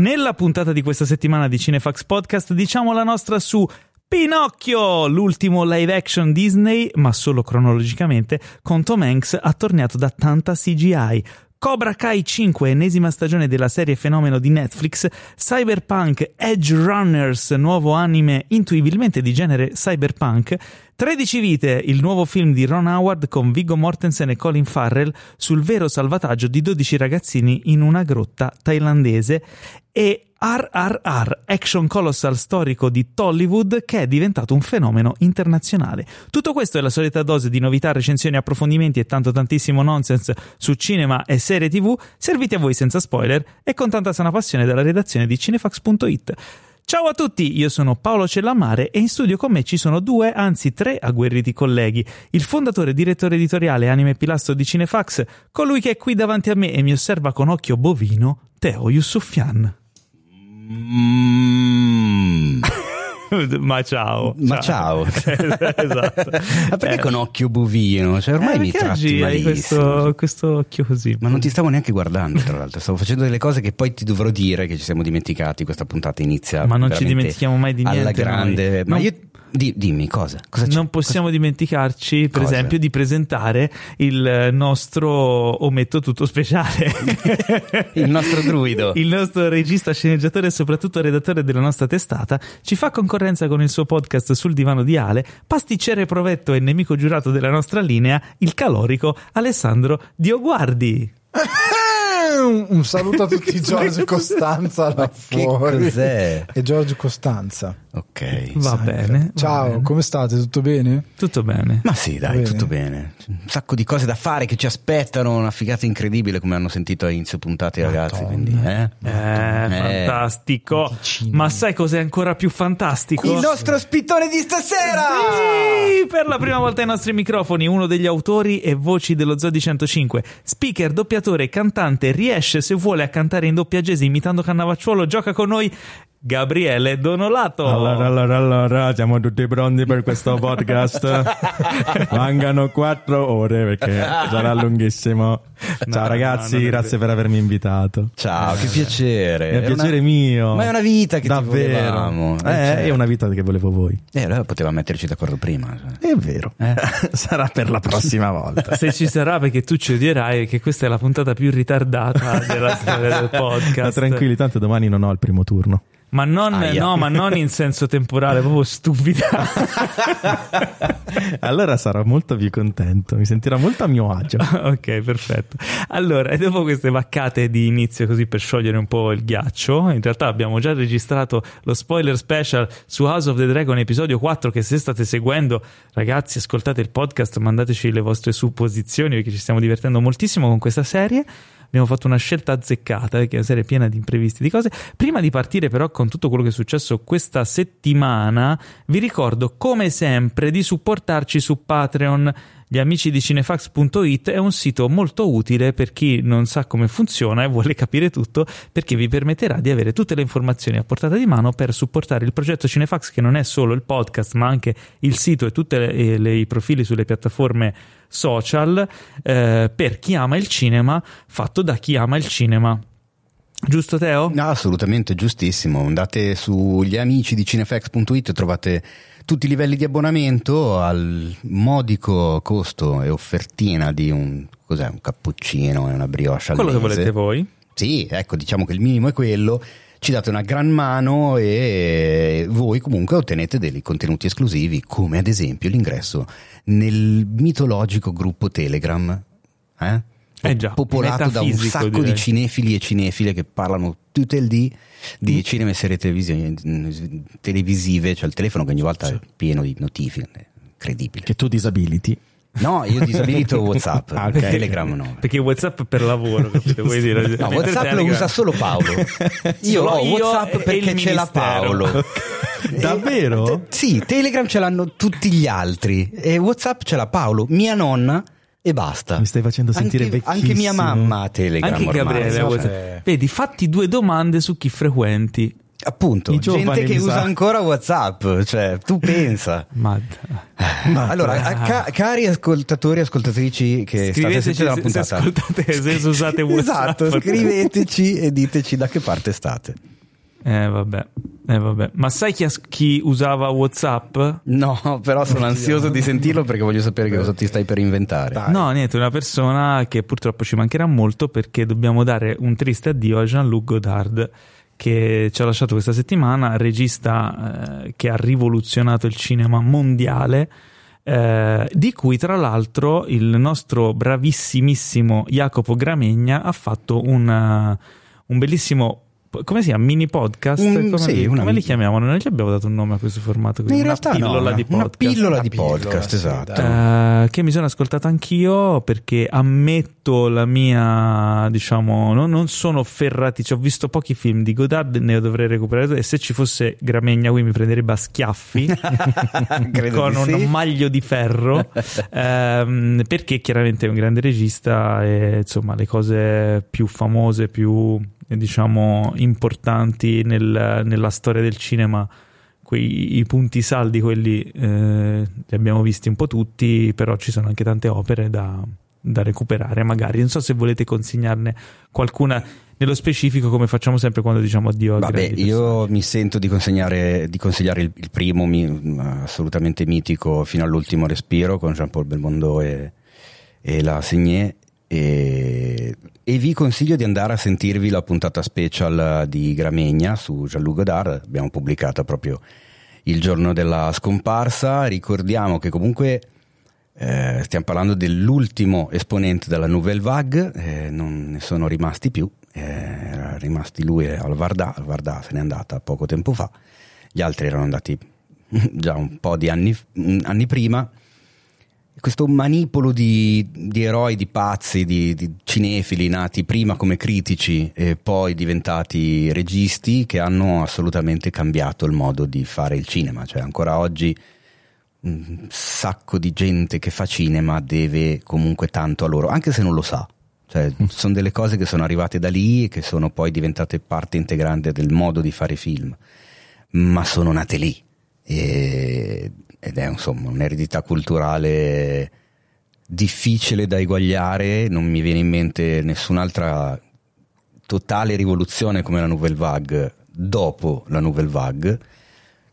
Nella puntata di questa settimana di Cinefax Podcast diciamo la nostra su Pinocchio, l'ultimo live action Disney, ma solo cronologicamente, con Tom Hanks attorniato da tanta CGI. Cobra Kai 5, ennesima stagione della serie fenomeno di Netflix, Cyberpunk Edge Runners, nuovo anime intuibilmente di genere cyberpunk, 13 vite, il nuovo film di Ron Howard con Viggo Mortensen e Colin Farrell sul vero salvataggio di 12 ragazzini in una grotta thailandese e RRR, action colossal storico di Tollywood che è diventato un fenomeno internazionale. Tutto questo è la solita dose di novità, recensioni, approfondimenti e tanto tantissimo nonsense su cinema e serie tv, serviti a voi senza spoiler e con tanta sana passione dalla redazione di cinefax.it. Ciao a tutti, io sono Paolo Cellamare e in studio con me ci sono due, anzi tre agguerriti colleghi. Il fondatore e direttore editoriale Anime Pilastro di Cinefax, colui che è qui davanti a me e mi osserva con occhio bovino, Teo Yusufian. Mm. Ma ciao. Ma ciao. esatto. Ma perché Eh, con occhio bovino? Cioè, ormai eh, mi tratti oggi questo, questo occhio così. Ma non ti stavo neanche guardando, tra l'altro. Stavo facendo delle cose che poi ti dovrò dire che ci siamo dimenticati. Questa puntata inizia. Ma non ci dimentichiamo mai di niente Alla grande. noi. Ma Non- io. Di- dimmi cosa? cosa c'è? Non possiamo dimenticarci, per Cosa? esempio, di presentare il nostro ometto tutto speciale. Il nostro druido. Il nostro regista, sceneggiatore e soprattutto redattore della nostra testata ci fa concorrenza con il suo podcast sul divano di Ale, pasticcere provetto e nemico giurato della nostra linea, il calorico Alessandro Dioguardi. Un, saluto a tutti Giorgio Costanza là Che fuori. cos'è? E Giorgio Costanza. Ok. Va bene. va Ciao, bene. come state? Tutto bene? Tutto bene. Ma sì, dai, Bene. tutto bene. Un sacco di cose da fare che ci aspettano. Una figata incredibile, come hanno sentito a inizio puntate i ragazzi. Quindi, eh? Eh, fantastico. Ticino. Ma sai cos'è ancora più fantastico? Il nostro spittone di stasera! Sì, per la prima volta ai nostri microfoni uno degli autori e voci dello Zodi 105, speaker, doppiatore, cantante, riesce se vuole a cantare in doppiagese imitando Cannavacciuolo, gioca con noi Gabriele Donolato. Allora, allora, allora, siamo tutti pronti per questo podcast. Mancano quattro ore perché sarà lunghissimo. Ciao No, ragazzi, no, è grazie per avermi invitato. Ciao, che piacere. È un una- piacere mio. Ma è una vita che ti Davvero. volevamo. Eh, certo. è una vita che volevo voi. Eh, allora potevamo metterci d'accordo prima. È vero. Sarà per la prossima volta. Se ci sarà perché tu ci odierai che questa è la puntata più ritardata della storia del Ma podcast. tranquilli, tanto domani non ho il primo turno. Ma non, no, ma non in senso temporale, proprio stupida. allora sarò molto più contento, mi sentirò molto a mio agio. ok, perfetto. Allora, e dopo queste vaccate di inizio così per sciogliere un po' il ghiaccio, in realtà abbiamo già registrato lo spoiler special su House of the Dragon episodio 4 che se state seguendo, ragazzi, ascoltate il podcast, mandateci le vostre supposizioni perché ci stiamo divertendo moltissimo con questa serie. Abbiamo fatto una scelta azzeccata, perché è una serie piena di imprevisti, di cose. Prima di partire, però, con tutto quello che è successo questa settimana, vi ricordo, come sempre, di supportarci su Patreon. Gli amici di cinefax.it è un sito molto utile per chi non sa come funziona e vuole capire tutto, perché vi permetterà di avere tutte le informazioni a portata di mano per supportare il progetto Cinefax, che non è solo il podcast, ma anche il sito e tutti i profili sulle piattaforme social eh, per chi ama il cinema, fatto da chi ama il cinema. Giusto Teo? No, assolutamente giustissimo. Andate sugli amici di cinefax.it trovate tutti i livelli di abbonamento al modico costo e offertina di un, cos'è, un cappuccino e una brioche al Quello che volete voi. Sì, ecco, diciamo che il minimo è quello. Ci date una gran mano e voi comunque ottenete dei contenuti esclusivi, come ad esempio l'ingresso nel mitologico gruppo Telegram. Eh? Eh già, popolato da un sacco direi. di cinefili e cinefile che parlano tutto il dì di Mm. cinema e serie televisi- televisive, cioè il telefono che ogni volta è pieno di notifiche, incredibile. Che tu disabiliti. No, io disabilito WhatsApp, Ah, ok. Telegram no. Perché WhatsApp per lavoro, capito? Vuoi dire? No, Mentre WhatsApp lo usa solo Paolo. Io ho io WhatsApp e- e perché ce l'ha. Paolo. Davvero? Eh, sì, Telegram ce l'hanno tutti gli altri e WhatsApp ce l'ha Paolo, mia nonna e basta. Mi stai facendo sentire anche, vecchissimo. anche mia mamma ha Telegram Anche ormai. Gabriele. WhatsApp. vedi, fatti due domande su chi frequenti. Appunto, gente che usa sa. ancora WhatsApp, cioè tu pensa. Ma allora, ca- cari ascoltatori e ascoltatrici che state scriveteci la se, se puntata, ascoltate se usate WhatsApp. esatto, scriveteci e diteci da che parte state. Eh vabbè, eh vabbè. Ma sai chi, as- chi usava WhatsApp? No, però sono ansioso di sentirlo perché voglio sapere che cosa ti stai per inventare. Dai. No, niente, una persona che purtroppo ci mancherà molto perché dobbiamo dare un triste addio a Jean-Luc Godard che ci ha lasciato questa settimana, regista eh, che ha rivoluzionato il cinema mondiale. eh, di cui tra l'altro il nostro bravissimissimo Jacopo Gramegna ha fatto un, eh, un bellissimo come si chiama? Mini podcast? Un- come sì, li, una come li chiamiamo? Noi gli abbiamo dato un nome a questo formato. quindi In una realtà no, pillola una- di una podcast. pillola di Una pillola, podcast, esatto. Eh, che mi sono ascoltato anch'io perché ammetto la mia, diciamo, no- non sono ferraticio. Ho visto pochi film di Godard, ne dovrei recuperare e se ci fosse Gramegna qui mi prenderebbe a schiaffi con di un sì. maglio di ferro ehm, perché chiaramente è un grande regista e insomma le cose più famose, più diciamo importanti nel- nella storia del cinema quei i punti saldi, quelli eh, li abbiamo visti un po' tutti, però ci sono anche tante opere da, da recuperare, magari. Non so se volete consigliarne qualcuna nello specifico, come facciamo sempre quando diciamo addio a Vabbè, io mi sento di di consigliare il, il primo, mi- assolutamente mitico, fino all'ultimo respiro, con Jean-Paul Belmondo e, e la Segné. E, e vi consiglio di andare a sentirvi la puntata special di Gramegna su Jean-Luc Godard, abbiamo pubblicata proprio il giorno della scomparsa. Ricordiamo che comunque eh, stiamo parlando dell'ultimo esponente della Nouvelle Vague, eh, non ne sono rimasti più, eh, era rimasti lui e Alvarda, Alvarda se n'è andata poco tempo fa, gli altri erano andati già un po' di anni, anni prima. Questo manipolo di, di eroi, di pazzi, di, di cinefili nati prima come critici e poi diventati registi che hanno assolutamente cambiato il modo di fare il cinema. Cioè, ancora oggi un sacco di gente che fa cinema deve comunque tanto a loro, anche se non lo sa. Cioè, sono delle cose che sono arrivate da lì e che sono poi diventate parte integrante del modo di fare film, ma sono nate lì. E- ed è insomma un'eredità culturale difficile da eguagliare, non mi viene in mente nessun'altra totale rivoluzione come la Nouvelle Vague dopo la Nouvelle Vague.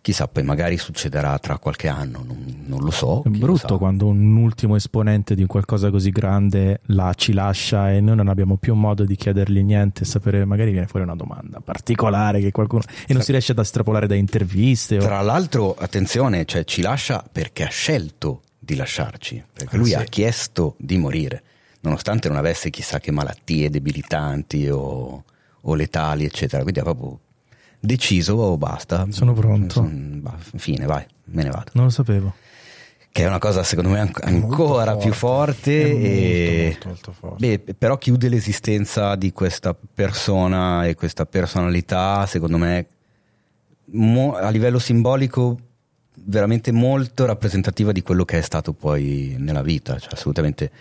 Chissà, poi magari succederà tra qualche anno, non, non lo so. È brutto sa. quando un ultimo esponente di qualcosa così grande la ci lascia e noi non abbiamo più modo di chiedergli niente e sapere, magari viene fuori una domanda particolare che qualcuno e non si riesce ad estrapolare da interviste. o- Tra l'altro, attenzione, cioè, ci lascia perché ha scelto di lasciarci, perché lui sì. ha chiesto di morire, nonostante non avesse chissà che malattie debilitanti o, o letali, eccetera. Quindi ha proprio deciso, oh, basta. Sono pronto. Son- bah, fine, vai, me ne vado. Non lo sapevo. Che è una cosa, secondo me, ancora forte. più forte. E... molto, molto forte. Beh, però chiude l'esistenza di questa persona e questa personalità, secondo me, mo- a livello simbolico, veramente molto rappresentativa di quello che è stato poi nella vita, cioè assolutamente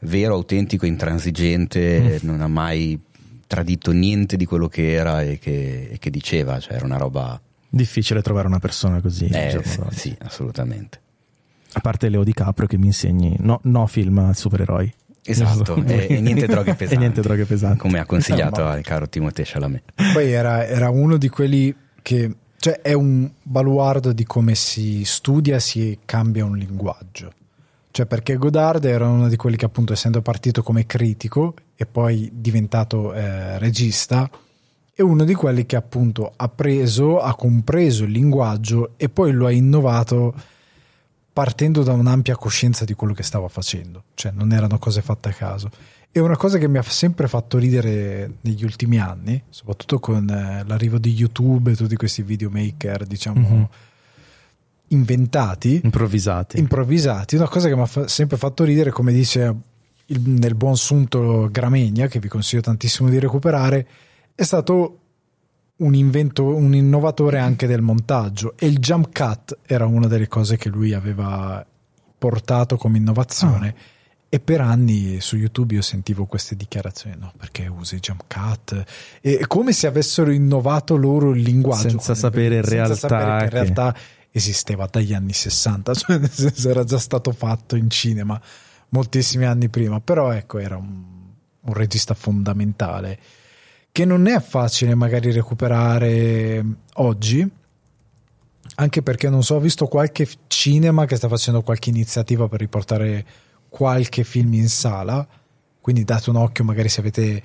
vero, autentico, intransigente, non ha mai tradito niente di quello che era e che, e che diceva, cioè era una roba... Difficile trovare una persona così. Eh, sì, assolutamente. A parte Leo DiCaprio che mi insegni no, no film a supereroi. Esatto, e, e niente droghe pesanti. E niente droghe pesanti. Come ha consigliato al caro Timothée Chalamet. Poi era, era uno di quelli che cioè è un baluardo di come si studia, si cambia un linguaggio. Cioè, perché Godard era uno di quelli che, appunto, essendo partito come critico e poi diventato eh, regista, è uno di quelli che, appunto, ha preso, ha compreso il linguaggio e poi lo ha innovato partendo da un'ampia coscienza di quello che stava facendo. Cioè, non erano cose fatte a caso. E una cosa che mi ha sempre fatto ridere negli ultimi anni, soprattutto con eh, l'arrivo di YouTube e tutti questi videomaker, diciamo, Mhm. Inventati, Improvvisati. improvvisati, una cosa che mi ha fa- sempre fatto ridere, come dice il- nel buon sunto Gramegna, che vi consiglio tantissimo di recuperare, è stato un invento, un innovatore anche del montaggio. E il jump cut era una delle cose che lui aveva portato come innovazione. E per anni su YouTube io sentivo queste dichiarazioni, no, perché usi jump cut, e come se avessero innovato loro il linguaggio. Senza sapere in senza realtà sapere che in che- realtà esisteva dagli anni 60, cioè nel senso era già stato fatto in cinema moltissimi anni prima, però ecco era un, un regista fondamentale che non è facile magari recuperare oggi, anche perché non so, ho visto qualche cinema che sta facendo qualche iniziativa per riportare qualche film in sala, quindi date un occhio magari se avete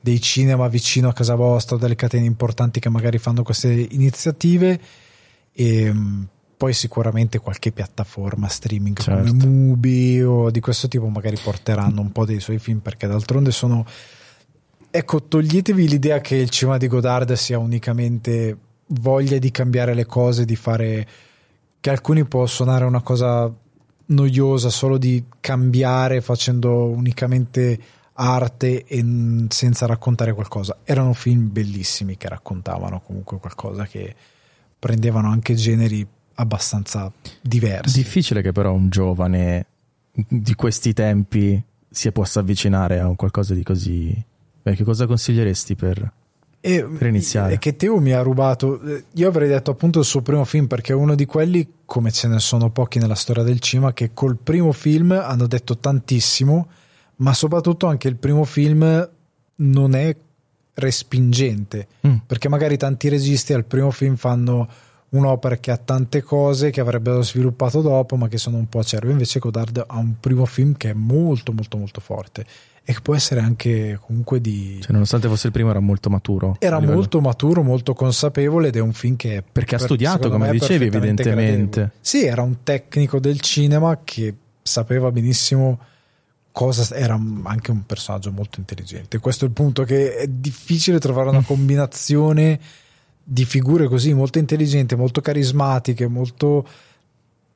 dei cinema vicino a casa vostra, delle catene importanti che magari fanno queste iniziative e mh, poi sicuramente qualche piattaforma streaming Certo. come Mubi o di questo tipo magari porteranno un po' dei suoi film perché d'altronde sono ecco toglietevi l'idea che il cinema di Godard sia unicamente voglia di cambiare le cose di fare che alcuni può suonare una cosa noiosa solo di cambiare facendo unicamente arte e senza raccontare qualcosa erano film bellissimi che raccontavano comunque qualcosa che prendevano anche generi abbastanza diversi Difficile che però un giovane di questi tempi si possa avvicinare a un qualcosa di così. Beh, che cosa consiglieresti per. E, Per iniziare. e che Teo mi ha rubato. eh, Io avrei detto appunto il suo primo film perché è uno di quelli, come ce ne sono pochi nella storia del cinema, che col primo film hanno detto tantissimo, ma soprattutto anche il primo film non è respingente. Mm. Perché magari tanti registi al primo film fanno un'opera che ha tante cose che avrebbero sviluppato dopo, ma che sono un po' acerbe. Invece Godard ha un primo film che è molto, molto, molto forte e che può essere anche comunque di. Cioè, nonostante fosse il primo, era molto maturo. Era molto maturo, molto consapevole ed è un film che è Perché ha per- studiato, secondo come me, dicevi, evidentemente. gradevole. Sì, era un tecnico del cinema che sapeva benissimo cosa era anche un personaggio molto intelligente. Questo è il punto che è difficile trovare una combinazione di figure così molto intelligenti, molto carismatiche, molto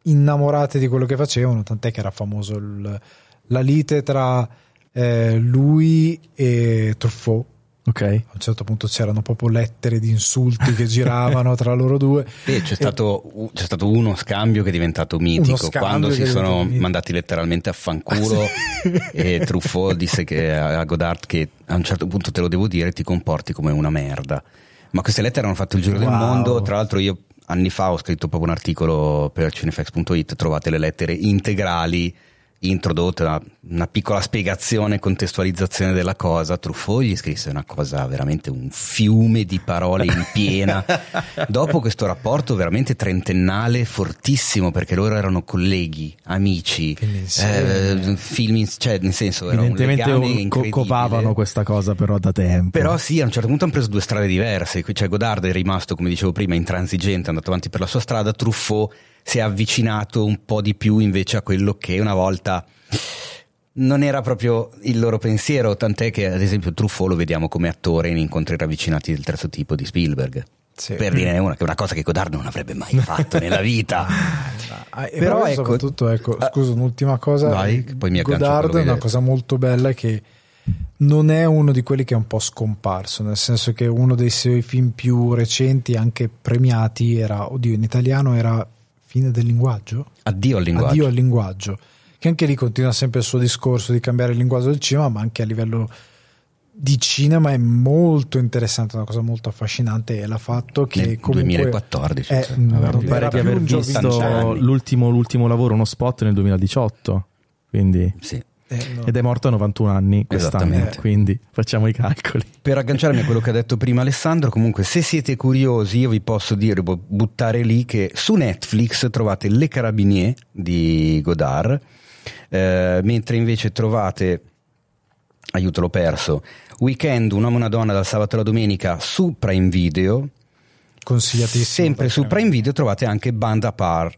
innamorate di quello che facevano, tant'è che era famoso il- la lite tra eh, lui e Truffaut Ok. a un certo punto c'erano proprio lettere di insulti che giravano tra loro due. E c'è stato, c'è stato uno scambio che è diventato mitico quando si sono mandati letteralmente a fanculo e Truffaut disse che a Godard che a un certo punto te lo devo dire ti comporti come una merda ma queste lettere hanno fatto il giro del Wow. mondo tra l'altro io anni fa ho scritto proprio un articolo per cinefx.it trovate le lettere integrali introdotte una, una piccola spiegazione contestualizzazione della cosa Truffaut gli scrisse una cosa veramente un fiume di parole in piena dopo questo rapporto veramente trentennale fortissimo perché loro erano colleghi amici eh, film cioè nel senso Evidentemente un- co- copavano questa cosa però da tempo. Però sì, a un certo punto hanno preso due strade diverse. Qui c'è Godard è rimasto, come dicevo prima, intransigente, è andato avanti per la sua strada. Truffaut si è avvicinato un po' di più invece a quello che una volta non era proprio il loro pensiero, tant'è che ad esempio Truffaut lo vediamo come attore in incontri ravvicinati del terzo tipo di Spielberg. Sì. Per dire una, che è una cosa che Godard non avrebbe mai fatto nella vita. Ah, Però però ecco- soprattutto, ecco, Ah, scusa, un'ultima cosa. vai, poi mi Godard è una cosa molto bella che non è uno di quelli che è un po' scomparso, nel senso che uno dei suoi film più recenti, anche premiati, era, oddio, in italiano era Fine del linguaggio? Addio al linguaggio. Addio al linguaggio. Che anche lì continua sempre il suo discorso di cambiare il linguaggio del cinema, ma anche a livello di cinema è molto interessante, una cosa molto affascinante e l'ha fatto che Nel comunque 2014. è- cioè, non pare di più aver visto l'ultimo, l'ultimo lavoro, uno spot nel 2018. Quindi, Sì. Eh, no. ed è morto a 91 anni quest'anno. Quindi facciamo i calcoli. Per agganciarmi a quello che ha detto prima Alessandro, comunque se siete curiosi io vi posso dire, bu- buttare lì che su Netflix trovate Le Carabinier di Godard, eh, mentre invece trovate, aiuto l'ho perso, Weekend, un uomo e una donna dal sabato alla domenica su Prime Video, consigliatissimo sempre su Prime Video trovate anche Band Apart,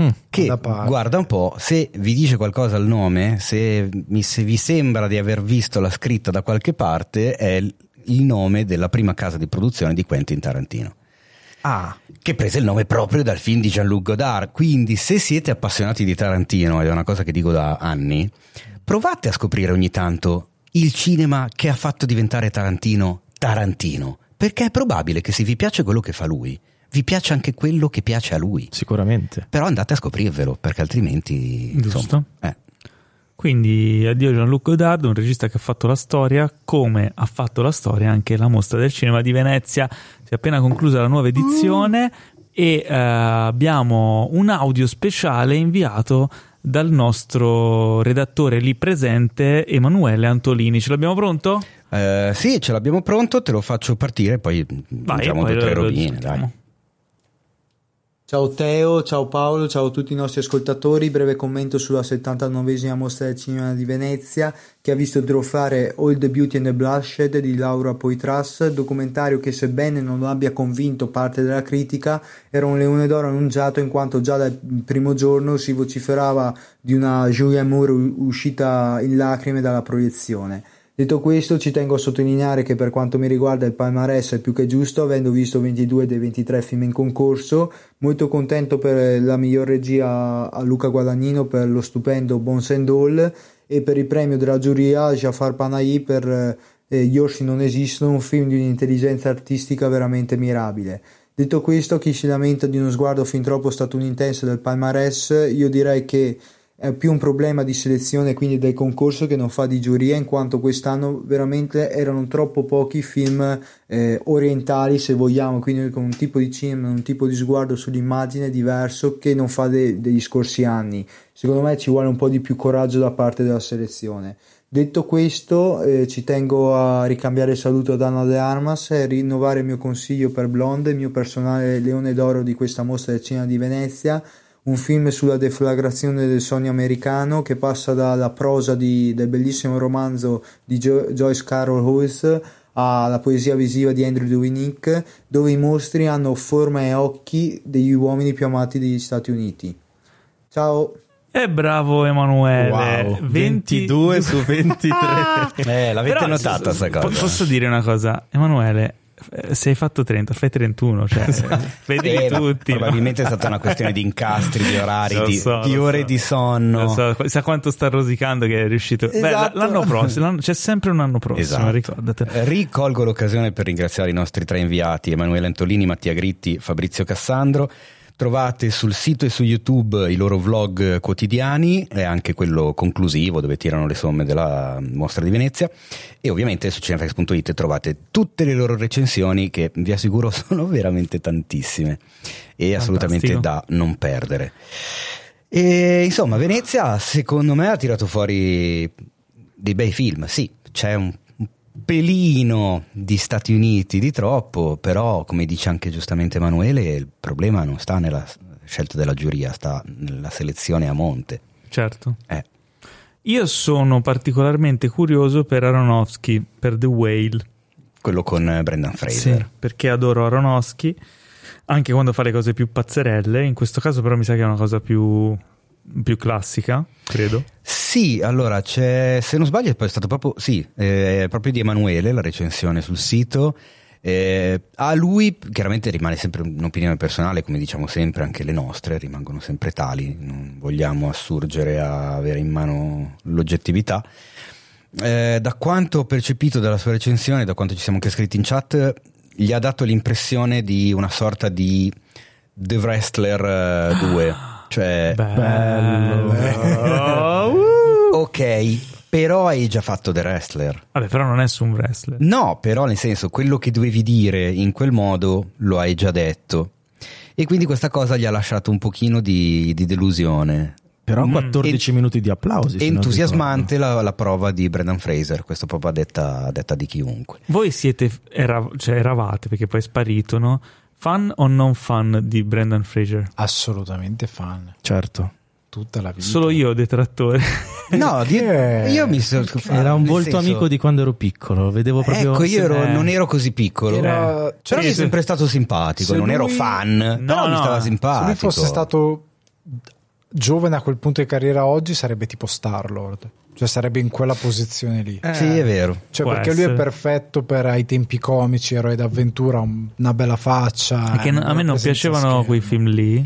Mm. che guarda un po', se vi dice qualcosa il nome, se, mi- se vi sembra di aver visto la scritta da qualche parte, è il il nome della prima casa di produzione di Quentin Tarantino. Ah, Che prese il nome proprio dal film di Jean-Luc Godard. Quindi, se siete appassionati di Tarantino, ed è una cosa che dico da anni, provate a scoprire ogni tanto il cinema che ha fatto diventare Tarantino Tarantino. Perché è probabile che se vi piace quello che fa lui, vi piace anche quello che piace a lui. sicuramente. Però andate a scoprirvelo, perché altrimenti. Giusto. Insomma, eh. Quindi addio Jean-Luc Godard, un regista che ha fatto la storia, come ha fatto la storia anche la mostra del cinema di Venezia. Si è appena conclusa la nuova edizione e eh, abbiamo un audio speciale inviato dal nostro redattore lì presente, Emanuele Antolini. Ce l'abbiamo pronto? Eh, sì, ce l'abbiamo pronto, te lo faccio partire, poi Vai, diciamo poi due o tre robine. Dai. Ciao Teo, ciao Paolo, ciao a tutti i nostri ascoltatori. Breve commento sulla 79esima mostra del cinema di Venezia che ha visto trofare All the Beauty and the Bloodshed di Laura Poitras, documentario che sebbene non abbia convinto parte della critica era un leone d'oro annunciato in quanto già dal primo giorno si vociferava di una Julia Moore uscita in lacrime dalla proiezione. Detto questo, ci tengo a sottolineare che per quanto mi riguarda il palmarès è più che giusto, avendo visto 22 dei 23 film in concorso. Molto contento per la miglior regia a Luca Guadagnino per lo stupendo Bones and All e per il premio della giuria a Jafar Panahi per eh, orsi non esistono, un film di un'intelligenza artistica veramente mirabile. Detto questo, chi si lamenta di uno sguardo fin troppo statunitense del palmarès, io direi che è più un problema di selezione quindi del concorso che non fa di giuria in quanto quest'anno veramente erano troppo pochi film eh, orientali se vogliamo quindi con un tipo di cinema un tipo di sguardo sull'immagine diverso che non fa de- degli scorsi anni. Secondo me ci vuole un po' di più coraggio da parte della selezione. Detto questo, eh, ci tengo a ricambiare il saluto ad Anna De Armas e rinnovare il mio consiglio per Blonde, il mio personale leone d'oro di questa mostra del cinema di Venezia, un film sulla deflagrazione del sogno americano che passa dalla prosa di- del bellissimo romanzo di Jo- Joyce Carol Oates alla poesia visiva di Andrew Dominic, dove i mostri hanno forma e occhi degli uomini più amati degli Stati Uniti. Ciao! E bravo Emanuele. Wow, 20 22 su 23. Eh, l'avete Però, notata sta po- cosa? Posso dire una cosa, Emanuele? Eh, Se hai fatto 30, fai 31, cioè vedi Eh, tutti. no? probabilmente è stata una questione di incastri, di orari, Lo di, so, di ore so. di sonno. So, sa quanto sta rosicando che è riuscito. Beh, Esatto. l'anno prossimo, l'anno- c'è sempre un anno prossimo, Esatto. Eh, Ricolgo l'occasione per ringraziare i nostri tre inviati, Emanuele Antolini, Mattia Gritti, Fabrizio Cassandro. Trovate sul sito e su YouTube i loro vlog quotidiani e anche quello conclusivo dove tirano le somme della mostra di Venezia. E ovviamente su cinefax.it trovate tutte le loro recensioni che vi assicuro sono veramente tantissime. E assolutamente da non perdere. E insomma, Venezia secondo me ha tirato fuori dei bei film, sì, c'è un pelino di Stati Uniti di troppo, però come dice anche giustamente Emanuele, il problema non sta nella scelta della giuria, sta nella selezione a monte. Certo. Eh, Io sono particolarmente curioso per Aronofsky, per The Whale. quello con eh, Brendan Fraser. Sì, perché adoro Aronofsky, anche quando fa le cose più pazzerelle. In questo caso, però, mi sa che è una cosa più, più classica, credo. Sì, allora c'è, se non sbaglio, è stato proprio, sì, eh, è proprio di Emanuele la recensione sul sito. Eh, a lui chiaramente rimane sempre un'opinione personale, come diciamo sempre, anche le nostre rimangono sempre tali, non vogliamo assurgere a avere in mano l'oggettività. Eh, da quanto ho percepito dalla sua recensione, da quanto ci siamo anche scritti in chat, gli ha dato l'impressione di una sorta di The Wrestler eh, 2, cioè Bello. ok, però hai già fatto The Wrestler. Vabbè, però non è su un wrestler. No, però nel senso, quello che dovevi dire in quel modo lo hai già detto. E quindi questa cosa gli ha lasciato un pochino di, di delusione. Però Mm. 14 minuti di applausi. Entusiasmante la, la prova di Brendan Fraser, questo proprio a detta, detta di chiunque. Voi siete, era- cioè eravate, perché poi è sparito, no? Fan o non fan di Brendan Fraser? Assolutamente fan. Certo. Tutta la vita. Solo io, detrattore. No, di- Che- io mi sono Era un volto senso- amico di quando ero piccolo. Vedevo proprio. Ecco, io ero- Eh. non ero così piccolo. Era- Però cioè, mi è sempre stato simpatico, se non ero lui- fan, però mi no, stava se Se simpatico. lui fosse stato giovane a quel punto di carriera oggi sarebbe tipo Star-Lord. Cioè sarebbe in quella posizione lì. Sì, è vero. Cioè, perché lui essere. è perfetto per ai tempi comici, eroe d'avventura, un- una bella faccia. Perché una a me non piacevano schermo. quei film lì.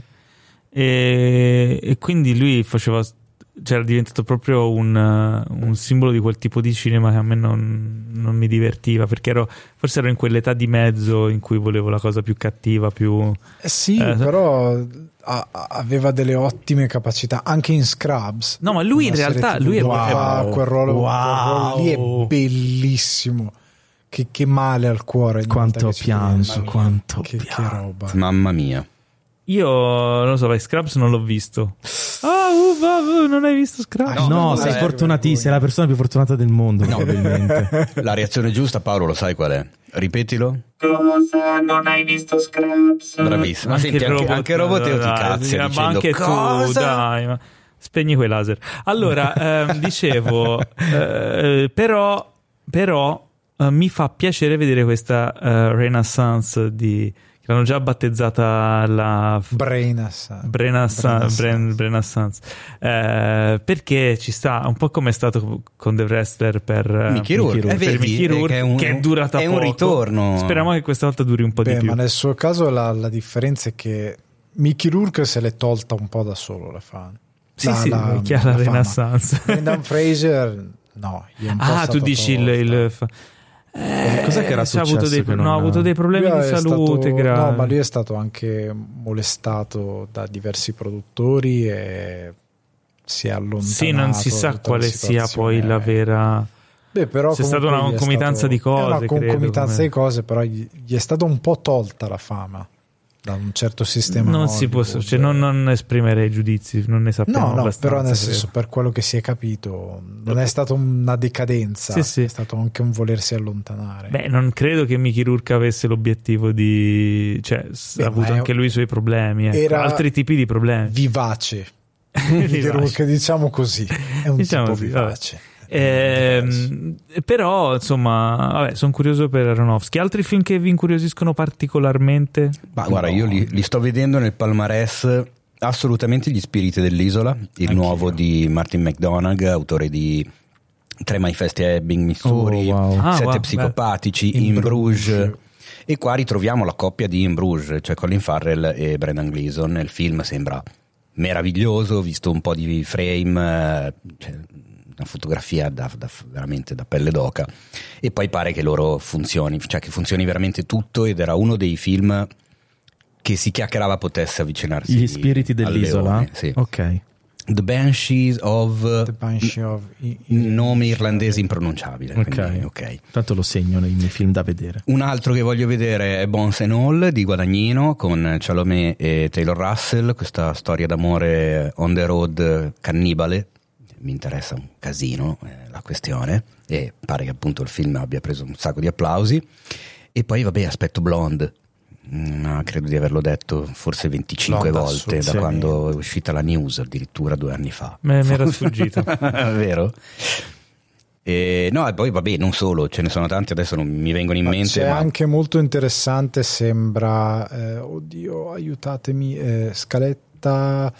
E, e quindi lui faceva. cioè, era diventato proprio un, un simbolo di quel tipo di cinema che a me non, non mi divertiva perché ero, forse ero in quell'età di mezzo in cui volevo la cosa più cattiva, più... Eh sì, Eh, però a- aveva delle ottime capacità anche in Scrubs. No, ma lui in realtà- lui è- wow. quel ruolo, quel ruolo lì Wow. è bellissimo. Che, che male al cuore. Quanto volta ho che pianto, quanto Che, roba. Mamma mia. Io non lo so, vai, Scrubs non l'ho visto. Ah, uh, va, uh, non hai visto Scrubs? Ah, No, no, sei fortunatissimo, sei la persona più fortunata del mondo, probabilmente. La reazione giusta, Paolo, lo sai qual è? Ripetilo. Cosa? Non hai visto Scraps? Bravissimo. Ma senti, il anche, anche robot ti dai, cazzi ma anche tu, cosa? dai, ma spegni quei laser. Allora, ehm, dicevo, eh, però, però eh, mi fa piacere vedere questa eh, renaissance di l'hanno già battezzata la Brain Assassin. Brenaissance, Brenaissance. Bren- Brenaissance. Eh, perché ci sta un po' come è stato con The Wrestler per eh, Mickey Rourke. per Eh, vedi, Mickey Rourke, è che è un- che è durata è un poco. ritorno. Speriamo che questa volta duri un po' di Beh, più. ma nel suo caso la, la differenza è che Mickey Rourke se l'è tolta un po' da solo la fa. Sì, sì, è chiara la. Renaissance. Brendan Fraser no. gli è un po' Ah, tu dici il, tolta. il fa- Eh, Cos'è che era sì, ha avuto successo dei, non no, ha ha- avuto dei problemi Lui di salute stato- gravi. No, ma lui è stato anche molestato da diversi produttori e si è allontanato. Sì, non si sa quale sia poi la vera. Beh, però C'è stata una concomitanza stato- di cose, È una credo, concomitanza come- di cose, però gli, gli è stata un po' tolta la fama da un certo sistema. Non si può, cioè, non, non esprimerei giudizi, non ne sappiamo No, no, abbastanza. però nel senso, per quello che si è capito, non è stata una decadenza, Sì, sì. è stato anche un volersi allontanare. Beh, non credo che Mickey Rourke avesse l'obiettivo di. cioè, Beh, ha avuto anche lui i suoi problemi. ecco. Era- Altri tipi di problemi. Vivace. Vivace. Rourke, diciamo così, è un Diciamo tipo vivace. Ehm, però, insomma, sono curioso per Aronofsky. Altri film che vi incuriosiscono particolarmente? Ma guarda, io li, li sto vedendo nel palmarès assolutamente gli spiriti dell'isola, il nuovo di Martin McDonagh, autore di Tre manifesti a Ebbing, Missouri, Oh, wow. Ah, Sette wow, psicopatici, In In, Bruges. Bruges. E qua ritroviamo la coppia di In Bruges, cioè Colin Farrell e Brendan Gleeson. Il film sembra meraviglioso, visto un po' di frame, eh, cioè, una fotografia da, da- veramente da pelle d'oca. E poi pare che loro funzioni, cioè che funzioni veramente tutto ed era uno dei film che si chiacchierava potesse avvicinarsi Gli spiriti dell'isola? leone, sì. Ok. The Banshees of The Banshee of I- nome irlandese impronunciabile. Ok. quindi, ok. Tanto lo segno nei miei film da vedere. Un altro che voglio vedere è Bones and All di Guadagnino con Chalamet e Taylor Russell, questa storia d'amore on the road cannibale. Mi interessa un casino eh, la questione e pare che appunto il film abbia preso un sacco di applausi. E poi vabbè aspetto Blonde, Mm, ma credo di averlo detto forse 25 Blonde, volte da quando è uscita la news, addirittura due anni fa. Me- mi era sfuggito. Vero? E, no, e poi vabbè, non solo, ce ne sono tanti, adesso non mi vengono in Ma mente. C'è ma- anche molto interessante, sembra, eh, oddio, aiutatemi, eh, scaletta...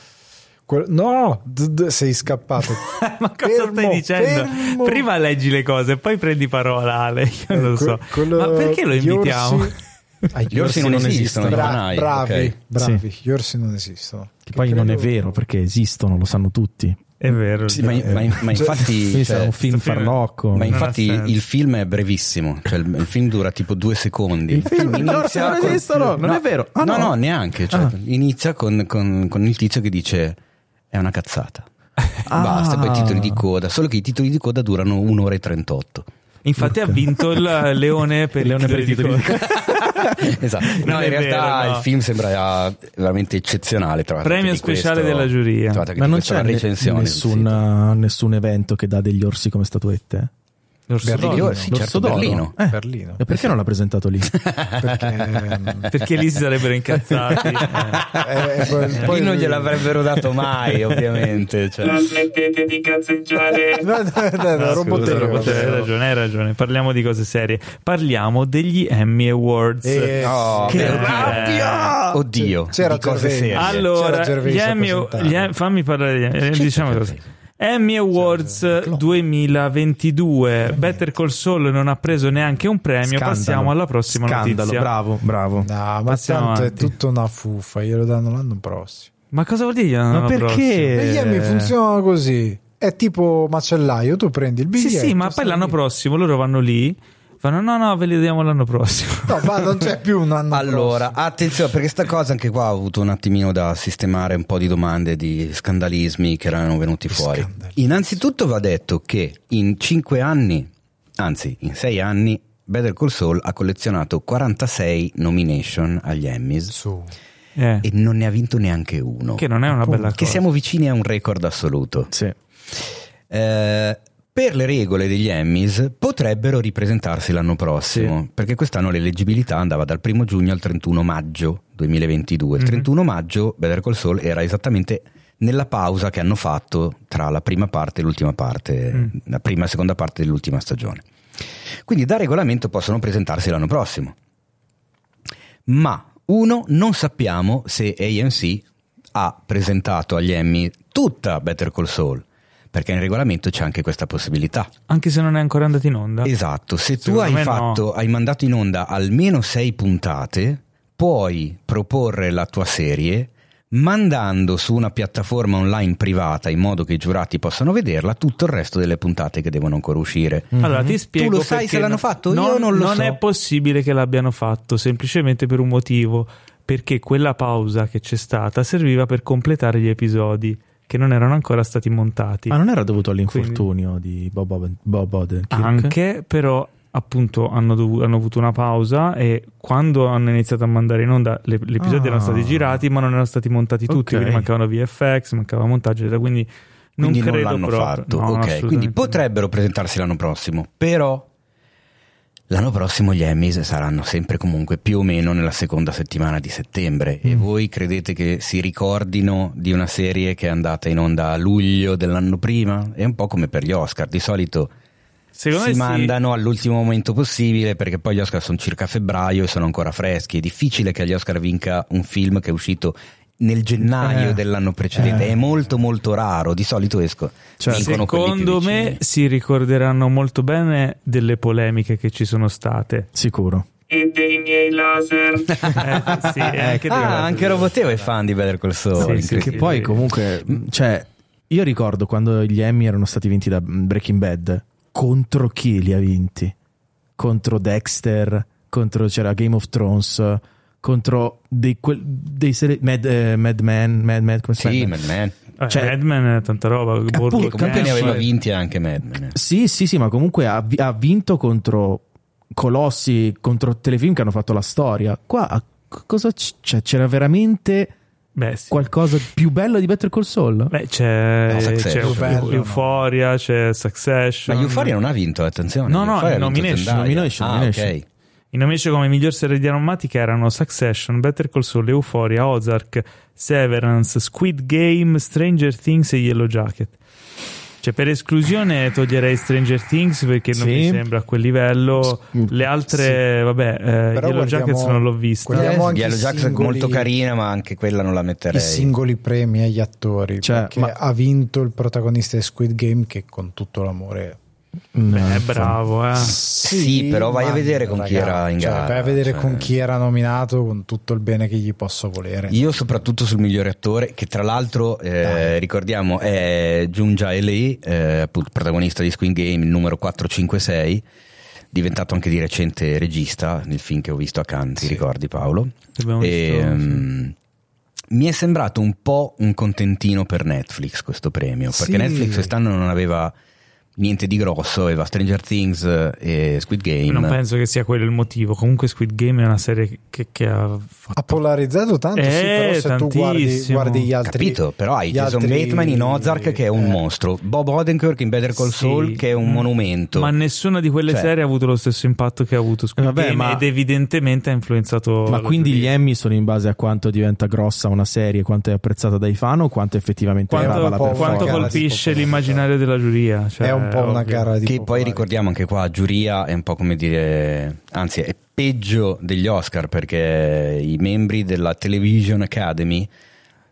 no, d- d- sei scappato. Ma cosa Fermo, stai dicendo? fermo. Prima leggi le cose, poi prendi parola, Ale. Io non lo Eh, so. que- quello- Ma perché lo invitiamo? orsi- Ah, Gli orsi non esistono, Bra- bravi, bravi, gli orsi non esistono. Che poi non è credo- vero perché esistono, lo sanno tutti. È vero. Sì, ma, ma- ma infatti, Quindi sarà cioè, un film farlocco. ma infatti il film è brevissimo, cioè il, il film dura tipo due secondi. Il film- gli orsi non con- esistono, non è vero. Ah, no, no. no, neanche. cioè, Ah. Inizia con, con- con il tizio che dice è una cazzata. Ah. Basta, poi i titoli di coda, solo che i titoli di coda durano un'ora e 38. Infatti ha vinto il leone per Leone i per i titoli di titoli coda. esatto. No, è in realtà vero, no. il film sembra veramente eccezionale. Premio speciale questo- della giuria. Ma non c'è ne- recensione. nessun, sito. nessun evento che dà degli orsi come statuette? L'orso Berlino. d'oro. Sì, certo? Berlino. Eh, Berlino. E perché non l'ha presentato lì? Perché, ehm, Perché lì si sarebbero incazzati. eh, eh, poi- poi Lì non gliel'avrebbero dato mai, ovviamente. cioè. Non smettete di cazzeggiare. No, no, no, no, roboteo, hai ragione, hai ragione. Parliamo di cose serie. Parliamo degli Emmy Awards. Eh, Oh, Che oddio. rabbia! Oddio, C'era di cose serie. Allora, gli Emmy, gli Em- fammi parlare, eh, diciamo così. Emmy Awards 2022. Better Call Saul non ha preso neanche un premio. Scandalo. Passiamo alla prossima Scandalo, notizia. bravo, bravo. No, ma Passiamo tanto avanti. è tutta una fuffa, glielo danno l'anno prossimo. Ma cosa vuol dire? Ma perché? E gli Emmy Eh. funzionano così. È tipo macellaio, tu prendi il Sì, biglietto. sì, ma poi l'anno lì. prossimo loro vanno lì, fanno no, no, ve li diamo l'anno prossimo. No, ma non c'è più un anno Allora, prossimo. attenzione, perché sta cosa anche qua ho avuto un attimino da sistemare un po' di domande di scandalismi che erano venuti fuori. Innanzitutto va detto che in 5 anni, anzi in 6 anni, Better Call Saul ha collezionato 46 nomination agli Emmys Su. Eh, e non ne ha vinto neanche uno. che non è una bella Che cosa. siamo vicini a un record assoluto. Sì. Eh, per le regole degli Emmys potrebbero ripresentarsi l'anno prossimo, perché quest'anno l'eleggibilità andava dal 1 giugno al 31 maggio 2022. Il Mhm. 31 maggio Better Call Saul era esattamente nella pausa che hanno fatto tra la prima parte e l'ultima parte, Mm. la prima e seconda parte dell'ultima stagione. Quindi da regolamento possono presentarsi l'anno prossimo. Ma uno, non sappiamo se AMC ha presentato agli Emmy tutta Better Call Saul, perché in regolamento c'è anche questa possibilità. Anche se non è ancora andato in onda. Esatto, se tu hai fatto, hai mandato in onda almeno sei puntate, puoi proporre la tua serie mandando su una piattaforma online privata in modo che i giurati possano vederla tutto il resto delle puntate che devono ancora uscire. Allora ti spiego. lo sai se l'hanno no- fatto? Io non lo so. è possibile che l'abbiano fatto, semplicemente per un motivo. Perché quella pausa che c'è stata serviva per completare gli episodi che non erano ancora stati montati. Ma non era dovuto all'infortunio di Bob, Oden- Bob Odenkirk? Anche, però, appunto, hanno, dovu- hanno avuto una pausa e quando hanno iniziato a mandare in onda, le- gli episodi Ah. erano stati girati, ma non erano stati montati tutti. Ok. Quindi mancavano VFX, mancava montaggio, quindi non Quindi non, credo l'hanno proprio. fatto. No, ok, assolutamente quindi potrebbero presentarsi l'anno prossimo, però l'anno prossimo gli Emmys saranno sempre comunque più o meno nella seconda settimana di settembre. E Mm. voi credete che si ricordino di una serie che è andata in onda a luglio dell'anno prima? È un po' come per gli Oscar, di solito Secondo si me sì. mandano all'ultimo momento possibile perché poi gli Oscar sono circa febbraio e sono ancora freschi. È difficile che agli Oscar vinca un film che è uscito nel gennaio Eh. dell'anno precedente, Eh. è molto molto raro. Di solito esco. Cioè, Secondo me si ricorderanno molto bene delle polemiche che ci sono state. Sicuro. E dei miei laser. Eh, sì, anche delle- ah, anche Roboteo è fan di Better Call Saul. Sì, sì, che poi comunque, cioè, io ricordo quando gli Emmy erano stati vinti da Breaking Bad, contro chi li ha vinti? Contro Dexter, contro c'era Game of Thrones, contro dei, quel- dei seri- Mad, eh, Mad Men, Mad Men, come si Sì? Mad Men. Eh, cioè- Mad Men è tanta roba. Sì, comunque ne aveva eh. vinti anche Mad Men. Sì, sì, sì, ma comunque ha, ha vinto contro colossi, contro telefilm che hanno fatto la storia. Qua a- cosa c- cioè, c'era veramente Beh, sì. qualcosa di più bello di Better Call Saul? Beh, c'è, No, c'è Succession. Bello, no. Euphoria, c'è Succession. Ma Euphoria non ha vinto, attenzione. No, no, Euphoria nomination, nomination, Ah, nomination. ok. I nomination come miglior serie drammatica erano Succession, Better Call Saul, Euphoria, Ozark, Severance, Squid Game, Stranger Things e Yellow Jacket. Cioè, per esclusione toglierei Stranger Things perché non Sì. mi sembra a quel livello. Le altre, vabbè, eh, Però Yellow Jackets non l'ho vista. guardiamo Eh, anche Yellow i Jackets è molto carina, ma anche quella non la I metterei. singoli premi agli attori. Cioè, perché ma- ha vinto il protagonista di Squid Game che con tutto l'amore. Beh, bravo, eh. Sì, però vai a vedere con chi era in cioè, gara, Vai a vedere cioè. con chi era nominato, con tutto il bene che gli posso volere. Io soprattutto sul migliore attore, che tra l'altro eh, ricordiamo è Junja Lee, eh, protagonista di Squid Game, il numero 456, diventato anche di recente regista nel film che ho visto a Cannes, ti Sì. ricordi Paolo? Abbiamo E, visto, mm, Mi è sembrato un po' un contentino per Netflix questo premio, perché Sì. Netflix quest'anno non aveva niente di grosso, aveva Stranger Things e Squid Game. Non penso che sia quello il motivo. Comunque, Squid Game è una serie che, che ha fatto. Ha polarizzato tanto, sì, Eh, però se tu guardi, tantissimo. guardi gli altri... Capito, però hai Jason altri- Bateman in Ozark che è un eh, mostro, Bob Odenkirk in Better Call Sì. Saul che è un Mm. monumento. Ma nessuna di quelle Cioè- serie ha avuto lo stesso impatto che ha avuto Squid Vabbè, Game ma- ed evidentemente ha influenzato. Ma quindi gli Emmy sono in base a quanto diventa grossa una serie, quanto è apprezzata dai fan o quanto effettivamente quanto, grava la quanto performance? di colpisce l'immaginario della giuria? Cioè, È un po' una ovvio. gara di che poi ricordiamo anche qua, giuria è un po' come dire, anzi è peggio degli Oscar perché i membri della Television Academy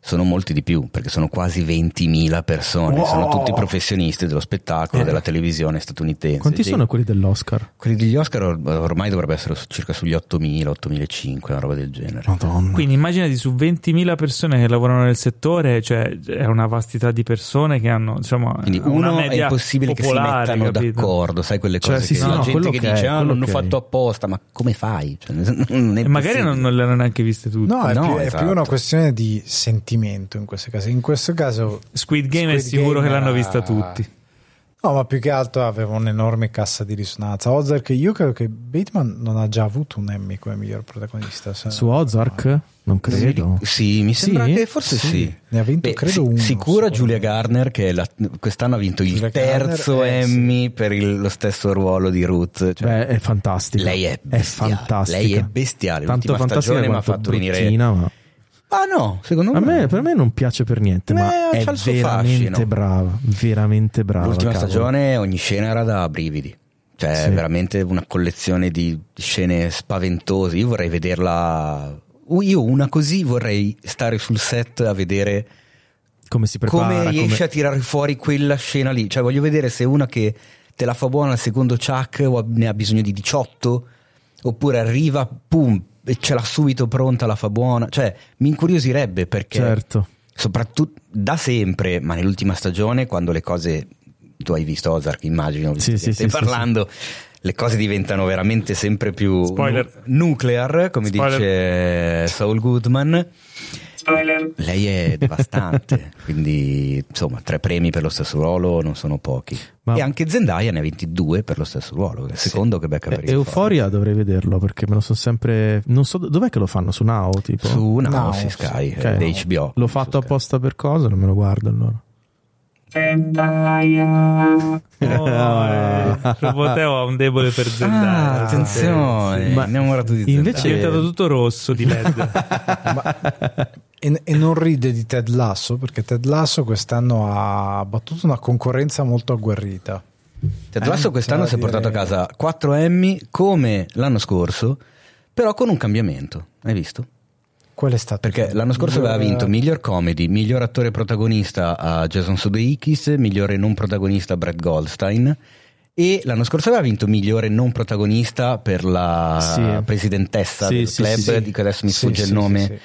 sono molti di più, perché sono quasi 20.000 persone, sono tutti professionisti dello spettacolo, della televisione statunitense. Quanti Dei- sono quelli dell'Oscar? Quelli degli Oscar or- ormai dovrebbe essere circa sugli 8.000, 8.500, una roba del genere. Madonna. Quindi immaginati su 20.000 persone che lavorano nel settore, cioè è una vastità di persone che hanno diciamo, Quindi una uno è impossibile che si popolare, mettano capito? d'accordo, sai quelle Cioè, cose sì, che sì, no, gente quello che che è, dice ah l'hanno è." fatto apposta, ma come fai? Cioè, non è E magari non, non le hanno neanche viste tutte. No, è, No, più, è esatto. più una questione di sentimento in questo caso. In questo caso, Squid Game è Squid sicuro Game che l'hanno era- vista tutti. no, ma più che altro aveva un'enorme cassa di risonanza. Ozark, io credo che Bateman non ha già avuto un Emmy come miglior protagonista. Su Ozark? Non credo. Sì, mi sembra Sì? che forse sì. Sì. Ne ha vinto, credo, si- uno, Sicura Giulia. Garner che la- quest'anno ha vinto il Julia terzo Garner, eh, sì. Emmy per il- lo stesso ruolo di Ruth. Cioè, Beh, è fantastica. Lei è bestiale. fantastica. Lei è bestiale. Tanto L'ultima fantastica stagione mi ha fatto venire- ma... Ah no, secondo A me, me, per me non piace per niente, Eh, ma è c'ha il suo veramente fascino. brava. Veramente brava. l'ultima cavolo. stagione ogni scena era da brividi. Cioè, Sì. veramente una collezione di scene spaventose. Io vorrei vederla. Io una così vorrei stare sul set a vedere Come si prepara? come riesce come- a tirare fuori quella scena lì. Cioè, voglio vedere se una che te la fa buona al secondo chuck o ne ha bisogno di 18, oppure arriva, pum, ce l'ha subito pronta, la fa buona. Cioè, mi incuriosirebbe perché, Certo. soprattutto da sempre, ma nell'ultima stagione, quando le cose. Tu hai visto Ozark, immagino, Sì, che sì, stai sì, sì, parlando. Le cose diventano veramente sempre più Spoiler. nu- nuclear, come Spoiler. dice Saul Goodman. Lei è devastante, quindi insomma tre premi per lo stesso ruolo non sono pochi. Ma- E anche Zendaya ne ha 22 per lo stesso ruolo, è il secondo che becca per Eh, il Euforia dovrei vederlo perché me lo sono sempre. Non so dov'è che lo fanno su Now. Tipo? Su Now, Now, sì, sì. Sky, Ok. eh, di HBO. L'ho fatto apposta per cosa? Non me lo guardo allora. Zendaya. Oh, eh, Roboteo ha un debole per Zendaya. Ah, attenzione, Ma- innamorato di È invece- diventato tutto rosso di LED. E, e non ride di Ted Lasso perché Ted Lasso quest'anno ha battuto una concorrenza molto agguerrita. Ted Lasso Eh, quest'anno si è portato a dire- casa 4 Emmy come l'anno scorso, però con un cambiamento. Hai visto? Qual è stato? Perché l'anno scorso aveva vinto miglior comedy, miglior attore protagonista a Jason Sudeikis, migliore non protagonista a Brad Goldstein e l'anno scorso aveva vinto migliore non protagonista per la Sì. presidentessa Sì, del sì, club, di cui adesso mi sfugge il nome.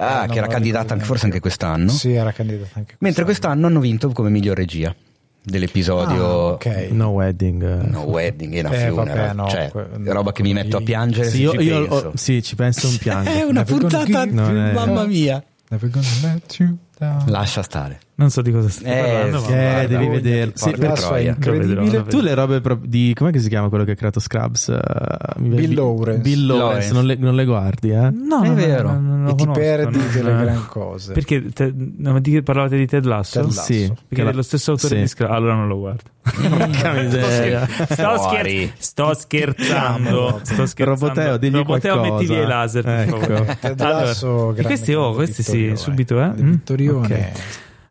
Ah, Eh, che era candidata anche, forse anche quest'anno. Sì, era candidata anche Mentre quest'anno. quest'anno hanno vinto come miglior regia dell'episodio Ah, ok. No wedding. No Wedding e una Eh, funeral. vabbè, no, cioè, que- roba che mi metto a piangere Sì, se io, ci io- penso. oh, sì, ci penso un piango. È una puntata, mamma mia. Never gonna let you down. Lascia stare. Non so di cosa stai Eh, parlando, sì, ma Eh, devi vederlo. Sì, per- Troia. incredibile. Lo Tu le robe pro- di com'è che si chiama quello che ha creato Scrubs? Uh, Bill Lawrence. Bill Lawrence, Lawrence. Non, le, non le guardi, eh? No, È vero. no, non lo E ti conosco, perdi non- delle gran cose. Perché te, no, ma di parlavate di Ted Lasso? Ted Lasso. Sì. Perché è dello stesso autore sì. di Scrubs. Allora non lo guardo. Porca miseria. Sto, scher- sto scherzando. Sto scherzando. Roboteo, digli Roboteo, qualcosa. metti via i laser. per Ecco. favore. Ted Allora, Lasso, grande questi, oh, questi sì, vittorione. subito, eh? Grande Mm? vittorione.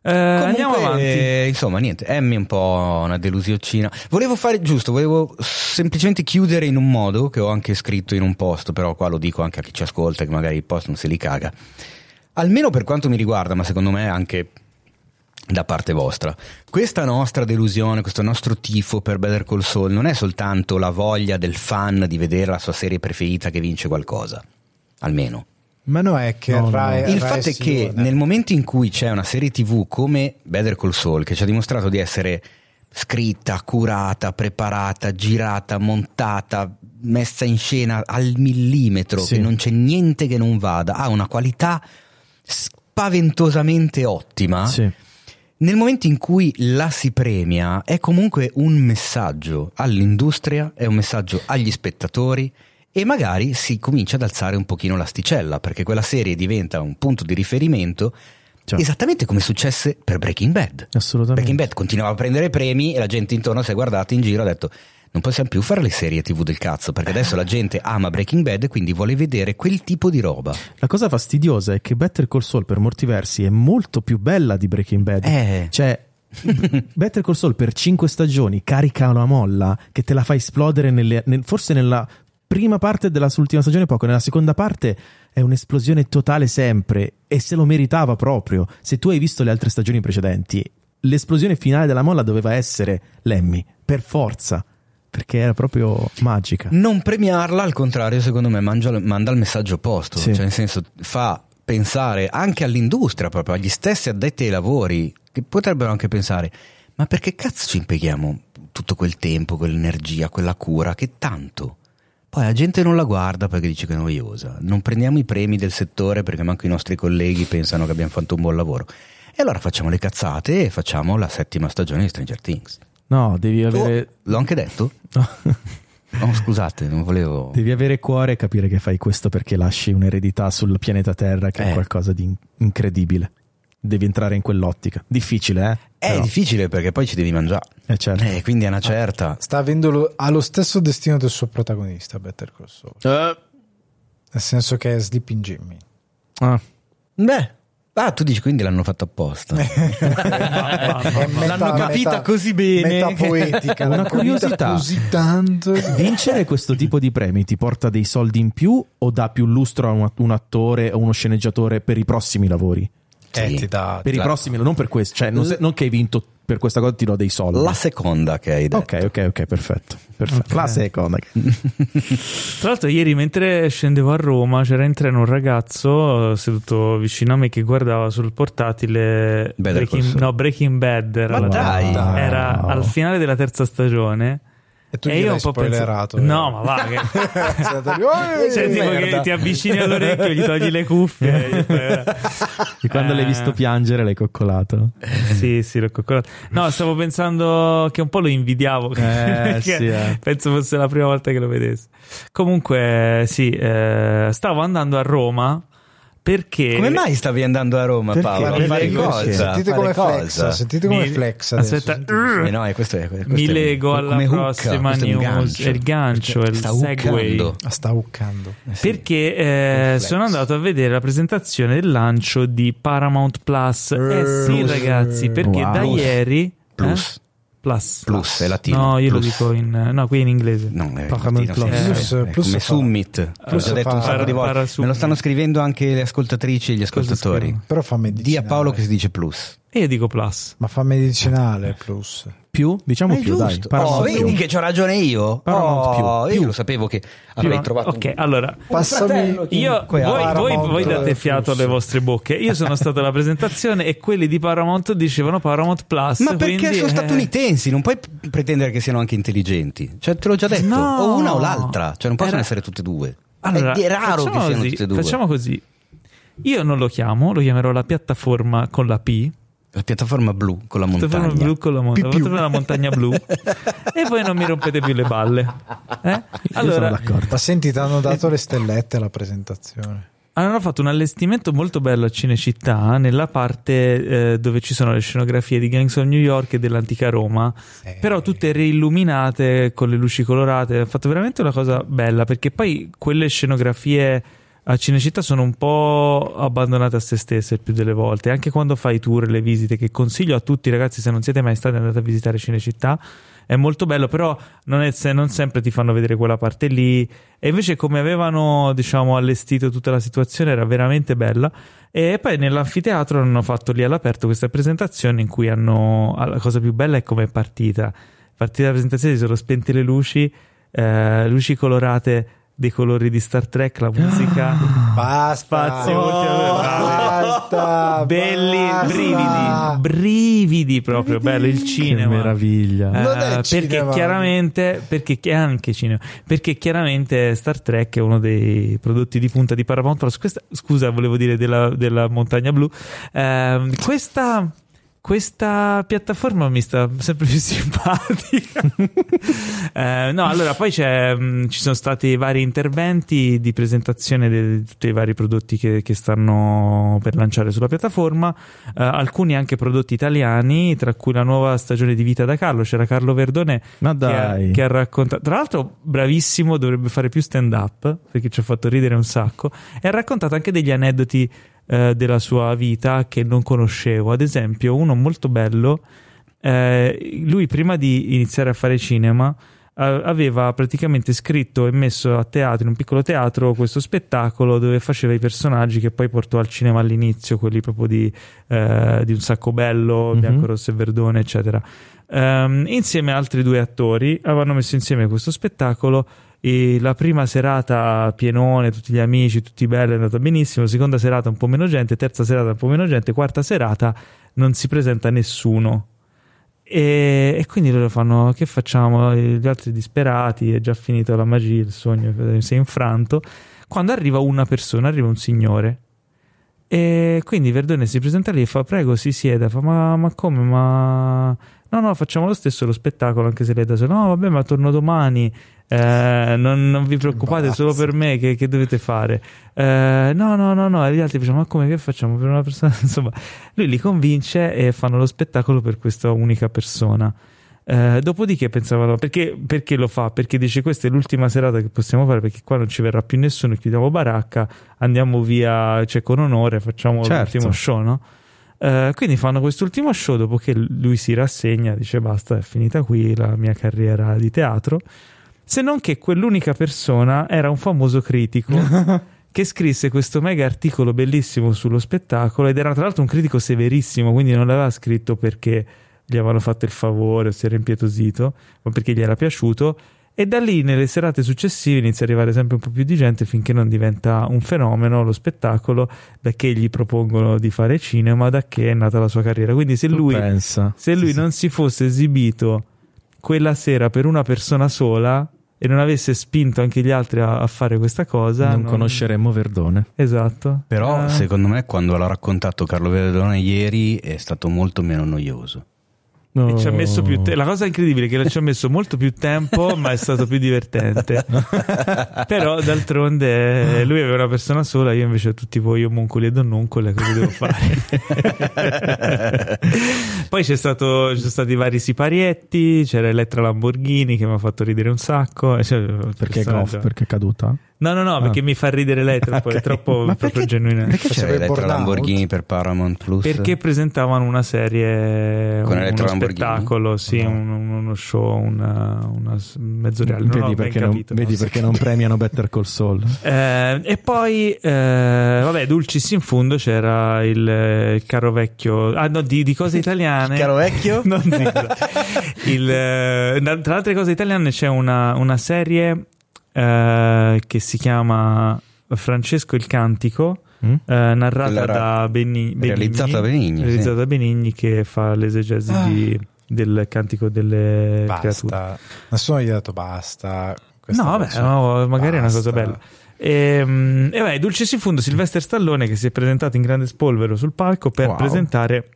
Eh, andiamo Comunque, avanti. eh, insomma, niente, Emmy è un po' una delusiocina. Volevo fare giusto, volevo semplicemente chiudere in un modo che ho anche scritto in un post, però qua lo dico anche a chi ci ascolta che magari il post non se li caga. Almeno per quanto mi riguarda, ma secondo me anche da parte vostra. Questa nostra delusione, questo nostro tifo per Better Call Saul non è soltanto la voglia del fan di vedere la sua serie preferita che vince qualcosa. Almeno. Ma no, è che No, no, Rai- Il Rai fatto è che nel momento in cui c'è una serie TV come Better Call Saul, che ci ha dimostrato di essere scritta, curata, preparata, girata, montata, messa in scena al millimetro, Sì. che non c'è niente che non vada, ha una qualità spaventosamente ottima. Sì. Nel momento in cui la si premia è comunque un messaggio all'industria, è un messaggio agli spettatori e magari si comincia ad alzare un pochino l'asticella perché quella serie diventa un punto di riferimento Certo. esattamente come successe per Breaking Bad. Assolutamente. Breaking Bad continuava a prendere premi e la gente intorno si è guardata in giro e ha detto non possiamo più fare le serie tv del cazzo perché adesso la gente ama Breaking Bad e quindi vuole vedere quel tipo di roba. La cosa fastidiosa è che Better Call Saul per molti versi è molto più bella di Breaking Bad. Eh. Cioè, Better Call Saul per cinque stagioni carica una molla che te la fa esplodere nelle- nel- forse nella prima parte della sua ultima stagione poco, nella seconda parte è un'esplosione totale sempre e se lo meritava proprio. Se tu hai visto le altre stagioni precedenti, l'esplosione finale della molla doveva essere Lemmy, per forza, perché era proprio magica. Non premiarla, al contrario, secondo me, mangia- manda il messaggio opposto. Sì. Cioè, nel senso, fa pensare anche all'industria, proprio agli stessi addetti ai lavori, che potrebbero anche pensare: ma perché cazzo ci impieghiamo tutto quel tempo, quell'energia, quella cura, che tanto? Poi la gente non la guarda perché dice che è noiosa. Non prendiamo i premi del settore perché manco i nostri colleghi pensano che abbiamo fatto un buon lavoro. E allora facciamo le cazzate e facciamo la settima stagione di Stranger Things. No, devi avere, Oh, l'ho anche detto? No, scusate, non volevo. devi avere cuore e capire che fai questo perché lasci un'eredità sul pianeta Terra che è Eh. qualcosa di in- incredibile. Devi entrare in quell'ottica. Difficile, eh? È Però- difficile perché poi ci devi mangiare. eh, certo. Eh, quindi è una certa. Sta avendo lo, ha lo stesso destino del suo protagonista, Better Call Saul. Nel senso che è Sleeping Jimmy. Ah. Beh, ah, tu dici quindi l'hanno fatto apposta. È meta- L'hanno capita meta- così bene. Meta poetica. Una l'hanno capita curiosità. Così tanto. Vincere questo tipo di premi ti porta dei soldi in più o dà più lustro a un attore o uno sceneggiatore per i prossimi lavori? Eh, Sì. dà- Per i prossimi, non per questo, cioè non, se- non che hai vinto per questa cosa ti do dei soldi. La seconda che hai detto. Ok, ok, ok, perfetto. perfetto. Ok. La seconda. Tra l'altro, ieri mentre scendevo a Roma c'era in treno un ragazzo eh, seduto vicino a me che guardava sul portatile Breaking, no, Breaking Bad. Era, Ma la- dai! era Wow. al finale della terza stagione. E tu e gli io hai un po' spoilerato. penso- No, ma va. Che... "Oh, cioè, tipo merda." che ti avvicini all'orecchio, gli togli le cuffie. e quando l'hai Eh. visto piangere l'hai coccolato. Sì, sì, l'ho coccolato. No, stavo pensando che un po' lo invidiavo. perché sì, eh. Penso fosse la prima volta che lo vedessi. Comunque, sì, eh, stavo andando a Roma perché. Come mai stavi andando a Roma, Perché? Paolo? A Perché? fare cosa? Sentite come flexa, sentite come Mi- flexa adesso. Aspetta. Eh no, è questo è, questo mi è- lego alla hookah, prossima news. gancio. È il gancio, è il Sta segway. hookando. Ah, sta uccando. Perché eh, sono andato a vedere la presentazione del lancio di Paramount Plus. Eh sì, ragazzi, perché Wow. da ieri. Plus. eh? Plus. Plus, è latino. No, io Plus. lo dico in. No, qui in inglese. No, è latino, Plus. sì, Plus, è plus come Summit. L'ho plus già detto un sacco di volte. Me lo stanno scrivendo anche le ascoltatrici e gli ascoltatori. Però fa Di medicinale. a Paolo che si dice plus. E io dico Plus. Ma fa medicinale plus. Più? Diciamo è più, dai. giusto. Paramount Oh, più. vedi che c'ho ragione io? Paramount. Oh, Più. Io lo sapevo che avrei Più- trovato Ok, allora. Passami Io, voi, voi, voi date eh, fiato alle vostre bocche. Io sono stato alla presentazione e quelli di Paramount dicevano Paramount Plus. Ma perché quindi, sono eh, statunitensi, non puoi pretendere che siano anche intelligenti. Cioè, te l'ho già detto, No. o una o l'altra, cioè non possono Era- essere tutte e due. Allora, è, raro che facciamo siano così, tutte e due. Facciamo così. Io non lo chiamo, lo chiamerò la piattaforma con la P. La piattaforma blu con la Piattaforma montagna. blu con la, mon- Più più. della montagna blu. e poi non mi rompete più le balle. Eh? Io sono Allora, d'accordo. Ma senti, ti hanno dato le stellette alla presentazione. hanno fatto un allestimento molto bello a Cinecittà nella parte eh, dove ci sono le scenografie di Gangs of New York e dell'antica Roma, Eh. però tutte reilluminate con le luci colorate. Ha fatto veramente una cosa bella perché poi quelle scenografie a Cinecittà sono un po' abbandonate a se stesse il più delle volte, anche quando fai i tour, le visite, che consiglio a tutti ragazzi se non siete mai stati andati a visitare Cinecittà. È molto bello, però non, è non sempre ti fanno vedere quella parte lì. E invece, come avevano diciamo allestito tutta la situazione, era veramente bella. E poi nell'anfiteatro hanno fatto lì all'aperto questa presentazione in cui hanno. La cosa più bella è come è partita. Partita la presentazione, si sono spente le luci, eh, luci colorate dei colori di Star Trek, la musica. Basta. Spazio, ultimo- Basta. Belli, basta. brividi, brividi proprio, bello il Che cinema. meraviglia. Eh, Non è perché cinema. chiaramente perché chi- anche cinema perché chiaramente Star Trek è uno dei prodotti di punta di Paramount Plus Questa- scusa volevo dire della, della montagna blu Ehm, questa questa piattaforma mi sta sempre più simpatica. Eh, no, allora poi c'è, mh, ci sono stati vari interventi di presentazione di tutti i vari prodotti che, che stanno per lanciare sulla piattaforma, eh, alcuni anche prodotti italiani, tra cui la nuova stagione di Vita da Carlo. C'era Carlo Verdone che che ha raccontato, tra l'altro, bravissimo, dovrebbe fare più stand up perché ci ha fatto ridere un sacco. E ha raccontato anche degli aneddoti eh, della sua vita che non conoscevo. Ad esempio, uno molto bello. eh, lui, prima di iniziare a fare cinema, aveva praticamente scritto e messo a teatro, in un piccolo teatro, questo spettacolo dove faceva i personaggi che poi portò al cinema all'inizio, quelli proprio di, eh, di Un sacco bello, Mhm. Bianco, Rosso e Verdone, eccetera. Ehm, insieme a altri due attori avevano messo insieme questo spettacolo e la prima serata pienone, tutti gli amici, tutti belli, è andata benissimo. Seconda serata un po' meno gente, terza serata un po' meno gente, quarta serata non si presenta nessuno. E, e quindi loro fanno: Che facciamo? Gli altri disperati, è già finita la magia, il sogno si è infranto. Quando arriva una persona, arriva un signore. E quindi Verdone si presenta lì e fa: Prego, si sieda. Fa: Ma, ma come? Ma no, no, facciamo lo stesso lo spettacolo, anche se lei da sola. No, vabbè, ma torno domani. Eh, non, non vi preoccupate, solo per me che, che dovete fare. Eh, no, no, no, no. E gli altri facciamo: Ma come che facciamo per una persona? Insomma, lui li convince e fanno lo spettacolo per questa unica persona. Eh, dopodiché pensavano perché, perché lo fa? Perché dice questa è l'ultima serata che possiamo fare perché qua non ci verrà più nessuno, chiudiamo baracca, andiamo via, cioè con onore, facciamo Certo. l'ultimo show, no? Eh, quindi fanno quest'ultimo show dopo che lui si rassegna, dice basta, è finita qui la mia carriera di teatro. Se non che quell'unica persona era un famoso critico che scrisse questo mega articolo bellissimo sullo spettacolo ed era tra l'altro un critico severissimo, quindi non l'aveva scritto perché gli avevano fatto il favore o si era impietosito, ma perché gli era piaciuto. E da lì, nelle serate successive, inizia ad arrivare sempre un po' più di gente finché non diventa un fenomeno lo spettacolo, da che gli propongono di fare cinema, da che è nata la sua carriera. Quindi, se Tu lui, se lui Sì, sì. non si fosse esibito quella sera per una persona sola e non avesse spinto anche gli altri a, a fare questa cosa, non conosceremmo Verdone. Esatto. Però Eh, secondo me quando l'ha raccontato Carlo Verdone ieri è stato molto meno noioso. E ci ha messo più te- la cosa incredibile è che ci ha messo molto più tempo, ma è stato più divertente. Però d'altronde lui aveva una persona sola, io invece ho tutti voi omuncoli e donnuncole, cosa devo fare? Poi c'è stato, ci sono stati vari siparietti, c'era Elettra Lamborghini che mi ha fatto ridere un sacco. cioè, Perché goff, perché è caduta? No, no, no, perché mi fa ridere lei, troppo, è troppo, Ma troppo perché- genuina. Perché c'era il Elettra? Lamborghini per Paramount Plus? Perché presentavano una serie, Con un- uno spettacolo, sì, No. un- un- uno show, una, una mezzo reale. Non vedi ho ben perché, non, capito. vedi perché non premiano Better Call Saul? Eh, e poi, eh, vabbè, Dulcis in fondo c'era il, il caro vecchio, ah no, di, di cose italiane. Caro vecchio? Non dico. Il, eh, tra le altre cose italiane c'è una, una serie eh, che si chiama Francesco il Cantico. Mm? eh, narrata Quella da Beni- Benigni, realizzata da Benigni, realizzata sì. da Benigni che fa l'esegesi Ah. di- del cantico delle creature. Basta. Nessuno gli ha detto basta. No, vabbè, no, magari è una cosa Basta. bella. E, mm, e vai, Dulcis in fondo, Sylvester Stallone che si è presentato in grande spolvero sul palco per Wow. presentare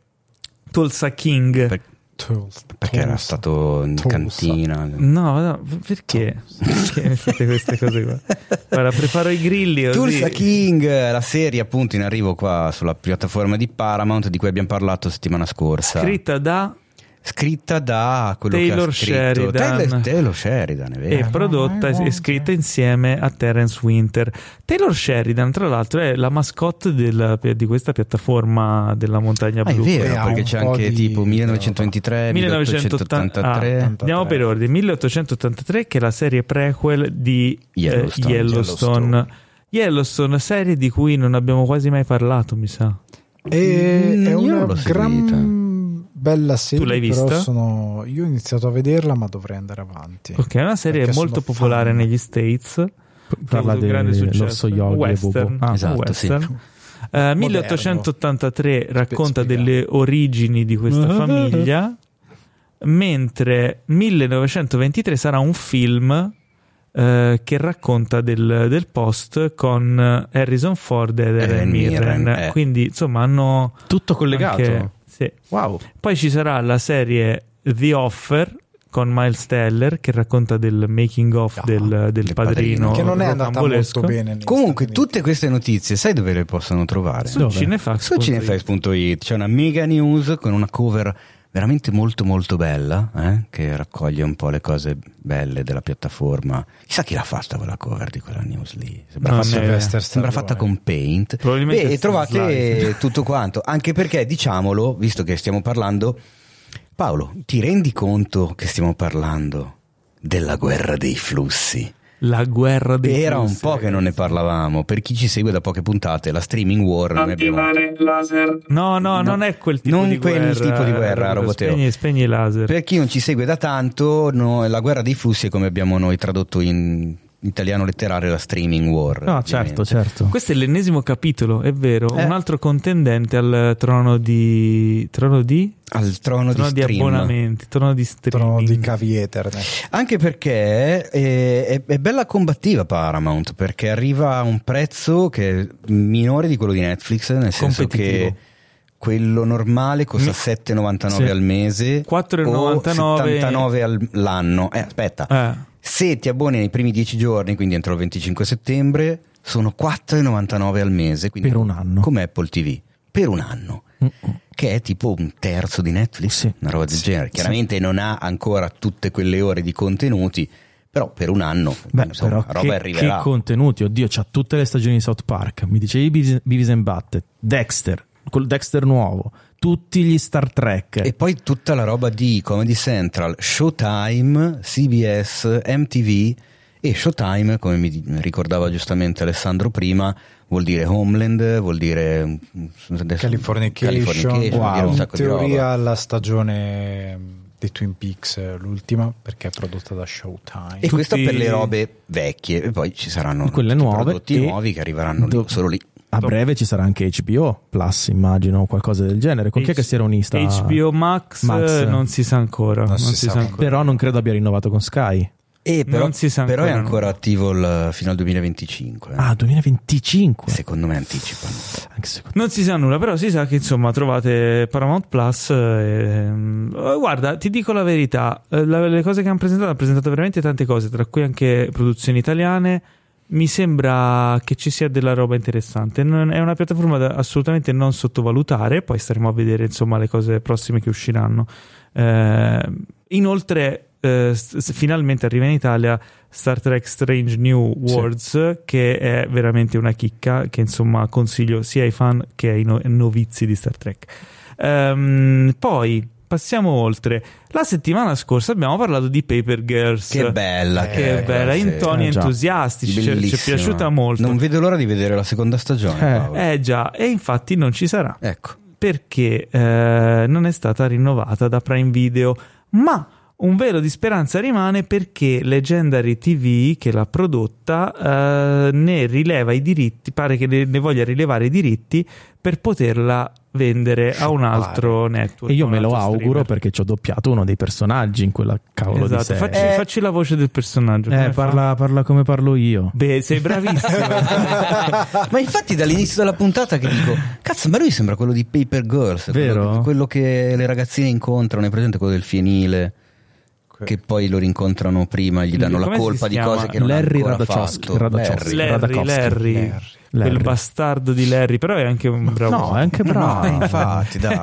Tulsa King. Per- Tulsa. Perché era stato in Tulsa. cantina. No, no, perché? Perché fate queste cose qua? Guarda, preparo i grilli. Tulsa King, la serie appunto in arrivo qua sulla piattaforma di Paramount di cui abbiamo parlato settimana scorsa. Scritta da Scritta da quello Taylor che ha scritto Sheridan. Taylor, Taylor Sheridan, è e vero. prodotta e scritta insieme a Terence Winter. Taylor Sheridan, tra l'altro, è la mascotte della- di questa piattaforma della montagna Ah, è blu. vero, Eh, ha perché c'è anche di- tipo 1923, 1883. Ah, andiamo per ordine 1883 che è la serie prequel di eh, Yellowstone. Yellowstone. Yellowstone, serie di cui non abbiamo quasi mai parlato mi sa E Mm, è una gran. Bella serie. Tu l'hai però vista? sono- Io ho iniziato a vederla, ma dovrei andare avanti. ok è una serie molto popolare fan. negli States Parla avuto un grande successo dell'orso yogi western. Ah, esatto, western. Eh, 1883 racconta spiegato. delle origini di questa famiglia mentre 1923 sarà un film eh, che racconta del, del post con Harrison Ford ed Ellen Mirren, eh. quindi insomma hanno Tutto collegato. Sì. Wow. poi ci sarà la serie The Offer con Miles Teller che racconta del making of Ah, del, del padrino, padrino. che non è andata molto bene. Comunque, tutte queste notizie, sai dove le possono trovare? su Dove? Cinefax Su cinefax.it c'è una mega news con una cover veramente molto molto bella eh, che raccoglie un po' le cose belle della piattaforma. Chissà chi l'ha fatta quella cover di quella news lì sembra, No, fatta, sembra fatta con paint. Probabilmente e trovate slide. tutto quanto. Anche perché diciamolo visto che stiamo parlando Paolo ti rendi conto che stiamo parlando della guerra dei flussi. La guerra dei Era un po' che non ne parlavamo. Per chi ci segue da poche puntate, la streaming war noi abbiamo laser. No, no, non è quel tipo non di quel guerra. tipo di guerra, Roboteo. Spegni, spegni i laser. Per chi non ci segue da tanto, no, la guerra dei flussi è come abbiamo noi tradotto in italiano letterario la streaming war. No, ovviamente. certo, certo. Questo è l'ennesimo capitolo, è vero. Eh. Un altro contendente al trono di. trono di. Al trono, trono di di, abbonamenti, trono di Trono streaming. di cavi Ethernet. Anche perché è, è- è bella combattiva Paramount, perché arriva a un prezzo che è minore di quello di Netflix, nel senso che quello normale costa Mi- 7,99 Sì. al mese 4,99 o 79 al- l'anno. Eh, aspetta, Eh. Se ti abboni nei primi 10 giorni, quindi entro il 25 settembre, sono 4,99 al mese. Quindi Per un anno. Come Apple TV. Per un anno. Mm-mm. Che è tipo un terzo di Netflix, Sì. una roba del Sì. genere. Chiaramente non ha ancora tutte quelle ore di contenuti, però per un anno Beh, insomma, però roba che, arriverà. che contenuti, oddio, c'ha tutte le stagioni di South Park. Mi dicevi Beavis and Butthead, Dexter, col Dexter nuovo, tutti gli Star Trek. E poi tutta la roba di Comedy Central, Showtime, CBS, MTV e Showtime, come mi ricordava giustamente Alessandro prima, vuol dire Homeland, vuol dire mm, Californication, Californication, vuol dire un in sacco di roba. teoria la stagione di Twin Peaks l'ultima perché è prodotta da Showtime E questo Tutti- per le robe vecchie, e poi ci saranno Quelle tutti i nuove prodotti e nuovi che arriveranno lì, do- solo lì. A breve ci sarà anche HBO Plus, immagino, o qualcosa del genere. Con chi è che si era unista? HBO Max, Max. eh, non si sa ancora. Non, si, sa ancora. Però non credo abbia rinnovato con Sky. E però, Non si sa però è ancora, no. attivo il- fino al 2025. eh. Ah, 2025. Secondo me anticipano. Anche secondo Non si sa nulla, però si sa che insomma trovate Paramount Plus. eh, guarda, ti dico la verità: eh, la- le cose che hanno presentato hanno presentato veramente tante cose, tra cui anche produzioni italiane. Mi sembra che ci sia della roba interessante. Non- è una piattaforma da assolutamente non sottovalutare. Poi staremo a vedere insomma le cose prossime che usciranno. Eh, inoltre, eh, finalmente arriva in Italia Star Trek Strange New Worlds, che è veramente una chicca. Che insomma consiglio sia ai fan che ai no- novizi di Star Trek. Ehm, poi passiamo oltre. La settimana scorsa abbiamo parlato di Paper Girls. Che bella, Che è, bella, in toni Eh, entusiastici. Ci- Ci è piaciuta molto. Non vedo l'ora di vedere la seconda stagione. Eh. Eh già, e infatti non ci sarà Ecco. perché eh, non è stata rinnovata da Prime Video, ma un velo di speranza rimane perché Legendary TV, che l'ha prodotta, eh, ne rileva i diritti, pare che ne voglia rilevare i diritti per poterla vendere a un altro network. E io me lo auguro streamer. perché ci ho doppiato uno dei personaggi in quella cavolo di Esatto, serie. facci, Eh. facci la voce del personaggio. Eh, parla, parla come parlo io. Beh, sei bravissimo. Ma infatti dall'inizio della puntata che dico, cazzo, ma lui sembra quello di Paper Girls, Vero? Quello, quello che le ragazzine incontrano, è presente quello del fienile, che poi lo rincontrano prima e gli danno la Come si colpa di cose che non Larry ha ancora Radachowski, fatto. Radachowski. Larry. Larry, Radakowski. Larry, Larry. quel bastardo di Larry, però è anche un bravo. No, è anche bravo. No, infatti, dai.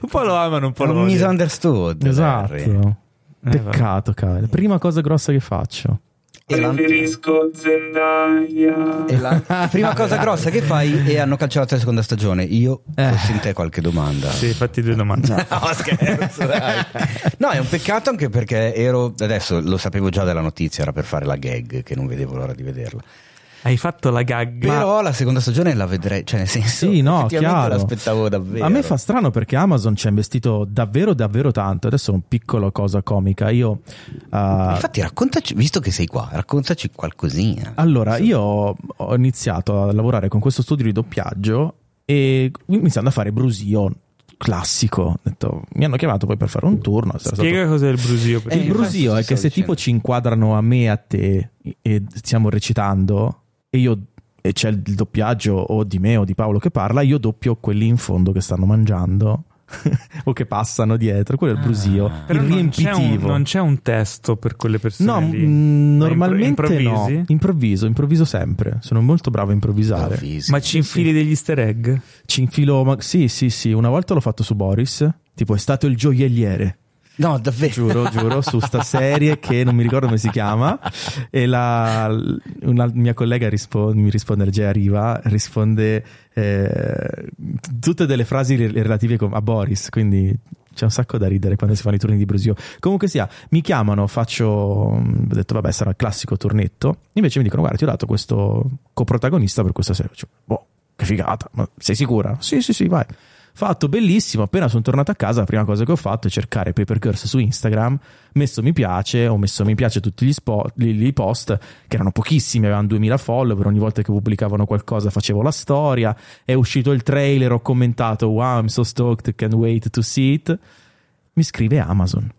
un po' lo amano, un po' È lo un misunderstood. Esatto. Larry. Eh, Peccato, cavolo. Prima cosa grossa che faccio. E la, Preferisco Zendaya. e la prima cosa grossa che fai è hanno cancellato la seconda stagione. Io Eh. fossi in te qualche domanda. Sì, fatti due domande. No, scherzo, dai. No, è un peccato anche perché ero. Adesso lo sapevo già della notizia, era per fare la gag, che non vedevo l'ora di vederla. Hai fatto la gag. Però la seconda stagione la vedrei, cioè nel senso. Sì, no, chiaro. l'aspettavo davvero. A me fa strano perché Amazon ci ha investito davvero, davvero tanto. Adesso è una piccola cosa comica. Io. ah, Infatti, raccontaci, visto che sei qua, raccontaci qualcosina. allora, io ho- iniziato a lavorare con questo studio di doppiaggio e iniziando a fare brusio classico. Detto, mi hanno chiamato poi per fare un turno. Spiega stato- cos'è il brusio. Eh, il brusio è che se dicendo. tipo ci inquadrano a me e a te e stiamo recitando e io e c'è il doppiaggio o di me o di Paolo che parla, io doppio quelli in fondo che stanno mangiando o che passano dietro, quello è il brusio, Ah. Però il non c'è, un, riempitivo. non c'è un testo per quelle persone. No, lì. mm, Ma normalmente impro- no. improvvisi? Improvviso, improvviso sempre. Sono molto bravo a improvvisare. Avvisi. Ma ci infili degli easter egg? Ci infilo, ma- sì, sì, sì. Una volta l'ho fatto su Boris. Tipo, è stato il gioielliere. No, davvero. Giuro, giuro, su sta serie che non mi ricordo come si chiama. E la, una mia collega rispo- mi risponde, Gea Riva, risponde eh, tutte delle frasi re- relative a Boris. Quindi C'è un sacco da ridere quando si fanno i turni di brusio. Comunque sia, mi chiamano, faccio. mm, Ho detto, vabbè, sarà il classico turnetto. Invece mi dicono, guarda, ti ho dato questo coprotagonista per questa serie. Faccio, boh, che figata, ma sei sicura? Sì, sì, sì, vai. Fatto bellissimo. Appena sono tornato a casa, la prima cosa che ho fatto è cercare Paper Girls su Instagram, messo mi piace, ho messo mi piace tutti gli, spot, gli, gli post, che erano pochissimi, avevano 2000 follower. Ogni volta che pubblicavano qualcosa facevo la storia. È uscito il trailer, ho commentato, wow, I'm so stoked, can't wait to see it. Mi scrive Amazon.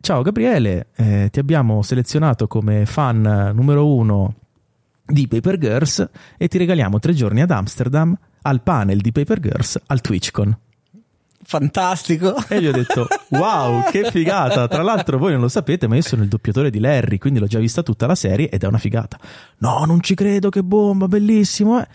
Ciao Gabriele, eh, ti abbiamo selezionato come fan numero uno di Paper Girls e ti regaliamo tre giorni ad Amsterdam al panel di Paper Girls al TwitchCon. Fantastico. E gli ho detto, wow, che figata. Tra l'altro voi non lo sapete, ma io sono il doppiatore di Larry, quindi l'ho già vista tutta la serie ed è una figata. No, non ci credo, che bomba, bellissimo. eh."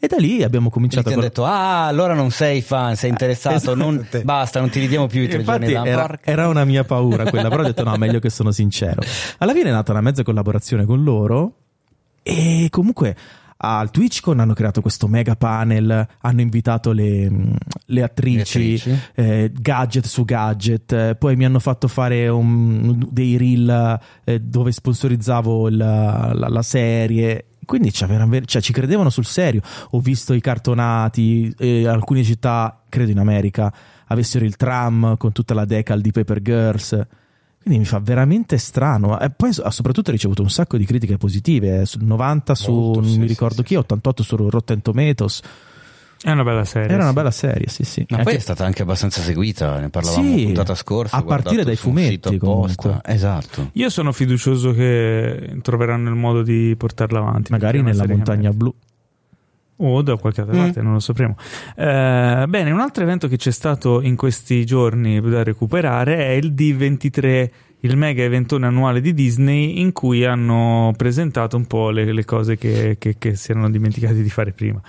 E da lì abbiamo cominciato ti hanno a detto, ah, allora non sei fan, sei interessato, esatto. non- basta, non ti ridiamo più i tre Infatti giorni era, era una mia paura quella, però ho detto no, meglio che sono sincero. Alla fine è nata una mezza collaborazione con loro e comunque al TwitchCon hanno creato questo mega panel, hanno invitato le, mh, le attrici, Le attrici. eh, gadget su gadget, eh, poi mi hanno fatto fare un- dei reel eh, dove sponsorizzavo il- la, la serie. Quindi cioè, ci credevano sul serio. Ho visto i cartonati, eh, alcune città, credo in America, avessero il tram con tutta la decal di Paper Girls. Quindi mi fa veramente strano. E poi so- soprattutto ha ricevuto un sacco di critiche positive, eh, sul 90 su, Molto, non sì, mi ricordo sì, chi, 88 su Rotten Tomatoes. È una bella serie. Era una bella serie, sì sì. Ma Anche- poi è stata anche abbastanza seguita, ne parlavamo Sì, puntata scorsa. a partire dai fumetti, comunque. Esatto. Io sono fiducioso che troveranno il modo di portarla avanti. magari nella montagna blu. O da qualche altra parte, non lo sapremo. Eh, bene, un altro evento che c'è stato in questi giorni da recuperare è il D23, il mega eventone annuale di Disney in cui hanno presentato un po' le, le cose che, che- che si erano dimenticati di fare prima.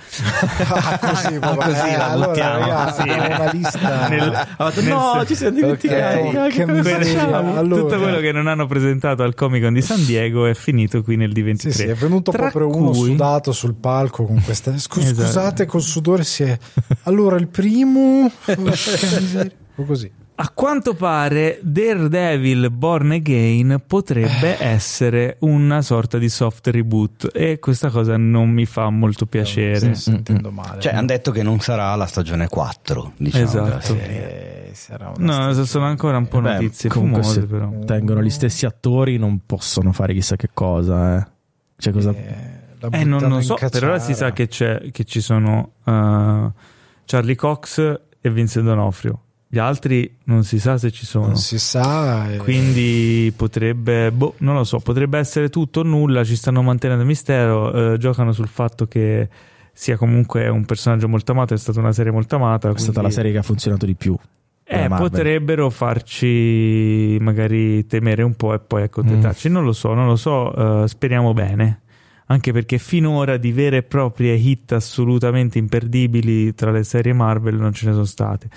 Ah, così, vabbè. così Eh, la allora, buttiamo. ragazzi, Sì. una lista. Nel- no, nel- ci siamo dimenticati. Ok, Che che facciamo? Allora. Tutto quello che non hanno presentato al Comic Con di San Diego è finito qui nel D23. Sì, sì, è venuto Tra proprio uno cui- sudato sul palco con queste. Scu- Esatto. Scusate, col sudore si è. Allora, il primo. Così. A quanto pare Daredevil Born Again potrebbe Eh. essere una sorta di soft reboot e questa cosa non mi fa molto piacere. Sto sentendo male. Cioè, hanno detto che non sarà la stagione 4, diciamo. Esatto. Eh, sarà una No, sono ancora un po' Beh, notizie comunque fumose se però. tengono gli stessi attori non possono fare chissà che cosa, eh. Cioè cosa... Eh, Eh, non, non so, per ora si sa che, c'è, che ci sono uh, Charlie Cox e Vincent D'Onofrio. Gli altri non si sa se ci sono. Non si sa. eh, Quindi potrebbe, boh, non lo so, potrebbe essere tutto o nulla, ci stanno mantenendo il mistero, eh, giocano sul fatto che sia comunque un personaggio molto amato, è stata una serie molto amata. È stata quindi- la serie che ha funzionato di più. Eh, potrebbero farci magari temere un po' e poi accontentarci. Non lo so, non lo so, eh, speriamo bene. Anche perché finora di vere e proprie hit assolutamente imperdibili tra le serie Marvel non ce ne sono state.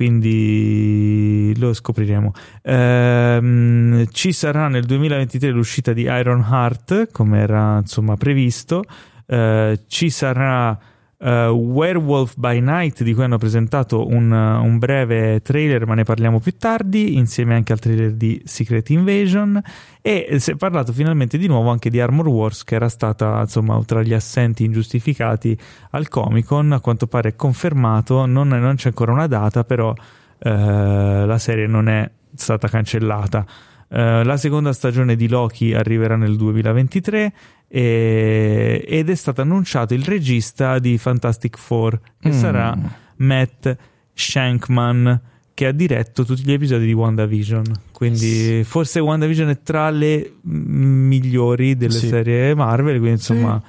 Quindi lo scopriremo. Ehm, ci sarà nel 2023 l'uscita di Iron Heart, come era insomma previsto. Eh, ci sarà eh, Werewolf by Night, di cui hanno presentato un, un breve trailer, ma ne parliamo più tardi, insieme anche al trailer di Secret Invasion. E si è parlato finalmente di nuovo anche di Armor Wars, che era stata insomma tra gli assenti ingiustificati al Comic Con. A quanto pare è confermato, non, non c'è ancora una data, però eh, la serie non è stata cancellata. Eh, la seconda stagione di Loki arriverà nel 2023 e- ed è stato annunciato il regista di Fantastic Four, che Mm. sarà Matt Shankman, che ha diretto tutti gli episodi di WandaVision. Quindi forse WandaVision è tra le migliori delle Sì. serie Marvel, quindi insomma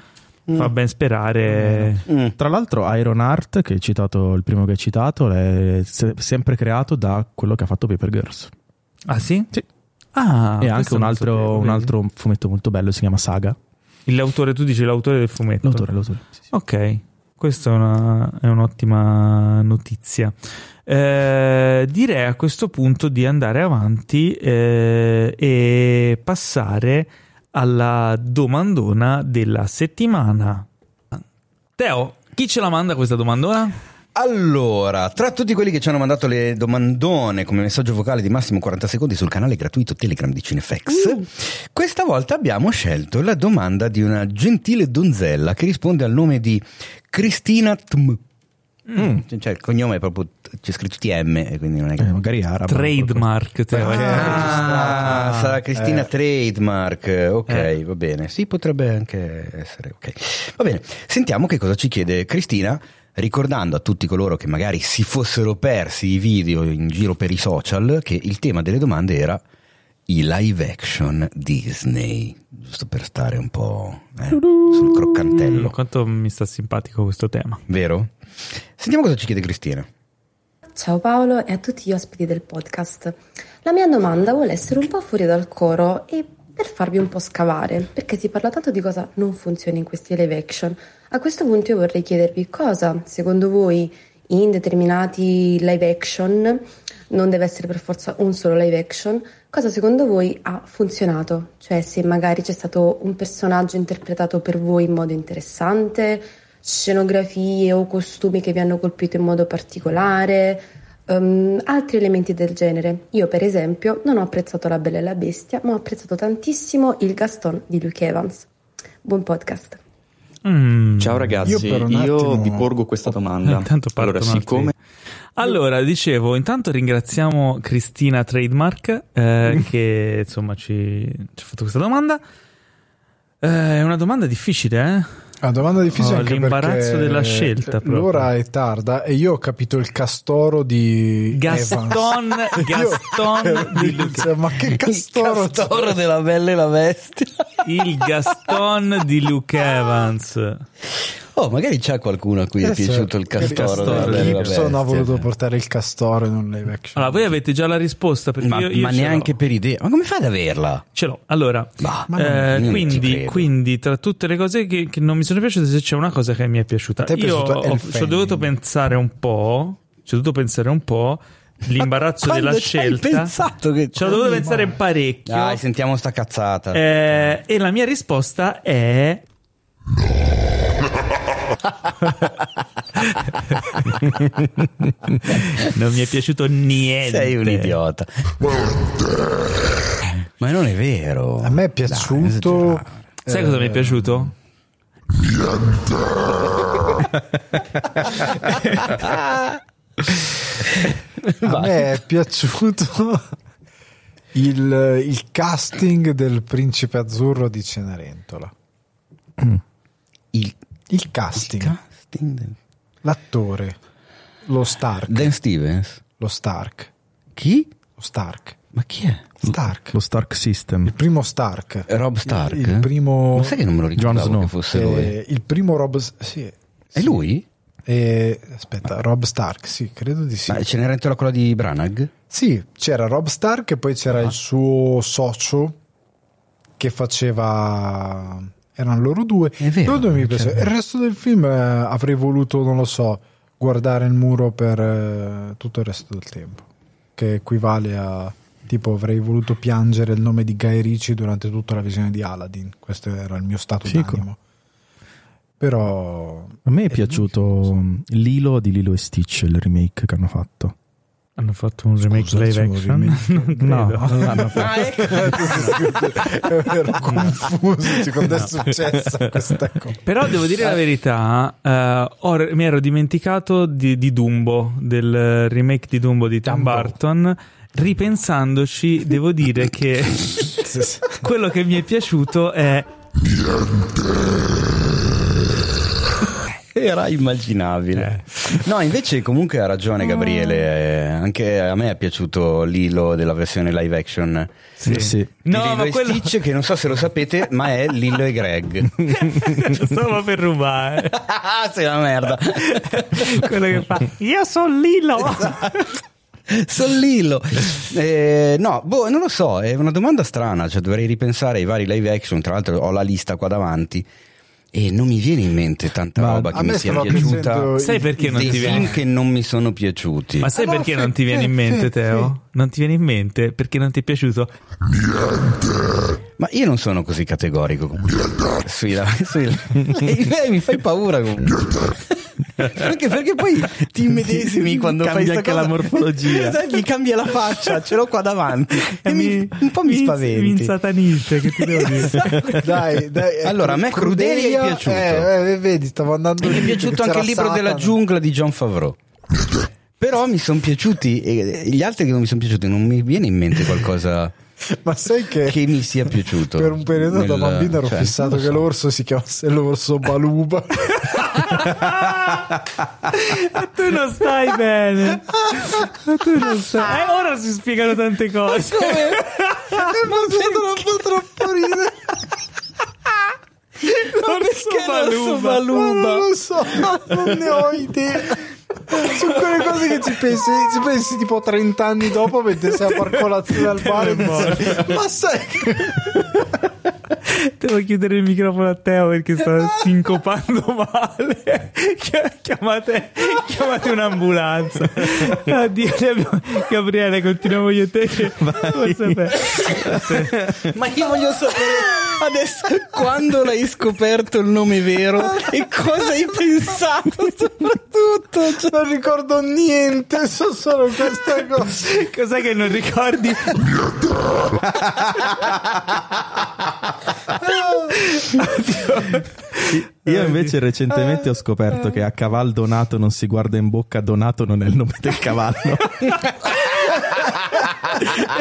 fa Mm. ben sperare. Mm. Tra l'altro Iron Heart, che hai citato, il primo che hai citato, è se- sempre creato da quello che ha fatto Paper Girls. Ah sì? Sì. Ah, e anche un altro, un altro fumetto molto bello, si chiama Saga. L'autore, tu dici l'autore del fumetto. L'autore, l'autore. Sì, sì. Ok, questa è, una- è un'ottima notizia. Eh, direi a questo punto di andare avanti eh, e passare alla domandona della settimana. Teo, chi ce la manda questa domandona? Allora, tra tutti quelli che ci hanno mandato le domandone come messaggio vocale di massimo 40 secondi sul canale gratuito Telegram di Cinefx, questa volta abbiamo scelto la domanda di una gentile donzella che risponde al nome di Cristina Tm. Cioè, il cognome è proprio c'è scritto TM e quindi non è che Eh, magari arabo. Trademark, Teo. Perché- Ah, sarà Cristina Eh. Trademark. Ok, Eh. va bene. Sì, potrebbe anche essere. Ok, va bene. Sentiamo che cosa ci chiede Cristina. Ricordando a tutti coloro che magari si fossero persi i video in giro per i social, che il tema delle domande era i live action Disney, giusto per stare un po' eh, sul croccantello, Quanto mi sta simpatico questo tema. vero? Sentiamo cosa ci chiede Cristina. Ciao Paolo e a tutti gli ospiti del podcast. La mia domanda vuole essere un po' fuori dal coro e per farvi un po' scavare, perché si parla tanto di cosa non funziona in questi live action. A questo punto io vorrei chiedervi cosa, secondo voi, in determinati live action, non deve essere per forza un solo live action, cosa secondo voi ha funzionato? Cioè se magari c'è stato un personaggio interpretato per voi in modo interessante, scenografie o costumi che vi hanno colpito in modo particolare, ehm, altri elementi del genere. Io, per esempio, non ho apprezzato La Bella e la Bestia, ma ho apprezzato tantissimo il Gaston di Luke Evans. Buon podcast. Mm. Ciao ragazzi, Io io, attimo- vi porgo questa domanda. Intanto partono allora, siccome Allora, dicevo, intanto ringraziamo Cristina Trademark eh, che insomma ci, ci ha fatto questa domanda. Eh, è una domanda difficile, eh? Una domanda difficile anche l'imbarazzo della scelta, proprio. L'ora è tarda e io ho capito il castoro di Gaston, Evans. Gaston di Luke- Cioè, ma che castoro, Il castoro della Bella e la Bestia. Il Gaston di Luke Evans. Oh, magari c'è qualcuno a cui è Adesso- piacciuto il castoro, castoro Bella e la Gibson ha voluto portare il castoro in un live action. Allora, voi avete già la risposta Ma, io, io ma ce l'ho. neanche per idea. Ma come fai ad averla? Ce l'ho. Allora, Bah, eh, non quindi, quindi, tra tutte le cose che, che non mi sono piaciute, se c'è una cosa che mi è piaciuta, è io piaciuto ho, ci ho dovuto pensare un po'. Ci ho dovuto pensare un po'. L'imbarazzo Ma della scelta. pensato che- Ci ho dovuto pensare parecchio. Dai, sentiamo sta cazzata. Eh, e la mia risposta è. non mi è piaciuto niente. Sei un idiota. Ma non è vero. A me è Dai, piaciuto. esagerare. Sai cosa mi è Eh, piaciuto? A me è piaciuto il, il casting del principe azzurro di Cenerentola. Il, Il casting, casting del- l'attore, lo Stark, Dan Stevens. lo Stark, Chi? lo Stark, Ma chi è? Stark, Lo Stark System. il primo Stark, Rob Stark. il primo, Ma sai che non me lo ricordavo Jon Snow. che fosse lui? eh, il primo Rob, sì, È lui? eh, aspetta, Rob Stark, sì, credo di sì. Ma Cenerentola quella di Branagh? Sì, c'era Rob Stark e poi c'era Ah. il suo socio che faceva. Erano loro due. È vero, Loro due mi c'è piaceva. vero. Il resto del film eh, avrei voluto, non lo so, guardare il muro per eh, tutto il resto del tempo. Che equivale a. Tipo, avrei voluto piangere il nome di Guy Ritchie durante tutta la visione di Aladdin. Questo era il mio stato Fico. d'animo. Però. A me è Eh, piaciuto Lilo di Lilo e Stitch, il remake che hanno fatto. Hanno fatto un remake Scusa, live action? remake? No, non l'hanno fatto. ero confuso cioè, quando è successa questa cosa. Però devo dire la verità, eh, ho- mi ero dimenticato di, di Dumbo, del remake di Dumbo di Tim Dumbo. Burton. Ripensandoci, devo dire che quello che mi è piaciuto è Era immaginabile. No, invece comunque ha ragione Gabriele, eh, anche a me è piaciuto Lilo della versione live action. Sì, sì. No, Lilo ma e quello- Stitch, che non so se lo sapete, ma è Lillo e Greg. Lo stavo per rubare. ah, sei una merda. quello che fa Io sono Lilo. Sono Lillo. Eh, no, boh, non lo so, è una domanda strana, cioè dovrei ripensare ai vari live action, tra l'altro ho la lista qua davanti. E non mi viene in mente tanta Ma roba che mi sia piaciuta. Sai perché non ti film viene? che non mi sono piaciuti. Ma sai Ah, no, perché fe- non ti viene in mente, fe- Teo? Non ti viene in mente perché non ti è piaciuto? Ma io non sono così categorico. Sui, sui- Eh, mi fai paura comunque. Anche perché poi ti immedesimi quando Cambia fai anche cosa. la morfologia. Esatto, gli cambia la faccia, ce l'ho qua davanti. E mi, un po' mi, Mi spaventi. insatanisce, che ti devo dire. Dai, dai. ecco, Allora, a me Crudelia è piaciuto. Eh, eh, vedi, stavo andando Mi è piaciuto anche il libro Satana. della giungla di John Favreau. Però mi sono piaciuti, e gli altri che non mi sono piaciuti, non mi viene in mente qualcosa Ma sai che, che mi sia piaciuto. per un periodo da nel- bambino ero cioè, fissato lo che so. l'orso si chiamasse l'orso Baluba. tu non stai bene. Ma tu non stai. Eh, ora si spiegano tante cose. Ma troppo troppo ridere. L'orso Ma non lo so, non ne ho idea. Sono quelle cose che ci pensi, ci pensi tipo 30 anni dopo mentre sei a far colazione al bar e dici, ma sai che Devo chiudere il microfono a Teo perché sta sincopando male. Chi- Chiamate, chiamate un'ambulanza. Addio, abbiamo- Gabriele, continuiamo io e te. Che Ma io voglio sapere adesso quando l'hai scoperto il nome vero e cosa hai pensato soprattutto. Cioè, non ricordo niente, so solo questa cosa. Cos'è che non ricordi? Io invece recentemente ho scoperto che a caval donato non si guarda in bocca, donato non è il nome del cavallo.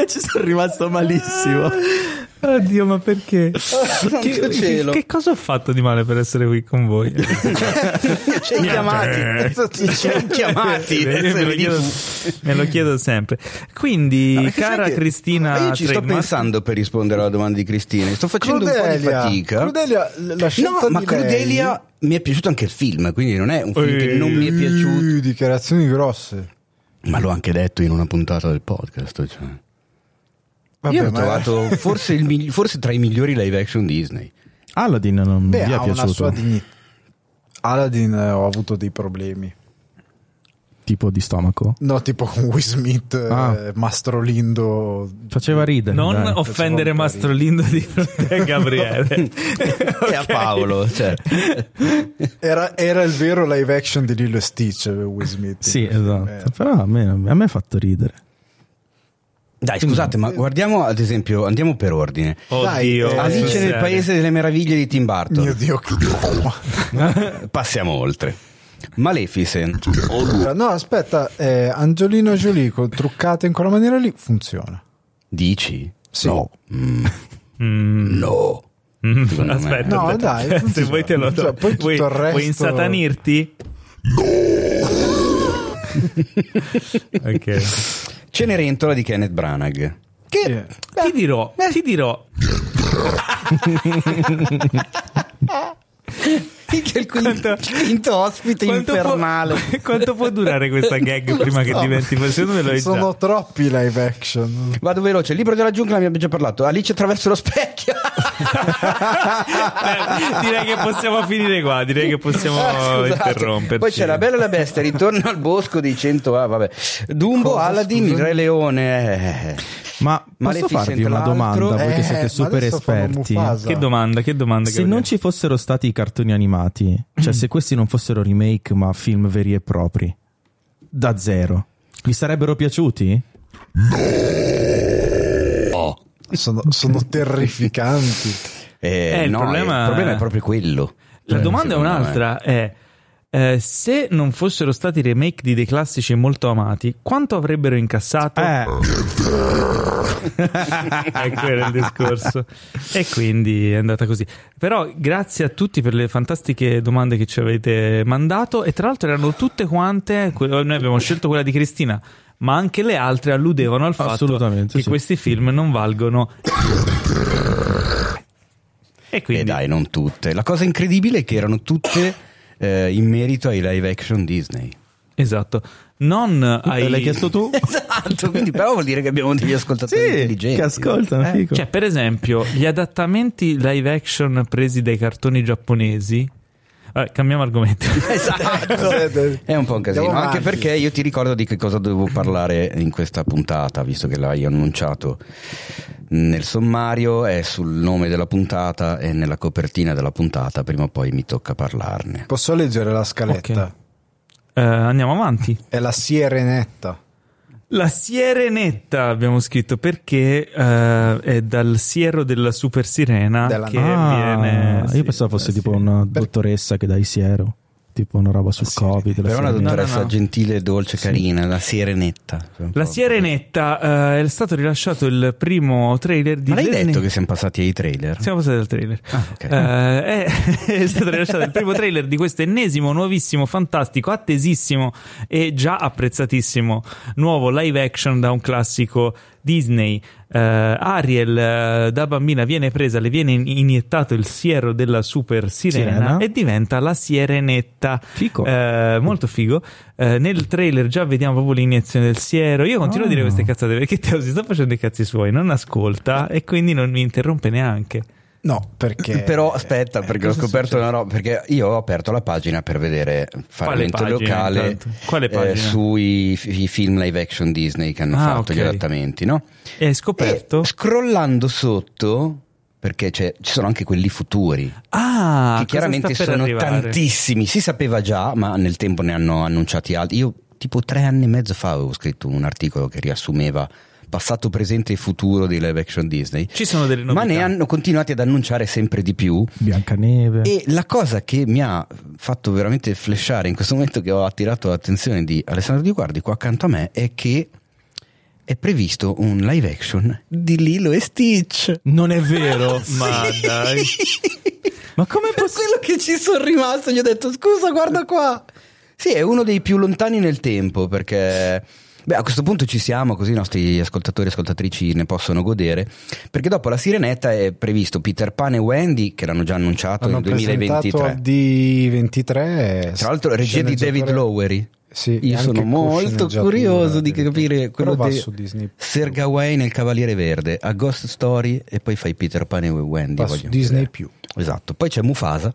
e ci sono rimasto malissimo. Oddio, ma perché? Santo Che, cielo. che cosa ho fatto di male per essere qui con voi? ci hai chiamati. Ci hai chiamati. Me, lo chiedo, me lo chiedo sempre. Quindi, No, cara che- Cristina, io ci sto Trademark- pensando per rispondere alla domanda di Cristina. Sto facendo un po' di fatica. Crudelia, la scelta No, ma Crudelia mi è piaciuto anche il film, quindi non è un film che Eh. non mi è lei- piaciuto. Dichiarazioni grosse. Ma l'ho anche detto in una puntata del podcast. Cioè. Vabbè, Io l'ho ma- trovato forse, il migli- forse tra i migliori live action Disney. Aladdin non Beh, vi è ha una piaciuto? sua dignità. Aladdin eh, ho avuto dei problemi. Tipo di stomaco? No, tipo con Will Smith, eh, Ah. Mastro Lindo. Faceva ridere. Non dai. offendere Mastro Lindo di fronte a Gabriele. E a Paolo. Cioè. Era, era il vero live action di Lilo e Stitch, eh, Will Smith. Sì, Eh, esatto. Però a me, a me ha fatto ridere. Dai, scusate, ma guardiamo ad esempio, andiamo per ordine. Oddio. Dai, eh, Alice nel paese delle meraviglie di Tim Burton. Mio Dio, che Passiamo oltre. Maleficent. No, aspetta, eh, Angelino Jolie con- truccata in quella maniera lì funziona. Dici? Sì. No. Mm, Mm, no. mm, aspetta, No, aspetta. dai, se vuoi te lo Cioè, poi tutto vuoi, il resto- vuoi insatanirti? ok. Cenerentola di Kenneth Branagh. Che Eh, Ti dirò, ti dirò. che il quinto, quinto ospite Quanto infernale. Può, quanto può durare questa gag prima che so. diventi? Me lo hai Sono già. troppi live action. Vado veloce. Il libro della giungla ne abbiamo già parlato. Alice attraverso lo specchio. Eh, direi che possiamo finire qua. Direi che possiamo Scusate. interromperci. Poi c'è la bella e la bestia, ritorno al bosco dei 100 ah, vabbè. Dumbo, Cosa, Aladdin? Re Leone. Eh. Ma posso farvi una domanda, voi Eh, che siete ma super esperti? Che domanda, che domanda. Se Gabriele? non ci fossero stati i cartoni animati, cioè se questi non fossero remake ma film veri e propri, da zero, vi sarebbero piaciuti? Sono, sono terrificanti. Eh, Eh, il no, problema- il problema è proprio quello. La Cioè, domanda è un'altra: è eh, se non fossero stati remake di dei classici molto amati, quanto avrebbero incassato? Eh, è quello il discorso. E quindi è andata così. Però grazie a tutti per le fantastiche domande che ci avete mandato. E tra l'altro erano tutte quante. Noi abbiamo scelto quella di Cristina. Ma anche le altre alludevano al fatto che sì. questi film non valgono. E quindi Eh dai, non tutte. La cosa incredibile è che erano tutte eh, in merito ai live action Disney. esatto, non ai l'hai chiesto tu? Esatto, quindi però vuol dire che abbiamo degli ascoltatori intelligenti. che ascoltano, Eh, cioè, per esempio, gli adattamenti live action presi dai cartoni giapponesi. Vabbè, cambiamo argomento. Esatto. È un po' un casino, Andiamo anche avanti. perché io ti ricordo di che cosa dovevo parlare in questa puntata, visto che l'hai annunciato nel sommario, è sul nome della puntata e nella copertina della puntata, prima o poi mi tocca parlarne. Posso leggere la scaletta? Eh, andiamo avanti. È la Sirenetta. La Sirenetta abbiamo scritto perché eh, è dal siero della super sirena Della- che Ah, viene. sì, io pensavo fosse tipo una dottoressa che dà i siero, tipo una roba sul Sì, covid. Però una sirenetta. dottoressa no, no. gentile, dolce, carina, la sirenetta. La Sirenetta eh, è stato rilasciato il primo trailer di Ma l'hai Disney- detto che siamo passati ai trailer? Siamo passati al trailer. Ah, ok. Eh, è, è stato rilasciato il primo trailer di questo ennesimo, nuovissimo, fantastico, attesissimo e già apprezzatissimo nuovo live action da un classico Disney. Eh, Ariel eh, da bambina viene presa, le viene in- iniettato il siero della super sirena, Sirena. e diventa la sirenetta. Fico. Eh, molto figo. Eh, nel trailer già vediamo proprio l'iniezione del siero. Io continuo a dire Ah. queste cazzate perché Teo si sta facendo i cazzi suoi, non ascolta e quindi non mi interrompe neanche. No, perché... Però aspetta, Eh, perché ho scoperto una roba. Perché io ho aperto la pagina per vedere pagina, locale? Quale eh, pagina? sui f- i film live action Disney che hanno Ah, fatto ok. gli adattamenti, no? E hai scoperto? E scrollando sotto, perché c'è- ci sono anche quelli futuri, Ah, che chiaramente sono arrivare? tantissimi. Si sapeva già, ma nel tempo ne hanno annunciati altri. Io, tipo tre anni e mezzo fa, avevo scritto un articolo che riassumeva passato, presente e futuro di live action Disney. Ci sono delle novità. Ma ne hanno continuati ad annunciare sempre di più. Biancaneve. E la cosa che mi ha fatto veramente flashare in questo momento che ho attirato l'attenzione di Alessandro Di Guardi qua accanto a me è che è previsto un live action di Lilo e Stitch. Non è vero. Ma dai. Ma come Per quello che ci sono rimasto gli ho detto scusa guarda qua. Sì, è uno dei più lontani nel tempo perché... Beh, a questo punto ci siamo, così i nostri ascoltatori e ascoltatrici ne possono godere. Perché dopo la Sirenetta è previsto Peter Pan e Wendy, che l'hanno già annunciato Hanno nel 2023. presentato D23. Tra l'altro, regia di David Lowery. Sì, Io sono molto curioso di capire quello di. Ser Gawain nel Cavaliere Verde, a Ghost Story e poi fai Peter Pan e Wendy. Va su Disney vedere. più. Esatto, poi c'è Mufasa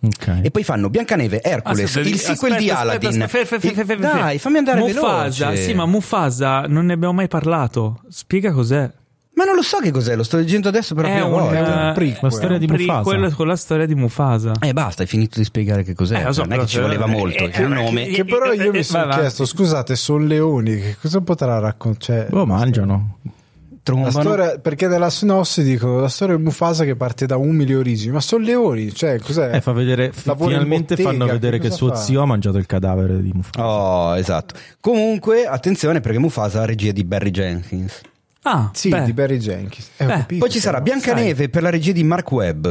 Ok. e poi fanno Biancaneve, Hercules, Aspetta, il di- sequel aspetta, di aspetta, Aladdin. aspetta, Il- fer- Dai, fammi andare Mufasa, veloce. sì, ma Mufasa non ne abbiamo mai parlato. Spiega cos'è. Ma non lo so che cos'è, lo sto leggendo adesso per la è prima un, volta. eh, prequel. La storia di Mufasa. con la storia di Mufasa. Eh basta, hai finito di spiegare che cos'è. Eh, lo so, non è che ci voleva eh, molto, eh, il eh, nome. eh, Che però io mi eh, sono vai avanti. chiesto, scusate, sono leoni, che cosa potrà raccontare? Oh, mangiano. La Trombano. storia, perché nella sinossi dico la storia di Mufasa che parte da umili origini, ma sono leoni, cioè cos'è? Eh, fa vedere, Lavora in finalmente bottega, fanno vedere che, cosa suo fa? zio ha mangiato il cadavere di Mufasa. Oh, esatto. Comunque, attenzione perché Mufasa ha regia di Barry Jenkins. Ah, Sì, beh. di Barry Jenkins. Eh, capito, Poi ci sarà. Biancaneve per la regia di Mark Webb.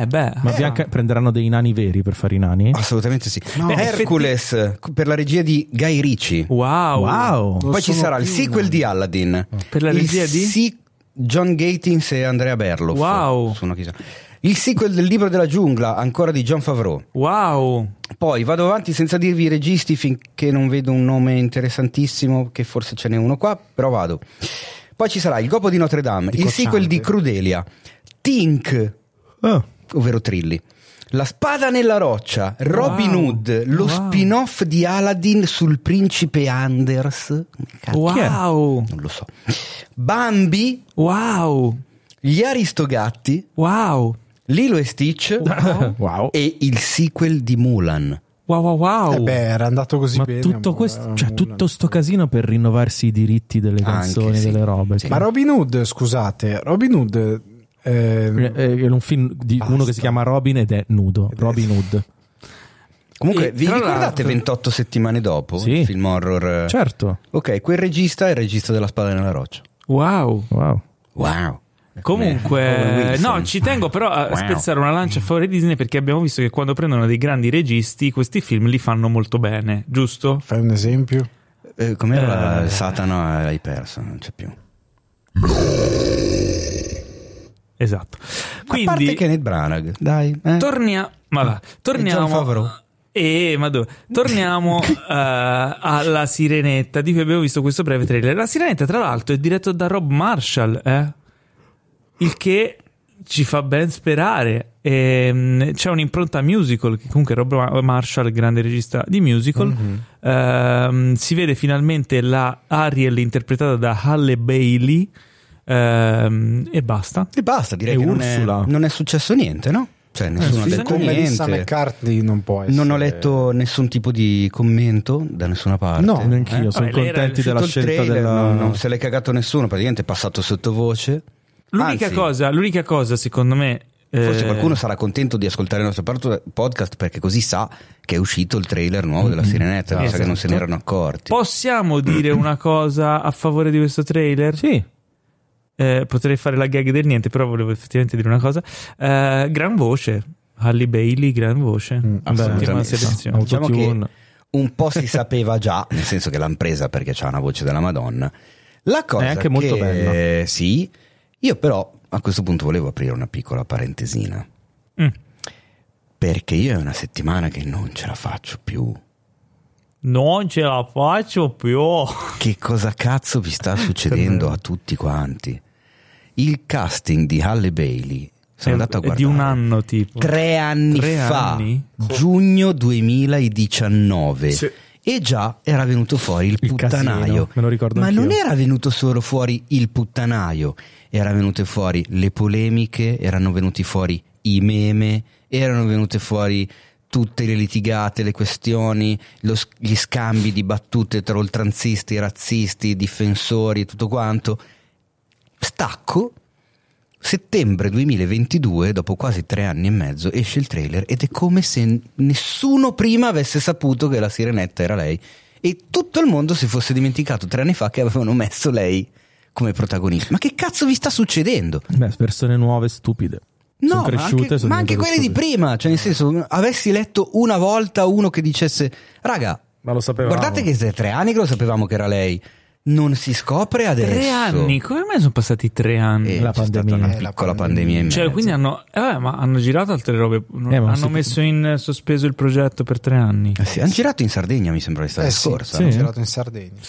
Eh, beh. Ma Bianca- prenderanno dei nani veri per fare i nani? Assolutamente sì. No. Beh, Hercules per la regia di Guy Ritchie. Wow. Wow! Poi ci sarà il sequel nani. di Aladdin. Per la Il regia di? si- John Gatins e Andrea Berloff. Wow. Sono chissà. Il sequel del libro della giungla, ancora di John Favreau. Wow. Poi vado avanti senza dirvi i registi finché non vedo un nome interessantissimo, che forse ce n'è uno qua, però vado. Poi ci sarà Il Gopo di Notre Dame, Di il Cocciante. sequel di Crudelia, Tink, Oh, ovvero Trilli. La spada nella roccia, Robin Wow. Hood, lo Wow. spin-off di Aladdin sul principe Anders. Wow. Non lo so. Bambi, Wow. gli Aristogatti, Wow. Lilo e Stitch wow. e il sequel di Mulan. Wow, wow, wow. Eh beh, era andato così Ma bene. tutto, questo, cioè, Mulan. tutto sto casino per rinnovarsi i diritti delle Anche, canzoni, sì. delle robe. Ma Robin Hood, scusate, Robin Hood eh, È un film di Basta. uno che si chiama Robin ed è nudo. Robin Hood. Comunque, E vi ricordate l'altro- 28 settimane dopo? Sì. Il film horror. Certo. Ok, quel regista è il regista della spada nella roccia. Wow. Wow. Wow. Comunque, no, ci tengo però a Wow. spezzare una lancia a favore di Disney perché abbiamo visto che quando prendono dei grandi registi, questi film li fanno molto bene, giusto? fai un esempio? Eh, com'era Eh. Satana? Hai perso, non c'è più. Esatto. a parte Quindi, Kenneth Branagh, dai. eh. tornia- ma va, torniamo. Favreau. Eh, ma dove? Torniamo eh, alla Sirenetta di cui abbiamo visto questo breve trailer. La Sirenetta, tra l'altro, è diretto da Rob Marshall, eh? il che ci fa ben sperare. Ehm, c'è un'impronta musical, che comunque Rob Marshall, grande regista di musical. Ehm, si vede finalmente la Ariel interpretata da Halle Bailey. Ehm, e basta. E basta, direi E che non è, Ursula. non è successo niente, no? Cioè, nessuno ha Sì, detto come niente. McCartney non può essere. Non ho letto nessun tipo di commento da nessuna parte. No, Neanch'io, sono Vabbè, lei era contenti della scelta trailer, della... non, non se l'è cagato nessuno, praticamente è passato sottovoce. L'unica, Anzi, cosa, l'unica cosa, secondo me. Forse eh, qualcuno sarà contento di ascoltare il nostro podcast perché così sa che è uscito il trailer nuovo della Sirenetta, mi sa che non se ne erano accorti. Possiamo dire una cosa a favore di questo trailer? Sì, Eh, potrei fare la gag del niente, però volevo effettivamente dire una cosa. Eh, gran voce. Halle Bailey, gran voce. Mm, beh, selezione. Diciamo Autotune. che un po' si sapeva già, nel senso che l'hanno presa perché c'ha una voce della Madonna. La cosa È anche molto che- bella. Sì, io però a questo punto volevo aprire una piccola parentesina. Mm. Perché io è una settimana che non ce la faccio più. Non ce la faccio più. Che cosa cazzo vi sta succedendo a tutti quanti? Il casting di Halle Bailey sono È- andato a guardare di un anno, tipo. tre anni Tre fa, anni? giugno 2019. Sì. E già era venuto fuori il, Il puttanaio. casino, me lo ricordo Ma anch'io. non era venuto solo fuori il puttanaio, erano venute fuori le polemiche, erano venuti fuori i meme, erano venute fuori tutte le litigate, le questioni, lo gli scambi di battute tra oltranzisti, razzisti, difensori e tutto quanto. Stacco. Settembre 2022, dopo quasi tre anni e mezzo, esce il trailer ed è come se nessuno prima avesse saputo che la sirenetta era lei e tutto il mondo si fosse dimenticato tre anni fa che avevano messo lei come protagonista. Ma che cazzo vi sta succedendo? Beh, persone nuove, stupide. No, sono ma anche, ma anche quelle di stupide. prima, cioè nel senso, avessi letto una volta uno che dicesse, raga, Ma lo sapevamo. guardate che è tre anni che lo sapevamo che era lei, non si scopre adesso. Tre anni? Come mai sono passati tre anni? E La pandemia. una Eh, la piccola pandemia. pandemia in Cioè, mezzo. quindi hanno, eh, ma hanno girato altre robe. non- Eh, hanno si- messo in sospeso il progetto per tre anni. Eh sì, hanno girato in Sardegna, mi sembra l'estate Eh sì, scorsa. sì, no? ho girato in Sardegna.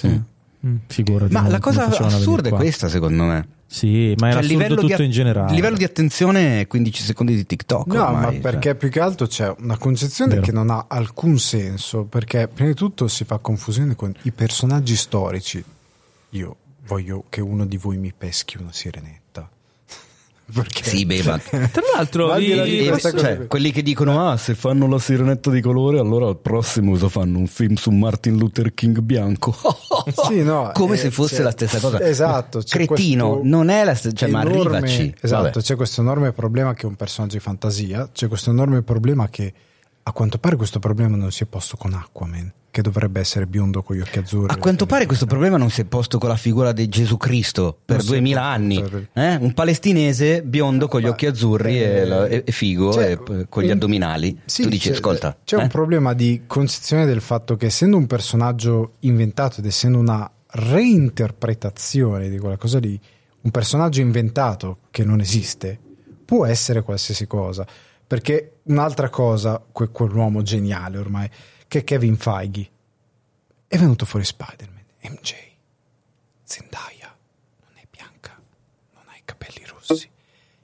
Mm. Figurati. Ma non- la cosa assurda è questa, secondo me. Sì, ma Cioè, assurdo tutto di, in generale. il livello di attenzione è 15 secondi di TikTok. No, ormai, ma cioè. perché più che altro c'è una concezione Vero. che non ha alcun senso, perché prima di tutto si fa confusione con i personaggi storici. Io voglio che uno di voi mi peschi una sirenetta. Perché? Sì, beh, ma Tra l'altro, Ma al di cosa cioè, quelli che dicono ah se fanno la sirenetta di colore allora al prossimo cosa fanno un film su Martin Luther King bianco Sì, no, come eh, se fosse c'è- la stessa cosa Esatto, c'è cretino questo non è la stessa cioè, ma arrivaci Esatto, Vabbè. c'è questo enorme problema che è un personaggio di fantasia, c'è questo enorme problema che a quanto pare questo problema non si è posto con Aquaman, che dovrebbe essere biondo con gli occhi azzurri. a quanto pare questo problema non si è posto con la figura di Gesù Cristo per Non si è 2000 posto anni per- eh? un palestinese biondo con gli occhi azzurri eh, e, e- figo cioè, e con gli addominali Sì, tu dici c'è- ascolta C'è eh? un problema di concezione del fatto che essendo un personaggio inventato ed essendo una reinterpretazione di quella cosa lì, un personaggio inventato che non esiste, può essere qualsiasi cosa. Perché un'altra cosa, que- quell'uomo geniale ormai, che Kevin Feige, è venuto fuori Spider-Man, MJ, Zendaya, non è bianca, non ha i capelli rossi.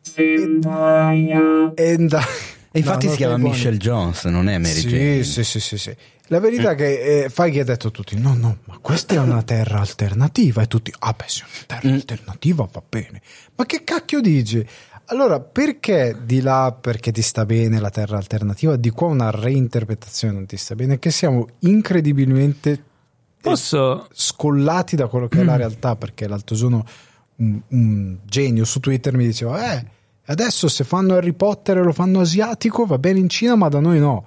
Zendaya. E da- e infatti No, si chiama. Michelle Jones non è Mary sì, Jane Sì, sì, sì, sì. La verità è che eh, Feige ha detto a tutti: no, no, ma questa è una terra alternativa. E tutti, ah, beh, se è una terra Mm. alternativa va bene. Ma che cacchio dici? Allora, perché di là perché ti sta bene la terra alternativa, di qua una reinterpretazione non ti sta bene? Che siamo incredibilmente posso. scollati da quello che è la realtà. Perché l'altro giorno un, un genio su Twitter mi diceva: Eh, adesso se fanno Harry Potter e lo fanno asiatico va bene in Cina, ma da noi no.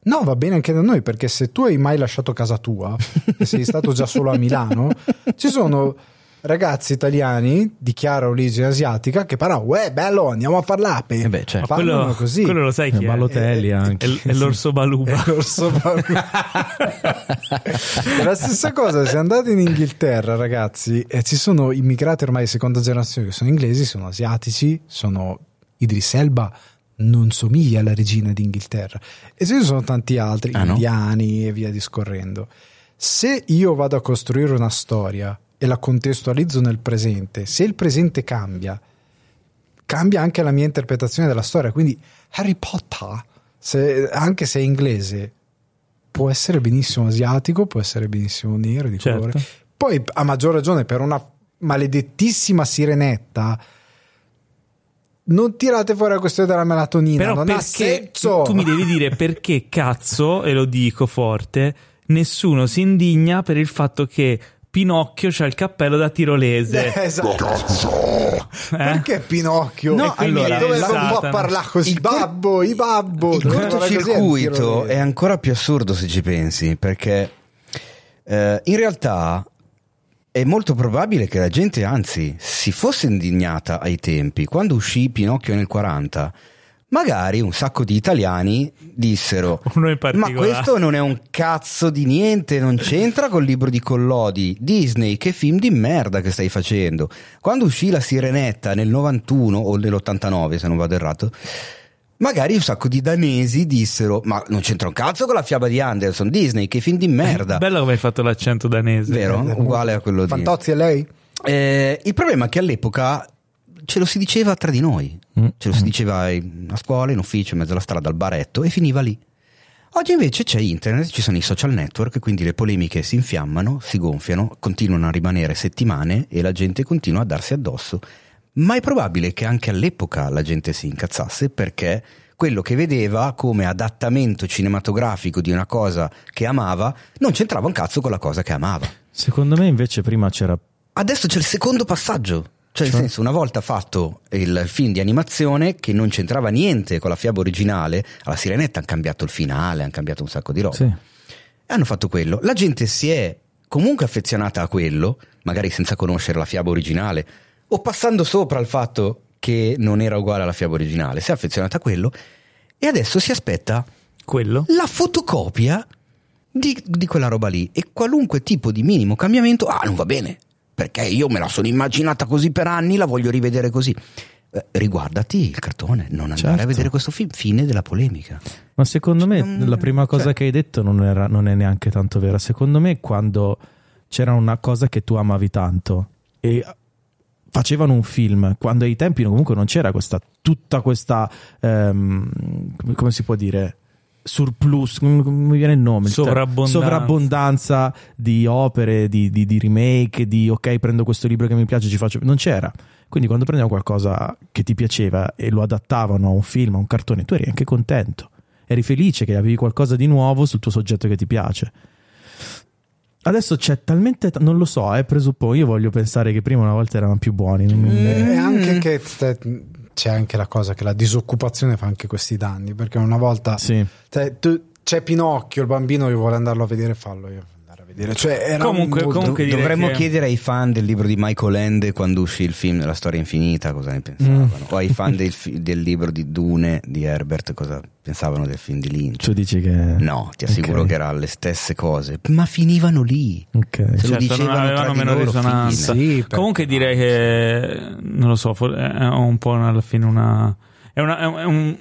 No, va bene anche da noi, perché se tu hai mai lasciato casa tua e sei stato già solo a Milano, ci sono ragazzi italiani di chiara origine asiatica che parlano, uè, bello, andiamo a parlare. Eh beh, certo. Parlano Quello, così. quello lo sai chi Eh, è? Balotelli È- anche. È, è l'orso Baluba. È l'orso Baluba. la stessa cosa, se andate in Inghilterra, ragazzi, e ci sono immigrati ormai di seconda generazione che sono inglesi, sono asiatici, sono Idris Elba non somiglia alla regina d'Inghilterra e ce ne sono tanti altri, Ah, no? indiani e via discorrendo. Se io vado a costruire una storia e la contestualizzo nel presente, se il presente cambia, cambia anche la mia interpretazione della storia. Quindi Harry Potter, se- anche se è inglese, può essere benissimo asiatico, può essere benissimo nero di Certo. colore. Poi, a maggior ragione, per una maledettissima sirenetta, non tirate fuori la questione della melatonina, Però non ha perché senso. tu mi devi dire perché cazzo, e lo dico forte, nessuno si indigna per il fatto che Pinocchio c'ha il cappello da tirolese. Eh, esatto. Eh? Perché Pinocchio? No, allora, dove la- un po' Satana. parlare così? Il babbo, i babbo. Il è cortocircuito tirolese. è ancora più assurdo se ci pensi, perché eh, in realtà è molto probabile che la gente, anzi, si fosse indignata ai tempi, quando uscì Pinocchio nel 40. Magari un sacco di italiani dissero: Uno in Ma questo non è un cazzo di niente, non c'entra col libro di Collodi. Disney, che film di merda che stai facendo? Quando uscì La Sirenetta nel 91 o nell'89, se non vado errato, magari un sacco di danesi dissero: Ma non c'entra un cazzo con la fiaba di Anderson, Disney, che film di merda. Bello come hai fatto l'accento danese. Vero? Uguale a quello di. Fantozzi e lei? Eh, il problema è che all'epoca ce lo si diceva tra di noi, Mm. ce lo si diceva in- a scuola, in ufficio, in mezzo alla strada, al baretto e finiva lì. Oggi invece c'è internet, ci sono i social network, quindi le polemiche si infiammano, si gonfiano, continuano a rimanere settimane e la gente continua a darsi addosso. Ma è probabile che anche all'epoca la gente si incazzasse perché quello che vedeva come adattamento cinematografico di una cosa che amava non c'entrava un cazzo con la cosa che amava. Secondo me invece prima c'era Adesso c'è il secondo passaggio. Cioè, nel senso, una volta fatto il film di animazione che non c'entrava niente con la fiaba originale, alla Sirenetta hanno cambiato il finale, hanno cambiato un sacco di roba. Sì. E hanno fatto quello. La gente si è comunque affezionata a quello, magari senza conoscere la fiaba originale, o passando sopra il fatto che non era uguale alla fiaba originale, si è affezionata a quello e adesso si aspetta Quello? la fotocopia di, di quella roba lì e qualunque tipo di minimo cambiamento, ah, non va bene, perché io me la sono immaginata così per anni, la voglio rivedere così. Eh, riguardati il cartone, non andare Certo. a vedere questo film, fine della polemica. Ma secondo me Mm, la prima cosa cioè- che hai detto non, era- non è neanche tanto vera. Secondo me quando c'era una cosa che tu amavi tanto e facevano un film, quando ai tempi comunque non c'era questa, tutta questa, ehm, come- come si può dire? Surplus, come mi viene il nome? Sovrabbondanza. sovrabbondanza di opere, di, di- di remake, di ok, prendo questo libro che mi piace, ci faccio. Non c'era. Quindi quando prendevo qualcosa che ti piaceva e lo adattavano a un film, a un cartone, tu eri anche contento. Eri felice che avevi qualcosa di nuovo sul tuo soggetto che ti piace. Adesso c'è talmente. t- non lo so, eh, presuppongo. Io voglio pensare che prima una volta eravamo più buoni. non- E anche che te- c'è anche la cosa che la disoccupazione fa anche questi danni, perché una volta Sì. cioè, tu- c'è Pinocchio, il bambino che vuole andarlo a vedere, fallo io. Vedere. Cioè, era Comunque- un- comunque direi Dovremmo che- chiedere ai fan del libro di Michael Ende quando uscì il film La storia infinita cosa ne pensavano, o ai fan del, fi- del libro di Dune di Herbert cosa pensavano del film di Lynch. Tu dici che. No, ti assicuro Ok. che erano le stesse cose, ma finivano lì. Ok. Se lo Certo, non dicevano tra avevano di meno loro, risonanza. Sì, Comunque direi che non lo so, è un po' alla fine una è una è un, è un-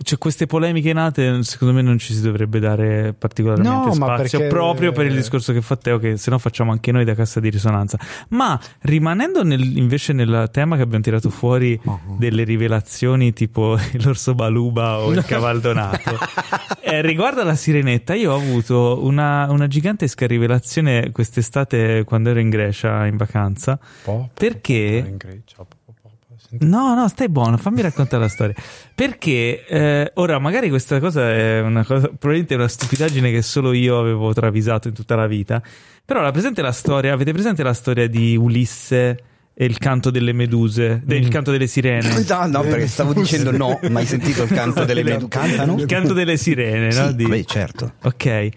cioè queste polemiche nate secondo me non ci si dovrebbe dare particolarmente No, spazio perché- proprio per il discorso che fa Teo che se no facciamo anche noi da cassa di risonanza. Ma rimanendo nel- invece nel tema che abbiamo tirato fuori delle rivelazioni tipo l'orso baluba o il cavaldonato eh, riguardo alla sirenetta io ho avuto una, una gigantesca rivelazione quest'estate quando ero in Grecia in vacanza. Po- perché in Grecia, po- po- po- senti- No, no, stai buono, fammi raccontare la storia. Perché eh, ora magari questa cosa è una cosa, probabilmente è una stupidaggine che solo io avevo travisato in tutta la vita. Però la presente la storia, avete presente la storia di Ulisse e il canto delle meduse, il canto delle sirene? No, no, perché stavo dicendo no, ma hai sentito il canto delle meduse? Cantano? Il canto delle sirene, no? Sì, Di- beh, certo. Ok. Che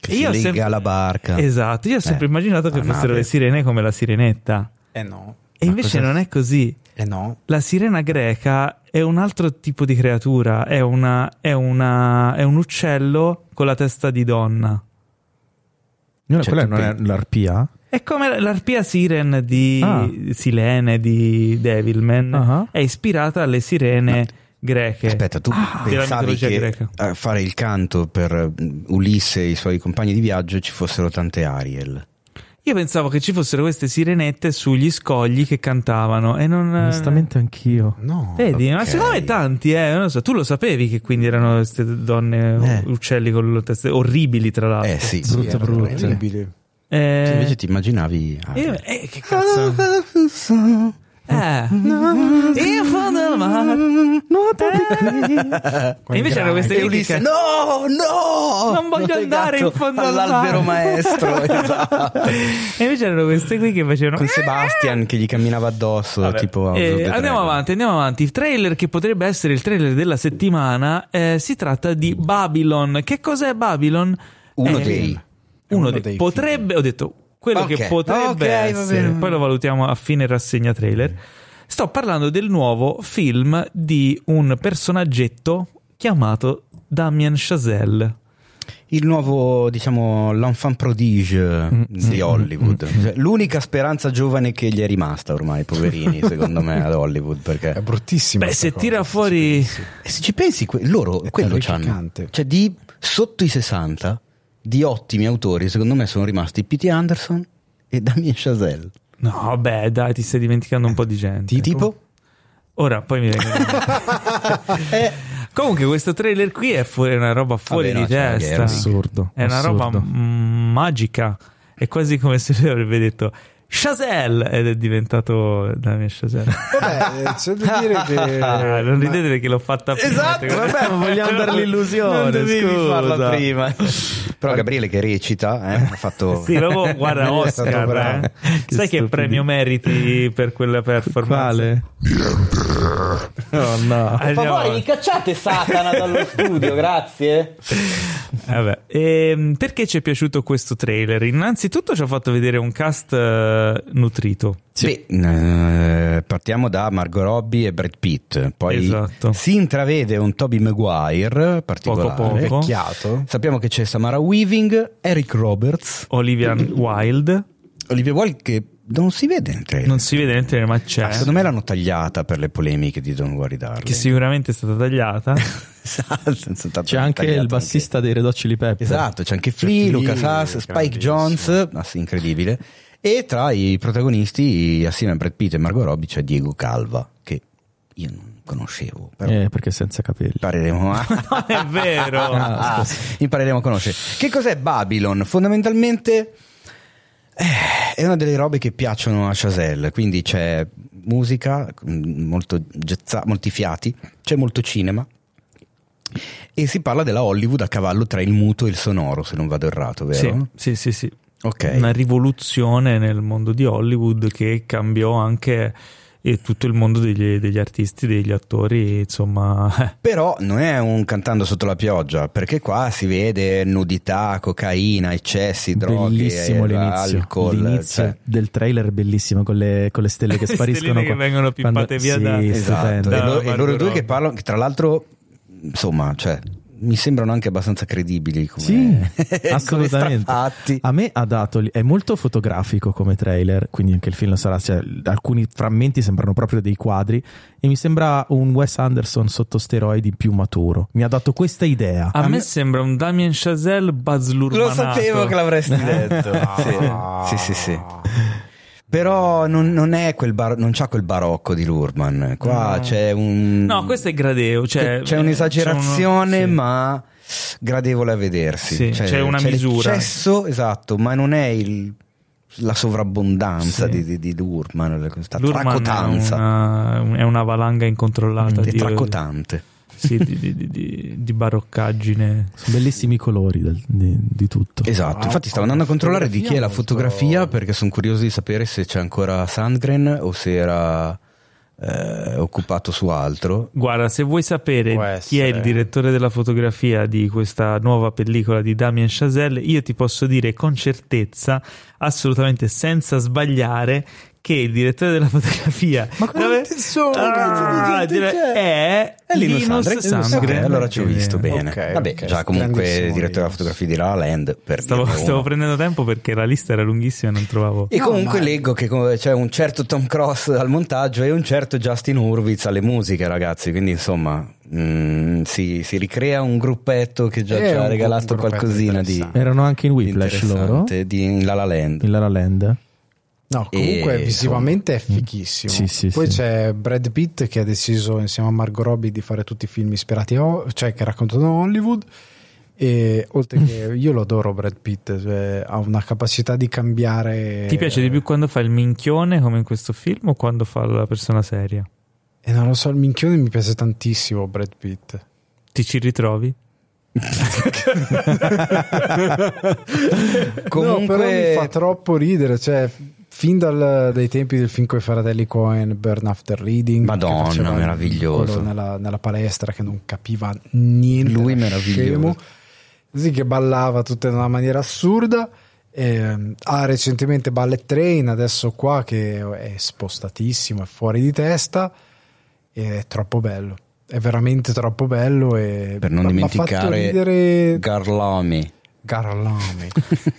si Io lega sempre- alla barca. Esatto, io ho sempre Eh, immaginato che fossero nave. le sirene come la sirenetta. Eh no, E invece cosa- non è così. Eh no. La sirena greca è un altro tipo di creatura, è, una, è, una, è un uccello con la testa di donna. No, Cioè, quella non è l'arpia? È come l'arpia siren di Ah. Silene di Devilman, Ah. è ispirata alle sirene greche. Aspetta, tu della pensavi che greca. a fare il canto per mm, Ulisse e i suoi compagni di viaggio ci fossero tante Ariel. Io pensavo che ci fossero queste sirenette sugli scogli che cantavano e non... Onestamente anch'io. No. Vedi, ma ok. secondo me tanti, eh, non lo so, tu lo sapevi che quindi erano queste donne Eh. uccelli con le teste orribili tra l'altro. Eh sì, Sì, Brutto, era brutto. orribile. Eh, Sì, invece ti immaginavi io, Ariel. eh, che cazzo? Eh. In fondo al E invece erano queste E qui che Ulisse, ca- no, no! Non voglio andare in fondo al all'albero mare. maestro. esatto. E invece erano queste qui che facevano Con Sebastian che gli camminava addosso, Vabbè. tipo Eh, andiamo avanti, andiamo avanti. Il trailer che potrebbe essere il trailer della settimana eh, si tratta di Babylon. Che cos'è Babylon? Uno Eh, dei. uno, Uno dei, dei potrebbe, ho detto quello Ok, che potrebbe ok, va essere, poi lo valutiamo a fine rassegna trailer. Sto parlando del nuovo film di un personaggetto chiamato Damien Chazelle. Il nuovo, diciamo, l'enfant prodige di Hollywood. Cioè, L'unica speranza giovane che gli è rimasta ormai, poverini, secondo me, ad Hollywood. È Perché bruttissima. Beh, sta se cosa, tira se ci fuori pensi. E se ci pensi, que- loro È quello c'hanno. Cioè, di sotto i 60, di ottimi autori, secondo me sono rimasti P.T. Anderson e Damien Chazelle. No, beh, dai, ti stai dimenticando un po' di gente. Di tipo? Ora poi mi vengono. Eh, Comunque, questo trailer qui è fuori, è una roba fuori Vabbè, no, di la testa. guerra. Assurdo. È una assurdo. roba mm, magica. È quasi come se lui avrebbe detto Chazelle ed è diventato Damien Chazelle. Vabbè, eh, c'è da dire che. Ah, non ridete perché l'ho fatta prima. Esatto, vabbè, ma vogliamo dare l'illusione. Non dovevi scusa. farla prima. Però Gabriele che recita, eh, ha fatto Sì, proprio guarda Oscar. eh. Che Sai che premio meriti per quella performance? Quale? Oh no. Andiamo- ricacciate Satana dallo studio, grazie. Vabbè, ehm, perché ci è piaciuto questo trailer? Innanzitutto ci ha fatto vedere un cast eh, nutrito. Beh, eh, partiamo da Margot Robbie e Brad Pitt, poi Esatto. si intravede un Toby Maguire particolare. Poco poco. Vecchiato. Sappiamo che c'è Samara Weaving, Eric Roberts, Olivia Wilde, Olivia Wilde che non si vede nel trailer. non si vede nel trailer, ma c'è. Ah, secondo me l'hanno tagliata per le polemiche di Don't Worry Darling. Che sicuramente è stata tagliata. Esatto, C'è anche il bassista dei Red Hot Chili Pepper. Esatto, c'è anche Flea, Flea, Lucas Haas, Spike. Jones, ah, sì, incredibile. E tra i protagonisti, assieme a Brad Pitt e Margot Robbie, c'è Diego Calva, che io non conoscevo, però Eh, perché senza capelli. impareremo a... non è vero. Ah, impareremo a conoscere. Che cos'è Babylon? Fondamentalmente eh, è una delle robe che piacciono a Chazelle, quindi c'è musica, mm, molto jazza- molti fiati, c'è molto cinema e si parla della Hollywood a cavallo tra il muto e il sonoro, se non vado errato, vero? Sì, sì, sì, sì. Ok. Una rivoluzione nel mondo di Hollywood che cambiò anche eh, tutto il mondo degli, degli artisti, degli attori, insomma. Però non è un cantando sotto la pioggia, perché qua si vede nudità, cocaina, eccessi, droghe, bellissimo eh, l'inizio. alcol. L'inizio cioè- del trailer è bellissimo con le, con le stelle che Le spariscono. stelline che vengono pippate quando- via sì, da- Esatto, stupendo. e, Da loro, e loro due che parlano, che tra l'altro, insomma, cioè, mi sembrano anche abbastanza credibili come, Sì, come assolutamente. strafatti. A me ha dato, è molto fotografico come trailer, quindi anche il film lo sarà, cioè, alcuni frammenti sembrano proprio dei quadri e mi sembra un Wes Anderson sotto steroidi più maturo. Mi ha dato questa idea. A, me, sembra un Damien Chazelle Buzz Lo sapevo che l'avresti detto. sì, sì, sì, sì. Però non, non è quel bar- non c'ha quel barocco di Lurman. Qua No. c'è un. No, questo è gradeo. Cioè, c'è un'esagerazione, c'è uno- sì. ma gradevole a vedersi. Sì, Cioè, c'è una misura. L'eccesso, esatto, ma non è il- la sovrabbondanza Sì. di, di, di Lurman, questa Lurman è tracotanza. una, è una valanga incontrollata È di, tracotante. Sì, di, di, di- di- baroccaggine. Sono bellissimi i colori del- di, di tutto. Esatto, Ah, infatti stavo una andando a controllare di chi è la fotografia molto- perché sono curioso di sapere se c'è ancora Sandgren o se era eh, occupato su altro. Guarda, se vuoi sapere chi è il direttore della fotografia di questa nuova pellicola di Damien Chazelle, io ti posso dire con certezza, assolutamente senza sbagliare, che il direttore della fotografia Ma quanti sono? Ah, Che gente dire- è È Linus Linus Sandgren? Sandgren. Ok, allora ci ho visto bene. Ok, Vabbè, ok, già comunque grandissimo direttore della fotografia di La La Land per Stavo, stavo prendendo tempo perché la lista era lunghissima e non trovavo. E No, comunque ma- leggo che c'è un certo Tom Cross al montaggio e un certo Justin Hurwitz alle musiche, ragazzi. Quindi, insomma, mm, si, si ricrea un gruppetto che già ci ha regalato qualcosina di. Erano anche in Whiplash loro, di in La La Land. in La La Land. No, comunque E, visivamente è fighissimo. Sì, sì, Poi sì. c'è Brad Pitt che ha deciso insieme a Margot Robbie di fare tutti i film ispirati a cioè che raccontano Hollywood. E oltre che io lo adoro Brad Pitt, cioè, ha una capacità di cambiare. Ti piace di più quando fa il minchione come in questo film o quando fa la persona seria? E non lo so, il minchione mi piace tantissimo Brad Pitt. Ti ci ritrovi? Comunque- No, però mi fa troppo ridere, cioè fin dal- dai tempi del film con i fratelli Cohen, Burn After Reading, Madonna, meraviglioso. quello Nella, nella palestra che non capiva niente, Lui era meraviglioso. così che ballava tutto in una maniera assurda. E, ha recentemente Ballet Train, adesso qua che è spostatissimo, è fuori di testa, è troppo bello. È veramente troppo bello e Per non dimenticare ridere Garlomi. Garlami.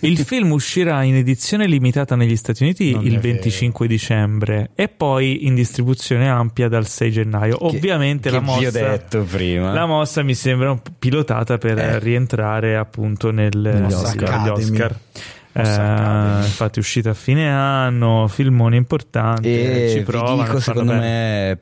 Il film uscirà in edizione limitata negli Stati Uniti Non il è 25 dicembre e poi in distribuzione ampia dal 6 gennaio. Ovviamente che la vi mossa, ho detto prima. la mossa mi sembra pilotata per Eh. rientrare appunto nel, Negli Oscar. Oscar. Mossa Eh, infatti è uscita a fine anno, filmone importante, E ci vi provano dico, secondo bene. me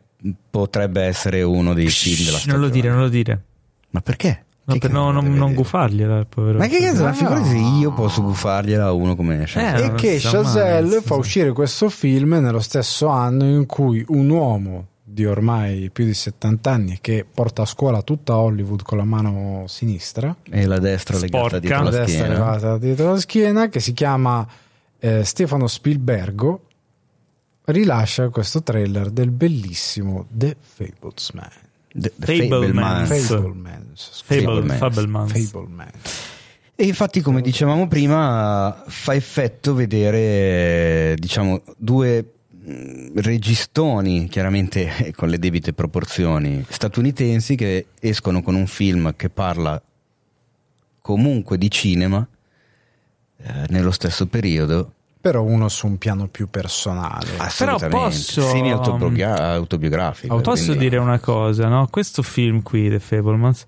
potrebbe essere uno dei film della stagione. non lo dire, non lo dire. Ma perché? Che per no- non, non gufargliela, il povero. Ma che cazzo, ma figurati se io posso gufargliela a uno come Eh, Shazam. e che mai, Chazelle sì, fa sì. uscire questo film nello stesso anno in cui un uomo di ormai più di 70 anni che porta a scuola tutta Hollywood con la mano sinistra, E la destra legata Sporca. dietro la la destra schiena. levata dietro la schiena, che si chiama eh, Stefano Spielbergo, rilascia questo trailer del bellissimo The Fablesman. The, the. Fablemans. Fable, Fablemans. Fablemans. Fableman. E infatti, come dicevamo prima, fa effetto vedere, diciamo, due mh, registoni, chiaramente con le debite proporzioni, statunitensi che escono con un film che parla comunque di cinema eh, nello stesso periodo. Però uno su un piano più personale. Assolutamente. posso- Semi autobiogra- autobiografico. Posso quindi- dire una cosa, no? Questo film qui, The Fablemans,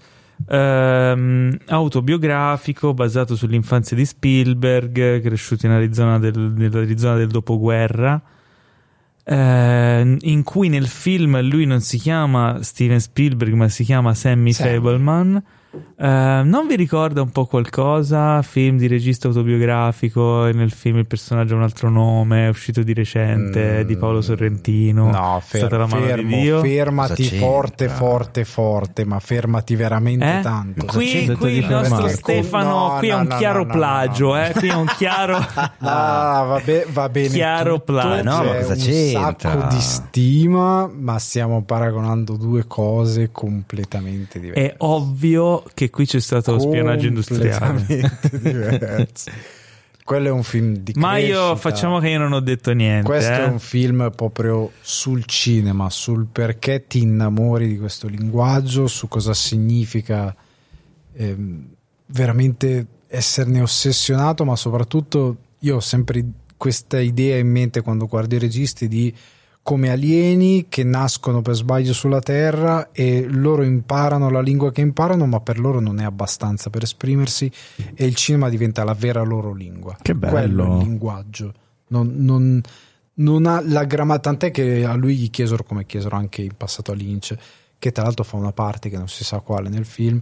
ehm, autobiografico, basato sull'infanzia di Spielberg, cresciuto in Arizona del, nell'Arizona del dopoguerra, eh, in cui nel film lui non si chiama Steven Spielberg, ma si chiama Sammy Sammy. Fableman. Eh, non vi ricorda un po' qualcosa? Film di regista autobiografico, e nel film il personaggio ha un altro nome, è uscito di recente, Mm, di Paolo Sorrentino. No, È stata la mano fermo, di Dio. fermati Cosa forte, c'entra? forte, forte, ma fermati veramente Eh? tanto. Cosa Qui, qui il nostro. Stefano, No, qui è no, un no, chiaro plagio, no, no. eh? qui è un chiaro... Ah, va, be- va bene. Chiaro tutto, plagio. No, ma c'è cosa un c'entra? sacco di stima, ma stiamo paragonando due cose completamente diverse. È ovvio che qui c'è stato lo spionaggio industriale. Diverse. Quello è un film di Ma io facciamo che io non ho detto niente. Questo eh. è un film proprio sul cinema, sul perché ti innamori di questo linguaggio, su cosa significa ehm, veramente esserne ossessionato, ma soprattutto io ho sempre questa idea in mente quando guardo i registi di come alieni che nascono per sbaglio sulla Terra e loro imparano la lingua che imparano, ma per loro non è abbastanza per esprimersi e il cinema diventa la vera loro lingua. Che bello. Quello è il linguaggio. Non, non- non ha la grammatica, tant'è che a lui gli chiesero, come chiesero anche in passato a Lynch, che tra l'altro fa una parte che non si sa quale nel film,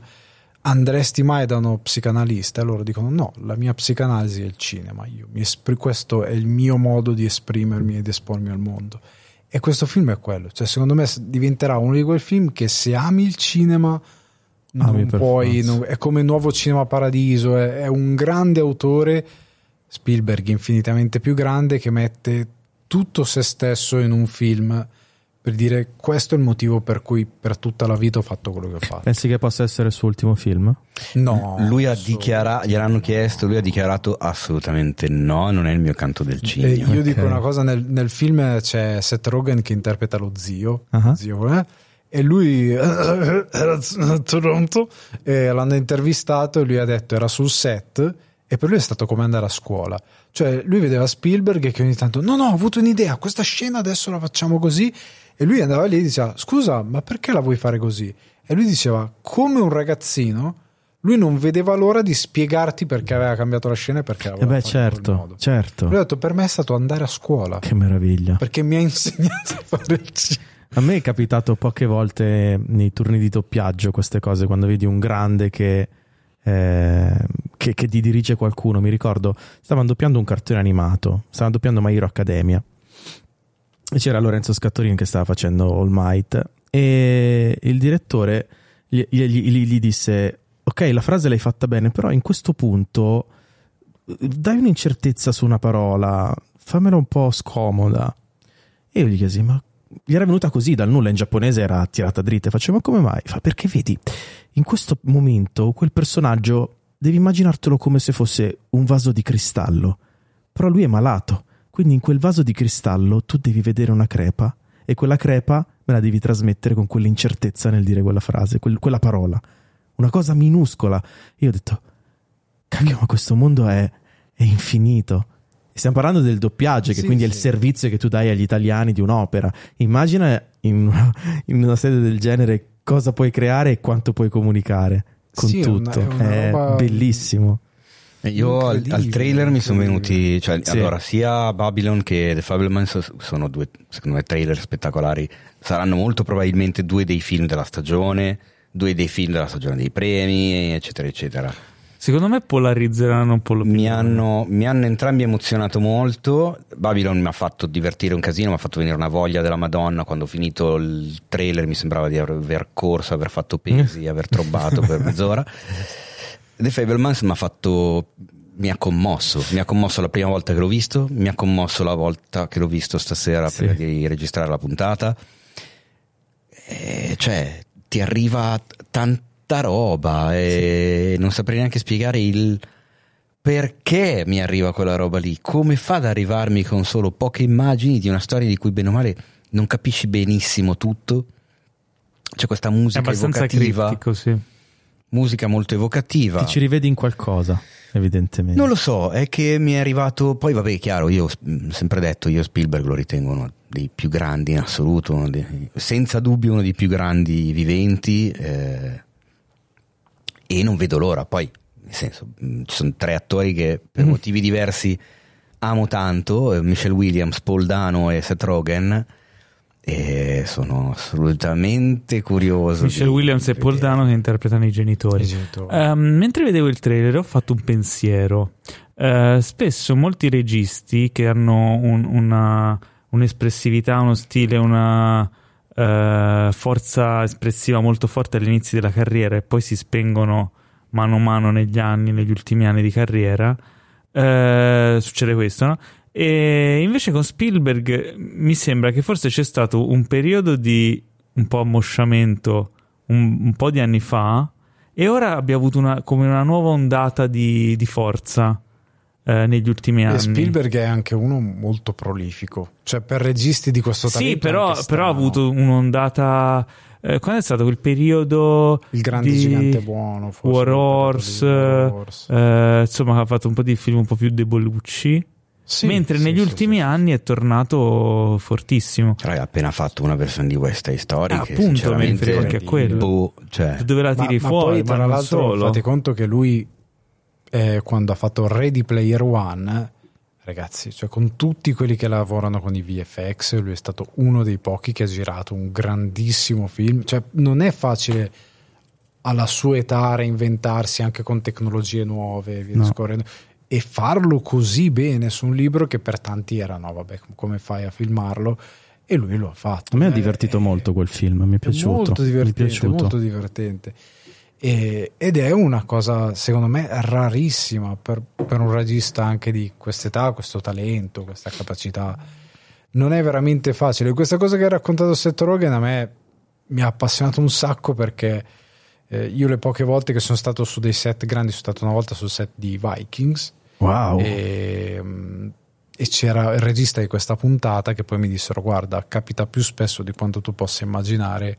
andresti mai da uno psicanalista? E loro dicono no, la mia psicanalisi è il cinema, io mi espri- questo è il mio modo di esprimermi ed espormi al mondo. E questo film è quello, cioè secondo me diventerà uno di quei film che se ami il cinema Ami non per puoi, non- è come Nuovo Cinema Paradiso, è, è un grande autore, Spielberg infinitamente più grande, che mette tutto se stesso in un film per dire questo è il motivo per cui per tutta la vita ho fatto quello che ho fatto. Pensi che possa essere il suo ultimo film? No, lui ha dichiarato, gliel'hanno chiesto, lui ha dichiarato assolutamente no, non è il mio canto del E cigno. io dico ok. una cosa: nel, nel film c'è Seth Rogen che interpreta lo zio, Ah. zio, eh, e lui era a Toronto e l'hanno intervistato e lui ha detto era sul set e per lui è stato come andare a scuola. Cioè, lui vedeva Spielberg che ogni tanto no, no, ho avuto un'idea, questa scena adesso la facciamo così. E lui andava lì e diceva: Scusa, ma perché la vuoi fare così? E lui diceva: Come un ragazzino, lui non vedeva l'ora di spiegarti perché aveva cambiato la scena e perché Eh l'aveva beh, in quel certo, modo. certo. Lui ha detto: Per me è stato andare a scuola Che meraviglia. perché mi ha insegnato a fare il cinema. A me è capitato poche volte nei turni di doppiaggio queste cose, quando vedi un grande che, eh, che, che ti dirige qualcuno. Mi ricordo, stavano doppiando un cartone animato, stavano doppiando My Hero Academia. e c'era Lorenzo Scattorin che stava facendo All Might e il direttore gli, gli- gli- gli disse ok la frase l'hai fatta bene però in questo punto dai un'incertezza su una parola fammela un po' scomoda e io gli chiesi ma gli era venuta così dal nulla in giapponese era tirata dritta e facevo ma come mai? Fa perché vedi in questo momento quel personaggio devi immaginartelo come se fosse un vaso di cristallo però lui è malato quindi in quel vaso di cristallo tu devi vedere una crepa e quella crepa me la devi trasmettere con quell'incertezza nel dire quella frase, quel- quella parola. Una cosa minuscola. Io ho detto, cacchio, ma questo mondo è, è infinito. Stiamo parlando del doppiaggio, che Sì, quindi è il sì. servizio che tu dai agli italiani di un'opera. Immagina in una, in una sede del genere cosa puoi creare e quanto puoi comunicare con Sì, è una- tutto. è una è roba- bellissimo. Io al, al trailer mi sono venuti, cioè, Sì. allora sia Babylon che The Fablemans sono due, secondo me, trailer spettacolari. Saranno molto probabilmente due dei film della stagione, due dei film della stagione dei premi, eccetera, eccetera. Secondo me polarizzeranno un po' Mi l'opinione. hanno, mi hanno entrambi emozionato molto. Babylon mi ha fatto divertire un casino, mi ha fatto venire una voglia della Madonna. Quando ho finito il trailer mi sembrava di aver corso, aver fatto pesi, aver trobbato per mezz'ora. The Fablemans mi ha fatto. Mi ha commosso, mi ha commosso la prima volta che l'ho visto, mi ha commosso la volta che l'ho visto stasera Sì. prima di registrare la puntata. E, cioè, ti arriva t- tanta roba e non saprei neanche spiegare il perché mi arriva quella roba lì, come fa ad arrivarmi con solo poche immagini di una storia di cui bene o male non capisci benissimo tutto. C'è questa È musica abbastanza evocativa, criptico, sì. musica molto evocativa. Ti ci rivedi in qualcosa, evidentemente. Non lo so, è che mi è arrivato. Poi, vabbè, è chiaro, io ho sempre detto, io Spielberg lo ritengo uno dei più grandi in assoluto, dei- senza dubbio uno dei più grandi viventi. eh, e non vedo l'ora. Poi, nel senso, mh, ci sono tre attori che per motivi diversi amo tanto: eh, Michelle Williams, Paul Dano e Seth Rogen. E sono assolutamente curioso. Michelle di- Williams e Paul Dano che interpretano i genitori. I genitori. Ehm, mentre vedevo il trailer ho fatto un pensiero. Eh, spesso molti registi che hanno un- una, un'espressività, uno stile, una eh, forza espressiva molto forte all'inizio della carriera e poi si spengono mano a mano negli anni, negli ultimi anni di carriera, eh, succede questo, no? E invece con Spielberg mi sembra che forse c'è stato un periodo di un po' ammosciamento un, un po' di anni fa e ora abbia avuto una, come una nuova ondata di, di forza eh, negli ultimi anni. E Spielberg è anche uno molto prolifico, cioè per registi di questo talento. Sì, però, però ha avuto un'ondata. eh, quando è stato quel periodo il grande di gigante buono, forse, War Horse, War Horse. eh, insomma, ha fatto un po' di film un po' più debolucci. Sì, mentre sì, negli sì, ultimi sì, sì. anni è tornato fortissimo. Raga, ha appena fatto una versione di West Side Story Ah, che appunto, mi riferisco anche a quello. boh, cioè, Dove la tiri ma fuori, poi, ma tra non l'altro, solo. fate conto che lui, eh, quando ha fatto Ready Player One, ragazzi, cioè con tutti quelli che lavorano con i VFX, lui è stato uno dei pochi che ha girato un grandissimo film. Cioè, non è facile alla sua età reinventarsi anche con tecnologie nuove e via No. discorrendo. E farlo così bene su un libro che per tanti era no, vabbè, come fai a filmarlo? E lui lo ha fatto. A me ha Eh, divertito eh, molto quel film, mi è piaciuto. molto divertente, piaciuto. molto divertente. E- ed è una cosa, secondo me, rarissima per, per un regista anche di quest'età, questo talento, questa capacità. Non è veramente facile. Questa cosa che ha raccontato Seth Rogen a me mi ha appassionato un sacco perché eh, io le poche volte che sono stato su dei set grandi, sono stato una volta sul set di Vikings Wow. e, e c'era il regista di questa puntata che poi mi dissero guarda capita più spesso di quanto tu possa immaginare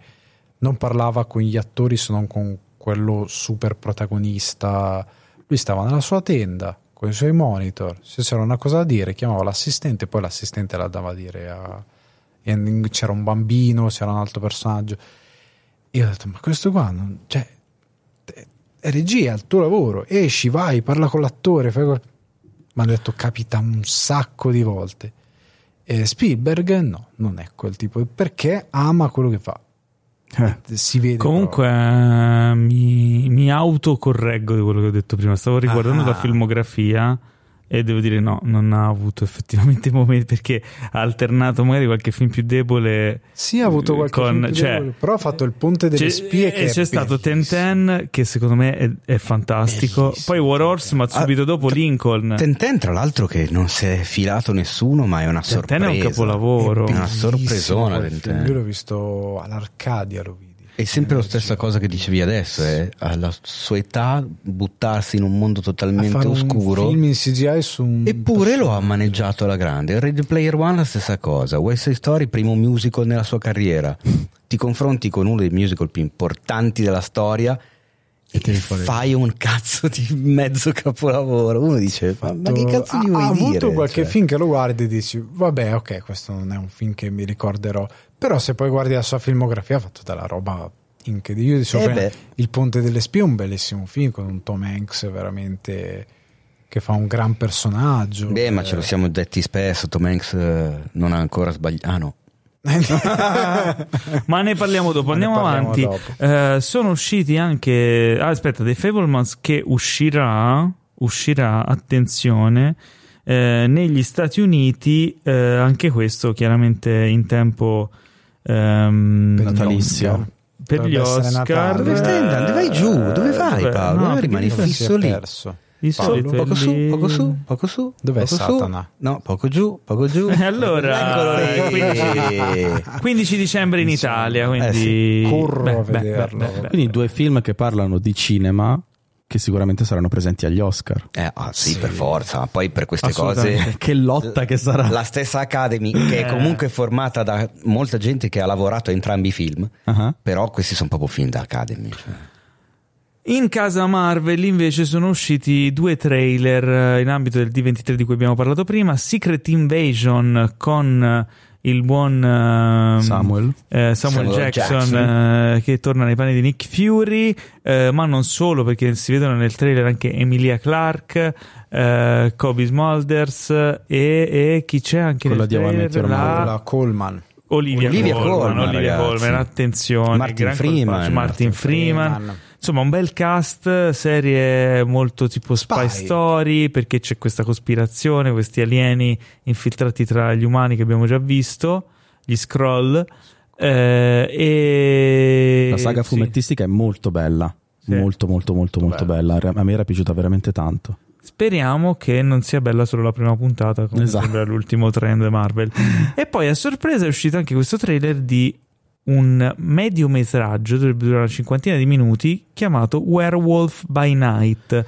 non parlava con gli attori se non con quello super protagonista lui stava nella sua tenda con i suoi monitor se c'era una cosa da dire chiamava l'assistente poi l'assistente la dava a dire a c'era un bambino c'era un altro personaggio io ho detto ma questo qua non, cioè è regia, è il tuo lavoro, esci, vai, parla con l'attore, mi hanno detto capita un sacco di volte. E Spielberg no, non è quel tipo, perché ama quello che fa. Eh. Si vede. Comunque eh, mi, mi autocorreggo di quello che ho detto prima. Stavo riguardando Ah. la filmografia E devo dire no, non ha avuto effettivamente momenti perché ha alternato magari qualche film più debole. Sì, ha avuto qualche con- film più cioè, debole, però ha fatto il ponte delle c'è, spie e che è c'è stato Ten. Ten che secondo me è, è fantastico. Bellissimo, Poi War Horse, ma subito Ah, dopo tra- Lincoln. Tenten, tra l'altro, che non si è filato nessuno, ma è una Ten sorpresa. Ten è un capolavoro. È una sorpresona film. Io l'ho visto all'Arcadia, lo vidi. È sempre la stessa cosa che dicevi adesso, è alla sua età buttarsi in un mondo A totalmente un oscuro. film in CGI su un Eppure lo ha maneggiato alla grande. Ready Player One la stessa cosa. West Side Story, primo musical nella sua carriera. Ti confronti con uno dei musical più importanti della storia e ne fai- un cazzo di mezzo capolavoro. Uno dice: Ma, ma che cazzo ha, gli vuoi ha dire? avuto qualche Cioè, film che lo guardi e dici vabbè ok questo non è un film che mi ricorderò però se poi guardi la sua filmografia ha fatto della roba incredibile Io dicevo Eh. Il Ponte delle Spie è un bellissimo film con un Tom Hanks veramente che fa un gran personaggio Beh, ma Eh, ce lo siamo detti spesso. Tom Hanks eh, non ha ancora sbagliato. Ah, no. Ma ne parliamo dopo, andiamo parliamo avanti. dopo. Eh, sono usciti anche. Ah, aspetta, The Fablemans che uscirà. Uscirà, attenzione. eh, negli Stati Uniti, eh, anche questo chiaramente in tempo ehm, Per gli natalizio. Oscar. per gli Oscar. Dove stai andando? Vai giù, dove vai? Paolo? Perché rimani fisso lì. perso Di Paolo, solito Poco su, poco su, poco su. Dov'è poco su. Satana? No, poco giù, poco giù. E allora, Eccolo lì. 15 dicembre in Italia, quindi Eh corro Beh, a beh, vederlo. beh, beh, beh. Quindi due film che parlano di cinema che sicuramente saranno presenti agli Oscar. Eh, ah, sì, Sì. per forza. Ma poi per queste cose. Che lotta che sarà. La stessa Academy, che è Eh. comunque formata da molta gente che ha lavorato a entrambi i film, Ah. però questi sono proprio film da Academy. cioè. In casa Marvel invece sono usciti due trailer eh, in ambito del D23 di cui abbiamo parlato prima, Secret Invasion con eh, il buon ehm, Samuel. eh, Samuel Samuel Jackson, Jackson. eh, che torna nei panni di Nick Fury, eh, ma non solo perché si vedono nel trailer anche Emilia Clarke, eh, Kobe Smulders e, e chi c'è anche Quella nel trailer? Met Your La- la Coleman Olivia, Olivia Colman, Colman, Olivia. Colman, attenzione, Martin Freeman. Martin Freeman. Freeman. Insomma, un bel cast, serie molto tipo spy, Spy. story, perché c'è questa cospirazione, questi alieni infiltrati tra gli umani che abbiamo già visto, gli scroll. eh, e La saga sì. fumettistica è molto bella. Sì. Molto, molto, molto, molto bella. A me era piaciuta veramente tanto. Speriamo che non sia bella solo la prima puntata, come Esatto. sembra l'ultimo trend Marvel. e poi a sorpresa è uscito anche questo trailer di un mediometraggio, dovrebbe durare una cinquantina di minuti, chiamato Werewolf by Night,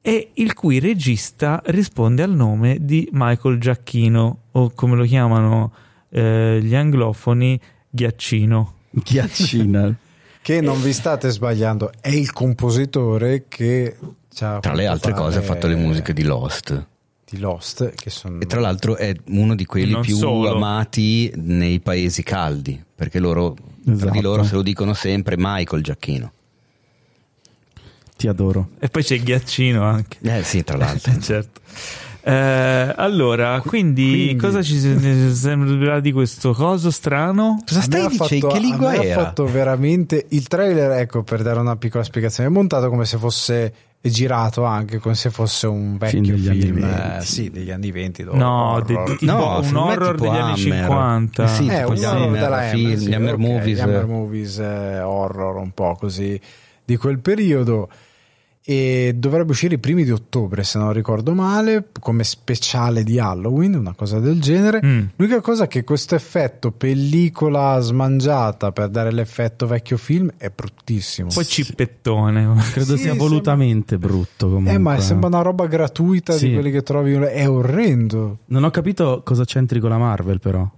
e il cui regista risponde al nome di Michael Giacchino, o come lo chiamano eh, gli anglofoni, Ghiaccino. Ghiaccina. che non vi state sbagliando è il compositore che Tra le altre cose ha fatto le musiche di Lost. Di Lost che sono E tra l'altro è uno di quelli più solo. amati nei paesi caldi, perché loro, tra Esatto. di loro se lo dicono sempre Michael Giacchino. Ti adoro. E poi c'è Ghiaccino anche. Eh sì, tra l'altro. certo. Eh, allora, quindi, Quindi- cosa ci se- sembra di questo coso strano? Cosa stai dicendo? fatto- Che lingua era? Ha fatto veramente il trailer, ecco, per dare una piccola spiegazione, è montato come se fosse è girato anche come se fosse un vecchio Film degli film, anni eh, 20. sì, degli anni 20. No, de- tipo No, un horror degli anni Hammer. 50. Eh sì, Eh, un gli horror Hammer, della film, Hammer, gli sì, Hammer ok, movies. gli Hammer movies eh, horror un po' così di quel periodo e dovrebbe uscire i primi di ottobre se non ricordo male come speciale di Halloween una cosa del genere Mm. l'unica cosa è che questo effetto pellicola smangiata per dare l'effetto vecchio film è bruttissimo Poi cippettone. Credo Sì, sia sembra- volutamente brutto comunque. eh ma sembra una roba gratuita Sì. di quelli che trovi è orrendo Non ho capito cosa c'entri con la Marvel però.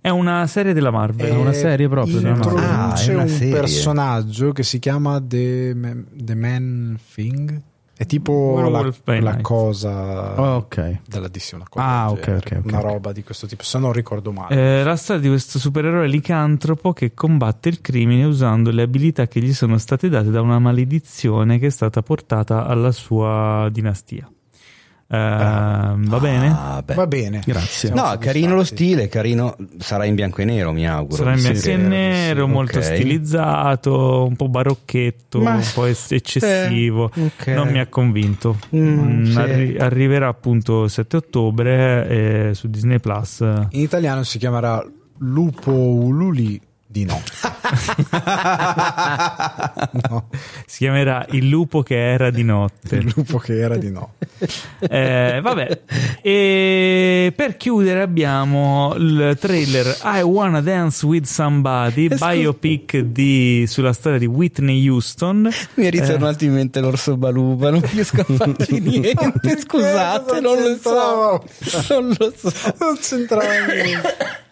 È una serie della Marvel. È una serie proprio della Marvel. Ah, introduce è una un serie. personaggio che si chiama The, Man- The Man Thing è tipo la, la Night. cosa Oh, ok. della DC una cosa Ah, del ok, genere, ok, ok, una roba di questo tipo se non ricordo male Eh, la storia di questo supereroe licantropo che combatte il crimine usando le abilità che gli sono state date da una maledizione che è stata portata alla sua dinastia. Eh, va bene? Ah, beh. Va bene. Grazie. Siamo No, carino lo stile, carino. Sarà in bianco e nero, mi auguro. Sarà in Sì, bianco e nero, sì, molto ok. stilizzato, un po' barocchetto, Ma- un po' ec- eccessivo. Eh, ok. Non mi ha convinto. Mm, Mm, sì. arri- arriverà appunto il 7 ottobre eh, su Disney Plus. In italiano si chiamerà Lupo Ululi di no. no. Si chiamerà Il lupo che era di notte. Il lupo che era di no. Eh, vabbè, e per chiudere abbiamo il trailer I Wanna Dance with Somebody, Scusa. biopic di, sulla storia di Whitney Houston. Mi è ritornato in mente l'orso baluba, non riesco a farci niente. Scusate, non lo so. Non lo so. Non c'entrava niente.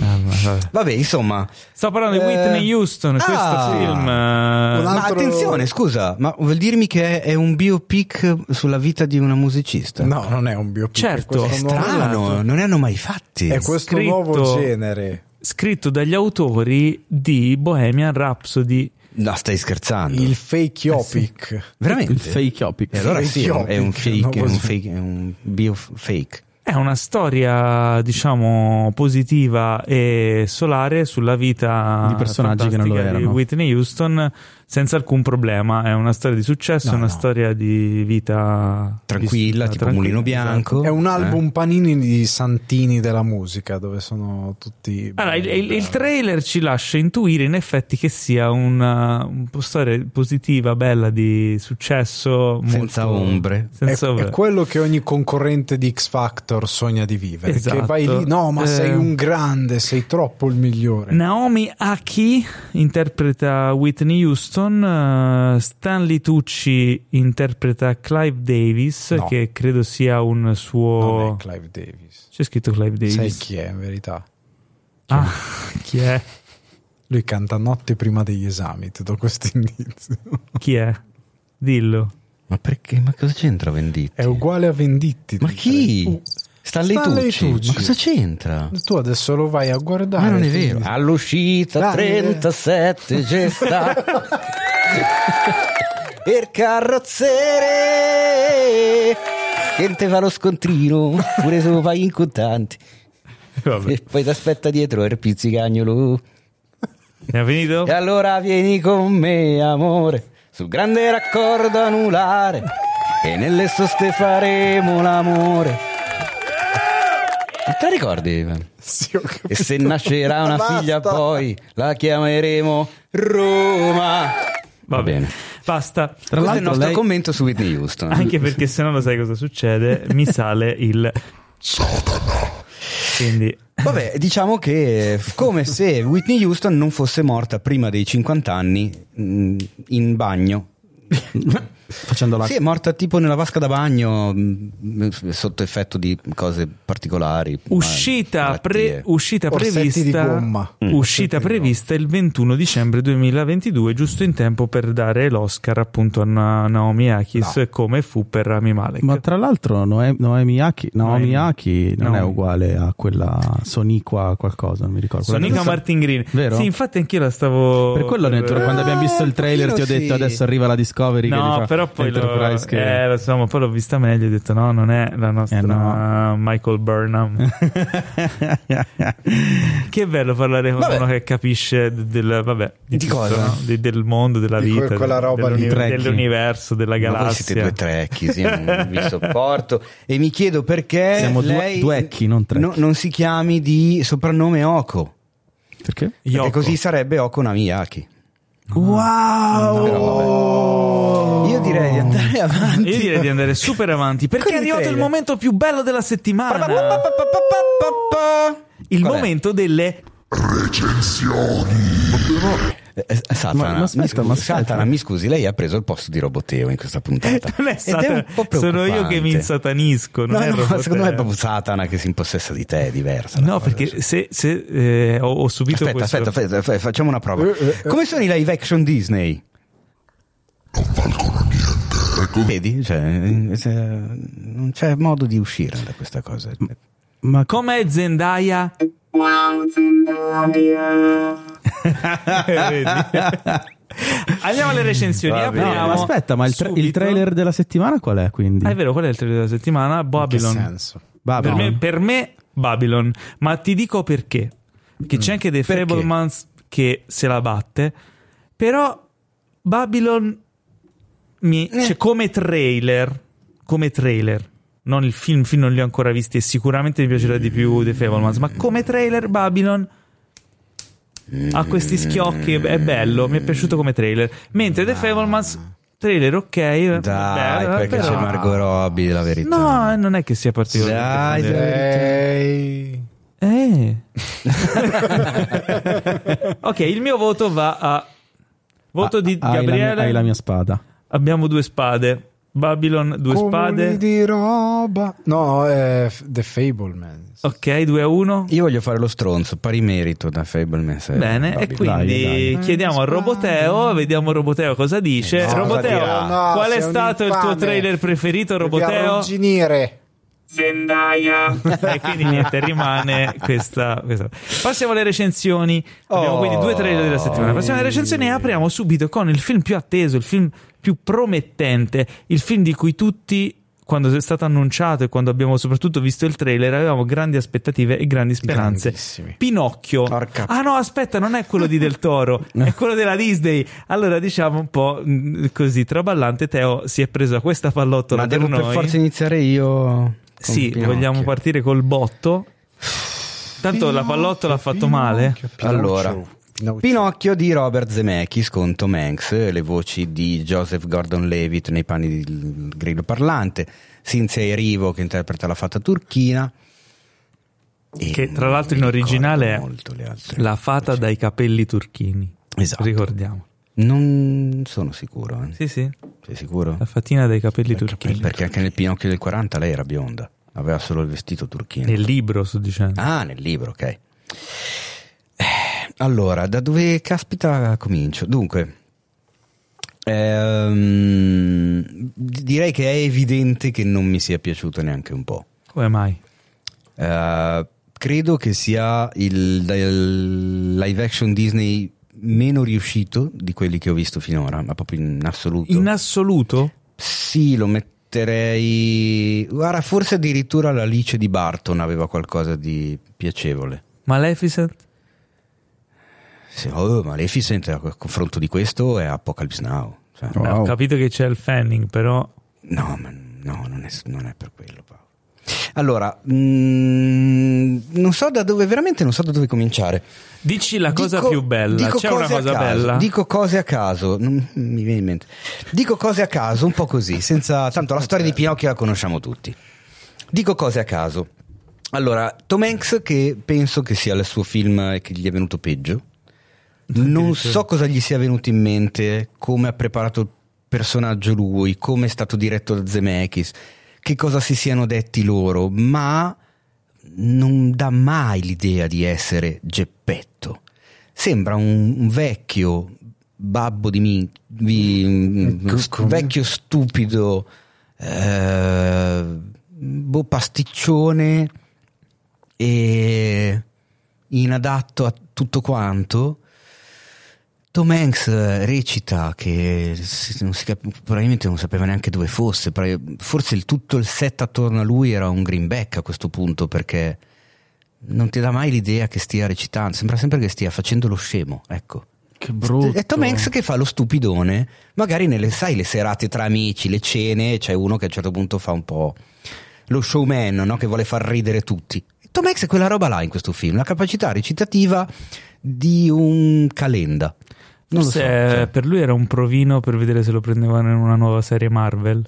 Ah, vabbè. Insomma. Sto parlando di Eh, Whitney Houston, questo ah. film. Eh, Ma altro- attenzione, scusa, ma vuol dirmi che è un biopic sulla vita di una musicista? No, non è un biopic. Certo, è nuovo- Strano, non ne hanno mai fatti. È questo Scritto- nuovo genere. scritto dagli autori di Bohemian Rhapsody. No, stai scherzando. Il fake opic. Veramente? Il fake opic. E allora sì, è un, è un Fake fake, opic, è un no, fake, è un bio fake. È una storia, diciamo, positiva e solare sulla vita Di personaggi che non lo erano. Whitney Houston senza alcun problema. È una storia di successo, No, è una no. storia di vita Tranquilla, vissuta tipo tranquilla, Mulino esatto. Bianco. È un Eh? album panini di santini della musica dove sono tutti. Allora, il, il- il trailer ci lascia intuire in effetti che sia una, un po' storia positiva, bella, di successo. Senza molto- ombre. È, Senza è ombre. quello che ogni concorrente di X Factor sogna di vivere. Esatto. Che vai lì, no, ma Eh. sei un grande, sei troppo il migliore. Naomi Aki interpreta Whitney Houston, eh, Stanley Tucci interpreta Clive Davis, No. che credo sia un suo... Non è Clive Davis. C'è scritto Clive Davis. Sai chi è in verità? Ah, chi è? Lui canta notte prima degli esami, ti do questo indizio. Chi è? Dillo. Ma perché? Ma cosa c'entra Venditti? È uguale a Venditti. Ma chi? Stanley, Stanley Tucci. Tucci. Ma cosa c'entra? Tu adesso lo vai a guardare. Ma non è vero. All'uscita Grande. 37 gesta per carrozzere che te fa lo scontrino pure se lo fai in contanti Vabbè. e poi ti aspetta dietro il pizzicagnolo Ne ha finito? e allora vieni con me amore sul grande raccordo anulare e nelle soste faremo l'amore Ma te la ricordi? Sì, ho capito. E se nascerà una Basta. figlia poi la chiameremo Roma. Va bene. Basta. Tra Questo è il l'altro nostro lei- commento su Whitney Houston. Anche perché se no lo sai cosa succede, mi sale il... Quindi... Vabbè, diciamo che come se Whitney Houston non fosse morta prima dei 50 anni mh, in bagno. Facendo la Sì, è morta tipo nella vasca da bagno mh, sotto effetto di cose particolari. Uscita, pre- uscita prevista. Mm. uscita prevista il 21 dicembre 2022, giusto in tempo per dare l'Oscar appunto a Na- Naomi Akis, come fu per Rami Malek. Ma tra l'altro Noe- Noemi Aki, Naomi. Aki non è Naomi. uguale a quella Soniqua qualcosa, non mi ricordo. Sonica che- Martin Green. Vero? Sì, infatti anch'io la stavo. Per quello dentro, quando abbiamo visto il trailer ti ho pochino detto sì. adesso arriva la Discovery che No, fa però poi lo, Enterprise che- eh, lo so, ma poi l'ho vista meglio e ho detto no, non è la nostra Eh, no. Michael Burnham. che bello parlare con Vabbè. uno che capisce de- del, vabbè, Di tutto, cosa? no? De- del mondo, della Di vita, quella del- roba dell'uni- dell'universo, della Ma voi galassia. siete due trecchi, sì, non vi sopporto. E mi chiedo perché Siamo due- lei duecchi, non trecchi. no- non si chiami di soprannome Oko. Perché? Perché così sarebbe Oko Namiyaki. Wow! Però vabbè. Io direi di andare avanti. Io direi di andare super avanti perché è arrivato il momento più bello della settimana. Il momento delle Eh, eh, Satana, Ma- ma aspetta, mi scusi. Satana, mi scusi, lei ha preso il posto di Roboteo in questa puntata. non è è Satana, un po' sono io che mi insatanisco. Non No, è no, secondo me è proprio Satana che si impossessa di te, è diversa. No, perché se, se, eh, ho, ho subito Aspetta, questo. aspetta, aspetta, aspetta, facciamo una prova. Eh, eh, eh. Come sono i live action Disney? Non valgono niente. Vedi? Cioè, eh, se- non c'è modo di uscire da questa cosa. Ma Com'è Zendaya? Andiamo alle recensioni. No, ma aspetta, ma il, tra- il trailer della settimana qual è quindi? Ah, è vero, qual è il trailer della settimana? In che Babylon. senso? Per me, per me, Babylon. Ma ti dico perché. Perché c'è anche The Perché? Fablemans che se la batte. Però Babylon mi, cioè, come trailer, come trailer, non il film, film non li ho ancora visti e sicuramente mi piacerà di più The Fablemans, ma come trailer Babylon ha questi schiocchi, è bello, mi è piaciuto come trailer. Mentre The Fablemans, trailer ok, Dai, bello, perché però- c'è Margot Robbie, la verità. No, non è che sia particolare. Dai, Ehi. Eh. ok, il mio voto va a voto di Ah, hai la mia- Gabriele. hai la mia spada. Abbiamo due spade. Babylon, due Cumuli spade. di roba. No, è The Fableman. Ok, 2 a 1. Io voglio fare lo stronzo, pari merito da Fableman. se- Bene, e Babylon. quindi dai, dai. chiediamo a. Roboteo, vediamo Roboteo cosa dice. No, Roboteo, cosa dirà? No, qual è stato il tuo trailer preferito, Roboteo? arrugginire. Zendaya. e quindi niente, rimane questa, questa. Passiamo alle recensioni. Abbiamo Oh. quindi due trailer della settimana. Passiamo alle recensioni e apriamo subito con il film più atteso, il film più promettente, il film di cui tutti. Quando è stato annunciato e quando abbiamo soprattutto visto il trailer, avevamo grandi aspettative e grandi speranze. Pinocchio. Porca- Ah no, aspetta, non è quello di Del Toro, è quello della Disney. Allora diciamo un po' mh, così traballante. Teo si è preso questa pallottola Ma per devo per noi. forza iniziare io. Sì, Pinocchio. vogliamo partire col botto. Tanto la pallottola ha fatto male. Allora, Pinocchio. Pinocchio di Robert Zemeckis con Tom Hanks, le voci di Joseph Gordon-Levitt nei panni del grillo parlante, Cynthia Erivo che interpreta la fata turchina. Che tra l'altro in originale è molto le altre La fata voci. dai capelli turchini. Esatto. Ricordiamo. Non sono sicuro. eh. Sì, sì. Sei sicuro? La fatina dai capelli turchini. Perché anche nel Pinocchio del 40 lei era bionda, aveva solo il vestito turchino. Nel libro sto dicendo. Ah, nel libro, ok. Allora, da dove caspita comincio? Dunque, ehm, direi che è evidente che non mi sia piaciuto neanche un po'. Come mai? Eh, credo che sia il, il live action Disney meno riuscito di quelli che ho visto finora, ma proprio in assoluto. In assoluto? Sì, lo metterei. Guarda, forse addirittura l'Alice di Barton aveva qualcosa di piacevole. Maleficent? Sì, oh, Maleficent a confronto di questo è Apocalypse Now. Cioè, Beh, ho capito che c'è il Fanning, però. No, ma no, non è, non è per quello, Paolo. Allora, mm, non so da dove, veramente non so da dove cominciare. Dici la cosa Dico- più bella. dico C'è una cose a cosa caso, bella. Dico cose a caso, non mi viene in mente. Dico cose a caso, un po' così, senza tanto la storia di Pinocchio la conosciamo tutti. Dico cose a caso. Allora, Tom Hanks che penso che sia il suo film che gli è venuto peggio. Non so cosa gli sia venuto in mente, come ha preparato il personaggio lui, come è stato diretto da Zemeckis, che cosa si siano detti loro, ma non dà mai l'idea di essere Geppetto. Sembra un, vecchio babbo di mi, di- un come? vecchio stupido, eh, boh, pasticcione e inadatto a tutto quanto. Tom Hanks eh, recita che non cap- probabilmente non sapeva neanche dove fosse, forse il, tutto il set attorno a lui era un greenback a questo punto perché non ti dà mai l'idea che stia recitando, sembra sempre che stia facendo lo scemo, ecco. Che brutto. È Tom Hanks che fa lo stupidone, magari nelle, sai, le serate tra amici, le cene, c'è uno che a un certo punto fa un po' lo showman, no? che vuole far ridere tutti. Tom Hanks è quella roba là in questo film, la capacità recitativa di un calenda. Non lo so. Forse, cioè, per lui era un provino per vedere se lo prendevano in una nuova serie Marvel.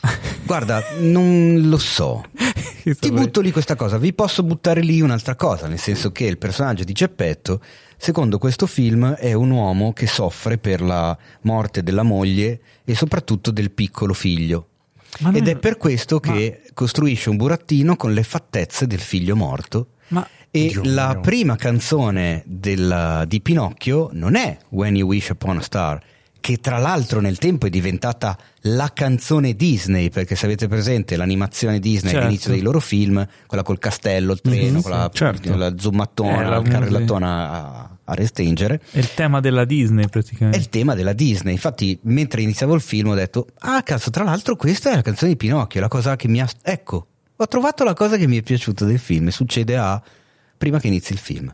guarda, non lo so. Ti butto lì questa cosa, vi posso buttare lì un'altra cosa, nel senso che il personaggio di Geppetto, secondo questo film, è un uomo che soffre per la morte della moglie e soprattutto del piccolo figlio. Ma Ed è per questo che costruisce un burattino con le fattezze del figlio morto. Ma E Dio la mio. prima canzone della- di Pinocchio non è When You Wish Upon a Star, che tra l'altro nel tempo è diventata la canzone Disney, perché se avete presente l'animazione Disney Certo. all'inizio dei loro film, quella col castello, il treno, Mhm, quella, certo. la zoomattona, Eh, la carrellatona a, a restringere, È il tema della Disney è praticamente. il tema della Disney. Infatti, mentre iniziavo il film, ho detto: Ah, cazzo, tra l'altro, questa è la canzone di Pinocchio. La cosa che mi ha. Ecco, ho trovato la cosa che mi è piaciuta del film. Succede a. prima che inizi il film.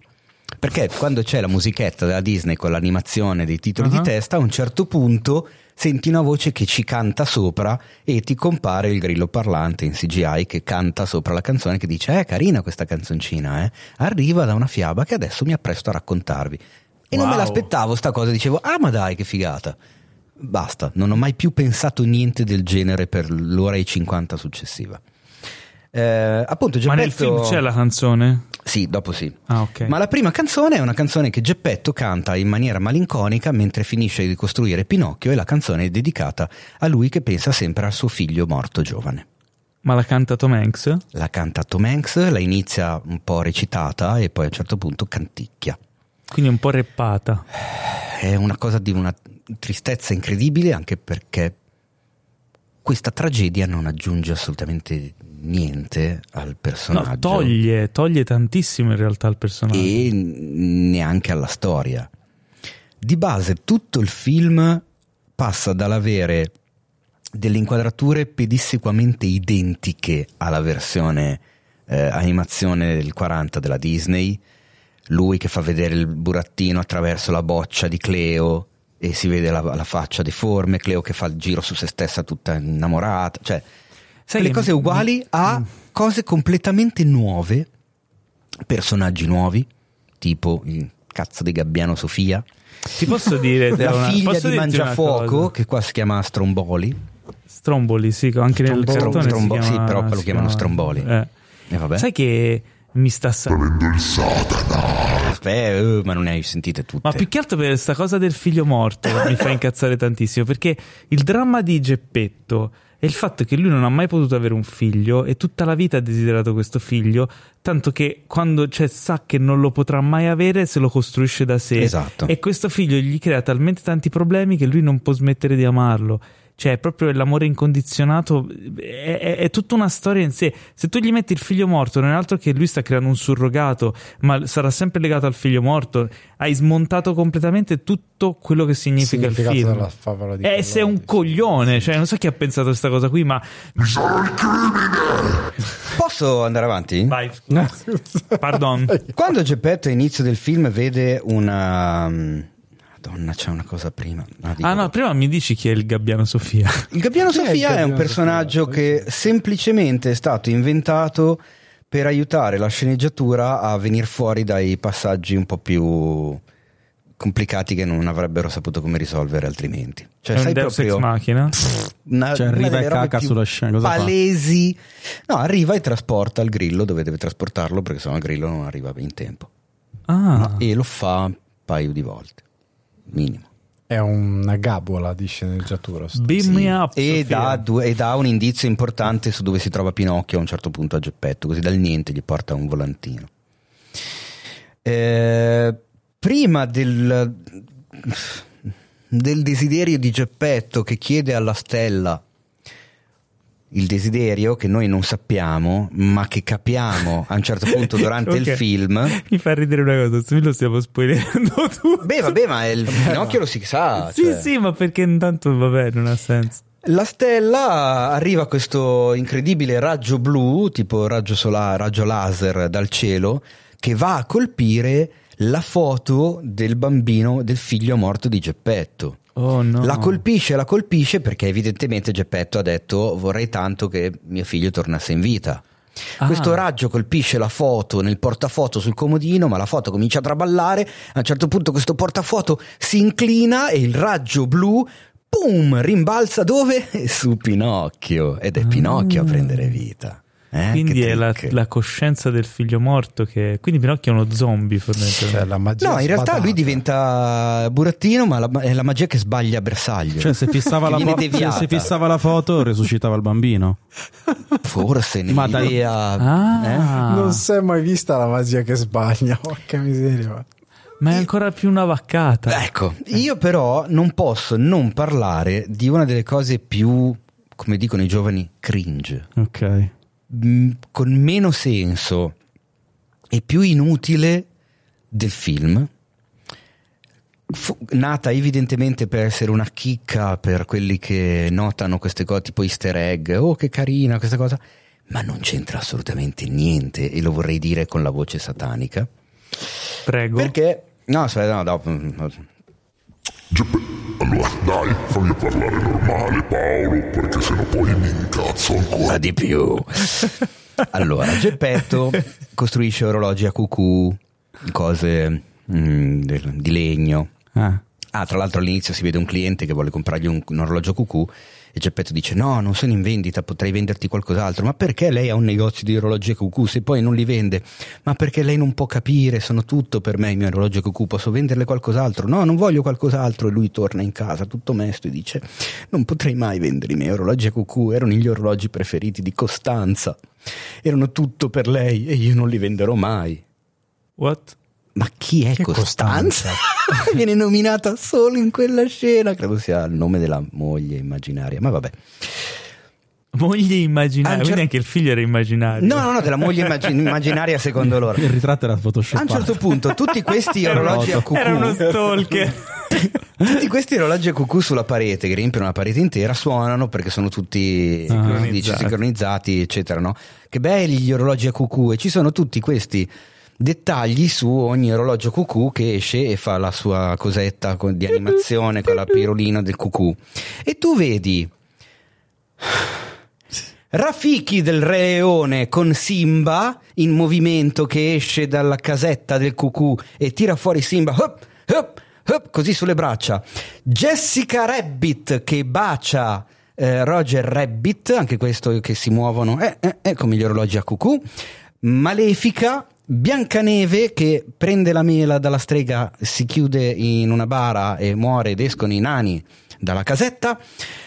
Perché quando c'è la musichetta della Disney con l'animazione dei titoli Ah. di testa, a un certo punto senti una voce che ci canta sopra e ti compare il grillo parlante in CGI che canta sopra la canzone che dice: Eh, carina questa canzoncina, eh? Arriva da una fiaba che adesso mi appresto a raccontarvi. E non me Wow. l'aspettavo sta cosa, dicevo: Ah, ma dai, che figata. Basta, non ho mai più pensato niente del genere per l'ora e 50 successiva. Eh, appunto, Ma nel Geppetto- film c'è la canzone? Sì, dopo sì. Ah, ok. Ma la prima canzone è una canzone che Geppetto canta in maniera malinconica mentre finisce di costruire Pinocchio e la canzone è dedicata a lui che pensa sempre al suo figlio morto giovane. Ma la canta Tom Hanks? La canta Tom Hanks, la inizia un po' recitata e poi a un certo punto canticchia. Quindi un po' reppata. È una cosa di una tristezza incredibile anche perché questa tragedia non aggiunge assolutamente niente al personaggio. No, toglie, toglie tantissimo in realtà il personaggio. e neanche alla storia. Di base tutto il film passa dall'avere delle inquadrature pedissequamente identiche alla versione eh, animazione del 40 della Disney, lui che fa vedere il burattino attraverso la boccia di Cleo e si vede la, la faccia deforme, Cleo che fa il giro su se stessa tutta innamorata, cioè Sai le cose uguali a cose completamente nuove, personaggi nuovi, tipo il cazzo di Gabbiano Sofia, Ti posso dire la una- figlia posso di Mangiafuoco, che qua si chiama Stromboli, Stromboli, sì, anche nel Stromboli. cartone Strombo- si sì, chiama- però lo chiamano chiama- Stromboli. Eh. e vabbè. Sai che mi sta sa- Aspetta, eh, ma non ne hai sentite tutte. Ma più che altro per questa cosa del figlio morto mi fa incazzare tantissimo perché il dramma di Geppetto è il fatto che lui non ha mai potuto avere un figlio e tutta la vita ha desiderato questo figlio, tanto che quando cioè, sa che non lo potrà mai avere se lo costruisce da sé. Esatto. E questo figlio gli crea talmente tanti problemi che lui non può smettere di amarlo. Cioè, proprio l'amore incondizionato, è, è- è tutta una storia in sé. Se tu gli metti il figlio morto, non è altro che lui sta creando un surrogato, ma sarà sempre legato al figlio morto. Hai smontato completamente tutto quello che significa il film. della favola di Eh, sei un coglione, cioè, non so chi ha pensato a questa cosa qui, ma Posso andare avanti? vai. Pardon. Quando Geppetto all'inizio del film vede una... Madonna, c'è una cosa prima. Ah, dico Ah no, prima mi dici chi è il Gabbiano Sofia. Il Gabbiano Chi è il Sofia è, un Gabbiano personaggio Sofia? che semplicemente è stato inventato per aiutare la sceneggiatura a venire fuori dai passaggi un po' più complicati che non avrebbero saputo come risolvere altrimenti. Cioè, è un sai Deus proprio Ex Machina. una, Cioè, arriva e caca sulla scena, cosa fa? palesi. No, arriva e trasporta il grillo dove deve trasportarlo perché sennò il grillo non arriva in tempo. Ah, E lo fa un paio di volte, minimo. È una gabola di sceneggiatura. Sì. me up. e, dà, due- e dà un indizio importante su dove si trova Pinocchio a un certo punto a Geppetto, così dal niente gli porta un volantino. Eh, prima del, del desiderio di Geppetto che chiede alla stella il desiderio che noi non sappiamo, ma che capiamo a un certo punto durante il Ok. film. Mi fa ridere una cosa, se me lo stiamo spoilerando tu. Beh, vabbè, ma il Pinocchio lo si sa. Sì, cioè. sì, ma perché intanto vabbè, non ha senso. La stella arriva questo incredibile raggio blu, tipo raggio solare, raggio laser dal cielo, che va a colpire la foto del bambino, del figlio morto di Geppetto. Oh no. La colpisce, la colpisce perché evidentemente Geppetto ha detto vorrei tanto che mio figlio tornasse in vita. Ah. Questo raggio colpisce la foto nel portafoto sul comodino, ma la foto comincia a traballare. A un certo punto questo portafoto si inclina e il raggio blu, pum, rimbalza dove? Su Pinocchio. Ed è Pinocchio a prendere vita. Eh, Quindi è la, la coscienza del figlio morto che... Quindi Pinocchio è uno zombie fondamentalmente. Cioè, la magia No, in realtà sbadata. lui diventa burattino, ma la- è la magia che sbaglia bersaglio. Cioè, se fissava, la, fo- se- fissava la foto, resuscitava il bambino. Forse Ma dai- Ah. eh? Non si è mai vista la magia che sbaglia, porca miseria. Ma è ancora più una vaccata. Ecco, io però non posso non parlare di una delle cose più, come dicono i giovani, cringe, Ok. Con meno senso e più inutile del film. Fu- nata evidentemente per essere una chicca per quelli che notano queste cose tipo easter egg, oh che carina questa cosa, ma non c'entra assolutamente niente e lo vorrei dire con la voce satanica. Prego. Perché? No, aspetta, no, dopo. Geppe, allora dai, fammi parlare normale Paolo, perché sennò poi mi incazzo ancora. Ma di più. allora, Geppetto costruisce orologi a cucù, cose mm, di legno. Ah. Ah, tra l'altro all'inizio si vede un cliente che vuole comprargli un, un orologio cucù e Geppetto dice no, non sono in vendita, potrei venderti qualcos'altro. Ma perché lei ha un negozio di orologi cucù se poi non li vende? Ma perché lei non può capire, sono tutto per me i miei orologi cucù, posso venderle qualcos'altro? No, non voglio qualcos'altro. E lui torna in casa tutto mesto e dice non potrei mai vendere i miei orologi cucù, erano gli orologi preferiti di Costanza. Erano tutto per lei e io non li venderò mai. What? Ma chi è Che Costanza? Viene nominata solo in quella scena. Credo sia il nome della moglie immaginaria. Ma vabbè. Moglie immaginaria. Quindi anche il figlio era immaginario. No, no, no, della moglie immagin- immaginaria secondo loro. Il ritratto era A un certo punto, tutti questi orologi a cucù. Era uno stalker. Tutti questi orologi a cucù sulla parete che riempiono la parete intera suonano perché sono tutti Ah. come si dice, sincronizzati, eccetera. No? Che belli gli orologi a cucù! E ci sono tutti questi dettagli su ogni orologio cucù che esce e fa la sua cosetta di animazione con la pirolina del cucù. E tu vedi Rafiki del Re Leone con Simba in movimento che esce dalla casetta del cucù e tira fuori Simba hop, hop, così sulle braccia. Jessica Rabbit che bacia eh, Roger Rabbit, anche questo che si muovono eh, eh, eh, come gli orologi a cucù. Malefica. Biancaneve che prende la mela dalla strega, si chiude in una bara e muore ed escono i nani dalla casetta.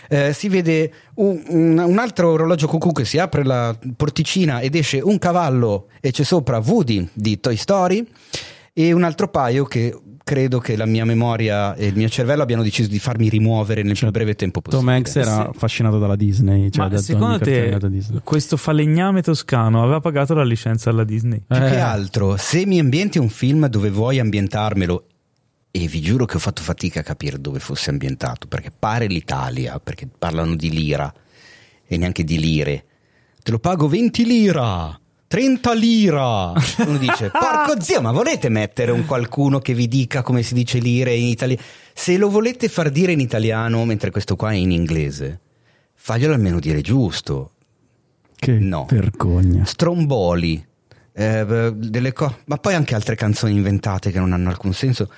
Eh, si vede un, un- un altro orologio cucù che si apre la porticina ed esce un cavallo e c'è sopra Woody di Toy Story e un altro paio che credo che la mia memoria e il mio cervello abbiano deciso di farmi rimuovere nel più breve tempo possibile. Tom Hanks era affascinato dalla Disney. Cioè Ma da secondo te questo falegname toscano aveva pagato la licenza alla Disney? Più che Eh. altro, se mi ambienti un film dove vuoi ambientarmelo, e vi giuro che ho fatto fatica a capire dove fosse ambientato, perché pare l'Italia, perché parlano di lira e neanche di lire. Te lo pago 20 lira, 30 lira. Uno dice, porco zio, ma volete mettere un qualcuno che vi dica come si dice lire in italiano? Se lo volete far dire in italiano, mentre questo qua è in inglese, faglielo almeno dire giusto. Che No. vergogna. Stromboli, eh, delle co- ma poi anche altre canzoni inventate che non hanno alcun senso.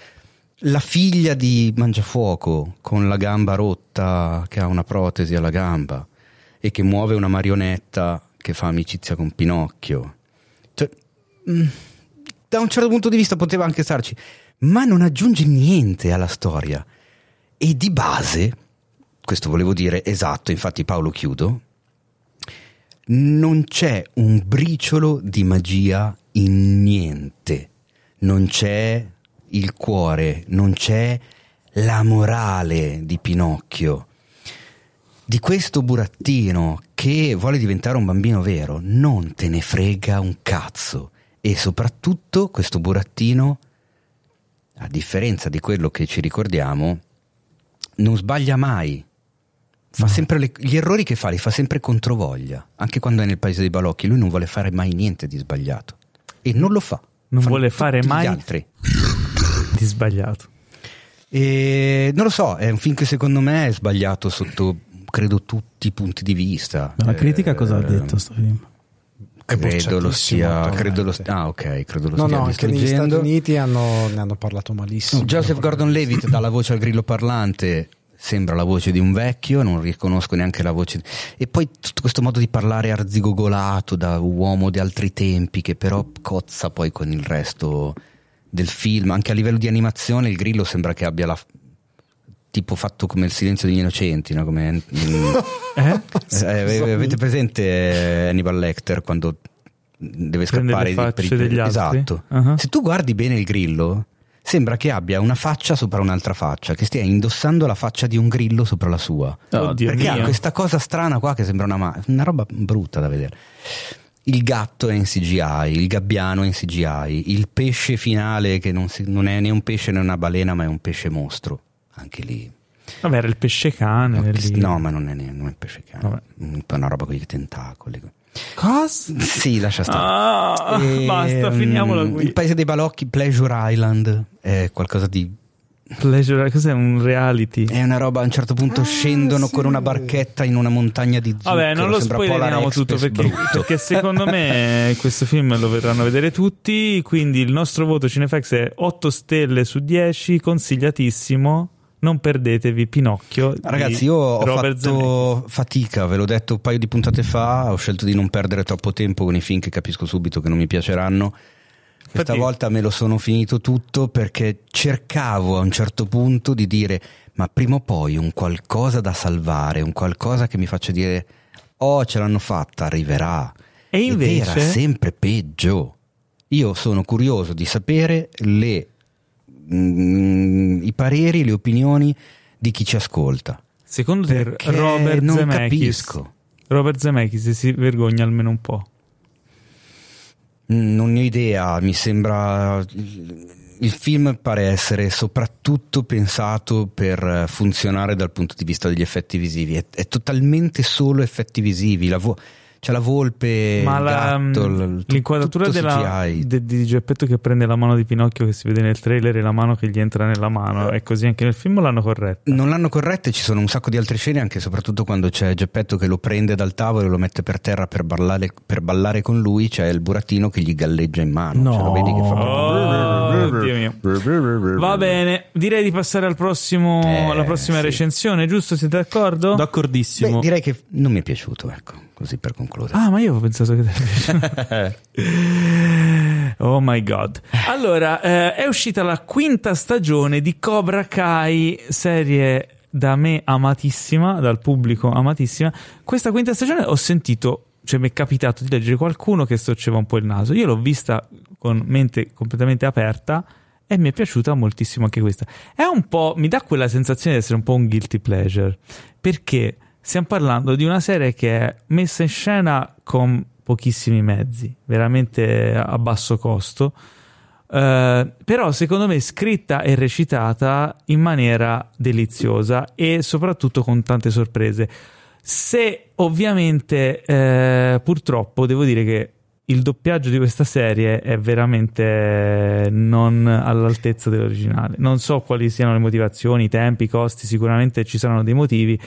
La figlia di Mangiafuoco con la gamba rotta, che ha una protesi alla gamba e che muove una marionetta che fa amicizia con Pinocchio. Cioè, mm, da un certo punto di vista poteva anche starci, ma non aggiunge niente alla storia. E di base, questo volevo dire esatto, infatti Paolo chiudo, non c'è un briciolo di magia in niente. Non c'è il cuore, non c'è la morale di Pinocchio. Di questo burattino che vuole diventare un bambino vero, non te ne frega un cazzo. E soprattutto questo burattino, a differenza di quello che ci ricordiamo, non sbaglia mai. Fa sempre le- gli errori che fa li fa sempre controvoglia, anche quando è nel paese dei balocchi, lui non vuole fare mai niente di sbagliato e non lo fa. Non Fanno vuole fare mai- altri. Di sbagliato. E non lo so, è un film che secondo me è sbagliato sotto credo tutti i punti di vista. Ma la critica Eh, cosa ha detto sto film? Credo lo bocciatissimo, credo lo ah, ok, credo lo No, stia no, anche negli Stati. Uniti hanno- ne hanno parlato malissimo. Joseph Gordon-Levitt dà la voce al grillo parlante, sembra la voce di un vecchio, non riconosco neanche la voce. E poi tutto questo modo di parlare arzigogolato da uomo di altri tempi, che però cozza poi con il resto del film. Anche a livello di animazione, il grillo sembra che abbia la. Tipo fatto come il silenzio degli innocenti, no? Come, mm, Eh? eh, avete presente eh, Hannibal Lecter quando deve Prende scappare le di- degli altri? Esatto. Ah. Se tu guardi bene il grillo, sembra che abbia una faccia sopra un'altra faccia, che stia indossando la faccia di un grillo sopra la sua. Oddio Perché ha questa cosa strana qua che sembra una, ma- una roba brutta da vedere. Il gatto è in CGI, il gabbiano è in CGI, il pesce finale che non, si- non è né un pesce né una balena ma è un pesce mostro, anche lì. Vabbè, era il pesce cane. No, lì. no, ma non è, non è pesce cane, Vabbè. po' una roba con i tentacoli. Cosa? Sì, lascia stare. Ah, E, basta, mm, finiamola qui. Il paese dei balocchi, Pleasure Island, è qualcosa di Pleasure, cos'è un reality? È una roba, a un certo punto Ah, scendono sì. con una barchetta in una montagna di zucchero. Vabbè, non lo spoileriamo tutto perché, perché secondo me questo film lo verranno a vedere tutti. Quindi il nostro voto Cinefax è 8 stelle su 10, consigliatissimo. Non perdetevi Pinocchio. Ragazzi, io ho Robert fatto fatica, ve l'ho detto un paio di puntate fa, ho scelto di non perdere troppo tempo con i film che capisco subito che non mi piaceranno. Questa Infatti- volta me lo sono finito tutto perché cercavo a un certo punto di dire ma prima o poi un qualcosa da salvare, un qualcosa che mi faccia dire oh ce l'hanno fatta, arriverà. E Ed era invece, sempre peggio. Io sono curioso di sapere le, mm, i pareri, le opinioni di chi ci ascolta. secondo te Robert non Zemeckis capisco. Robert Zemeckis si vergogna almeno un po'. Mm, Non ne ho idea, mi sembra. Il film pare essere soprattutto pensato per funzionare dal punto di vista degli effetti visivi. È, è totalmente solo effetti visivi. La vo- c'è la volpe, Ma il la- gatto, l- l'inquadratura tutto della, CGI. de- di Geppetto che prende la mano di Pinocchio che si vede nel trailer e la mano che gli entra nella mano è così anche nel film o l'hanno corretta? Non l'hanno corretta e ci sono un sacco di altre scene, anche soprattutto quando c'è Geppetto che lo prende dal tavolo e lo mette per terra per ballare, per ballare con lui, c'è il burattino che gli galleggia in mano. No. Cioè, lo vedi che fa. Oh. Va bene, direi di passare al prossimo, Eh, alla prossima sì. recensione, giusto? Siete d'accordo? D'accordissimo. Beh, direi che non mi è piaciuto, ecco, così per concludere. Ah, ma io avevo pensato che Oh my god. Allora, eh, è uscita la quinta stagione di Cobra Kai, serie da me amatissima, dal pubblico amatissima. Questa quinta stagione ho sentito, cioè mi è capitato di leggere qualcuno che storceva un po' il naso. Io l'ho vista con mente completamente aperta e mi è piaciuta moltissimo anche questa. È un po', mi dà quella sensazione di essere un po' un guilty pleasure, perché stiamo parlando di una serie che è messa in scena con pochissimi mezzi, veramente a basso costo. Eh, però secondo me scritta e recitata in maniera deliziosa e soprattutto con tante sorprese. Se ovviamente eh, purtroppo devo dire che il doppiaggio di questa serie è veramente non all'altezza dell'originale. Non so quali siano le motivazioni, i tempi, i costi, sicuramente ci saranno dei motivi.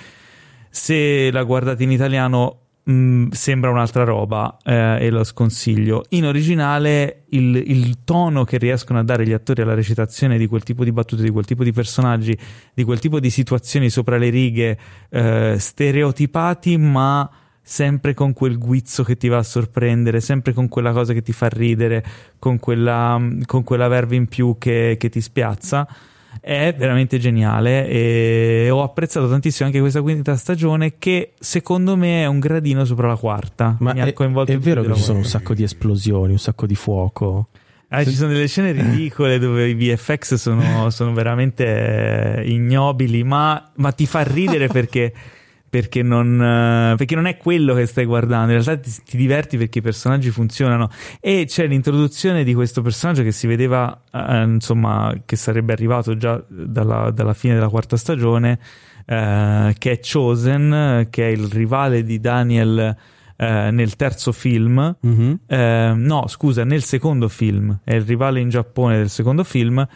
Se la guardate in italiano mh, sembra un'altra roba eh, e lo sconsiglio. In originale il, il tono che riescono a dare gli attori alla recitazione di quel tipo di battute, di quel tipo di personaggi, di quel tipo di situazioni sopra le righe, eh, stereotipati ma sempre con quel guizzo che ti va a sorprendere, sempre con quella cosa che ti fa ridere, con quella, con quella verve in più che, che ti spiazza. È veramente geniale e ho apprezzato tantissimo anche questa quinta stagione che secondo me è un gradino sopra la quarta. Ma Mi è, ha coinvolto è vero che ci sono un sacco di esplosioni, un sacco di fuoco. Ah, ci sono delle scene ridicole dove i VFX sono, sono veramente eh, ignobili, ma, ma ti fa ridere perché, perché, non, eh, perché non è quello che stai guardando. In realtà ti, ti diverti perché i personaggi funzionano. E c'è l'introduzione di questo personaggio che si vedeva, eh, insomma, che sarebbe arrivato già dalla, dalla fine della quarta stagione, eh, che è Chosen, che è il rivale di Daniel. eh, nel terzo film, eh, no, scusa, nel secondo film, è il rivale in Giappone del secondo film,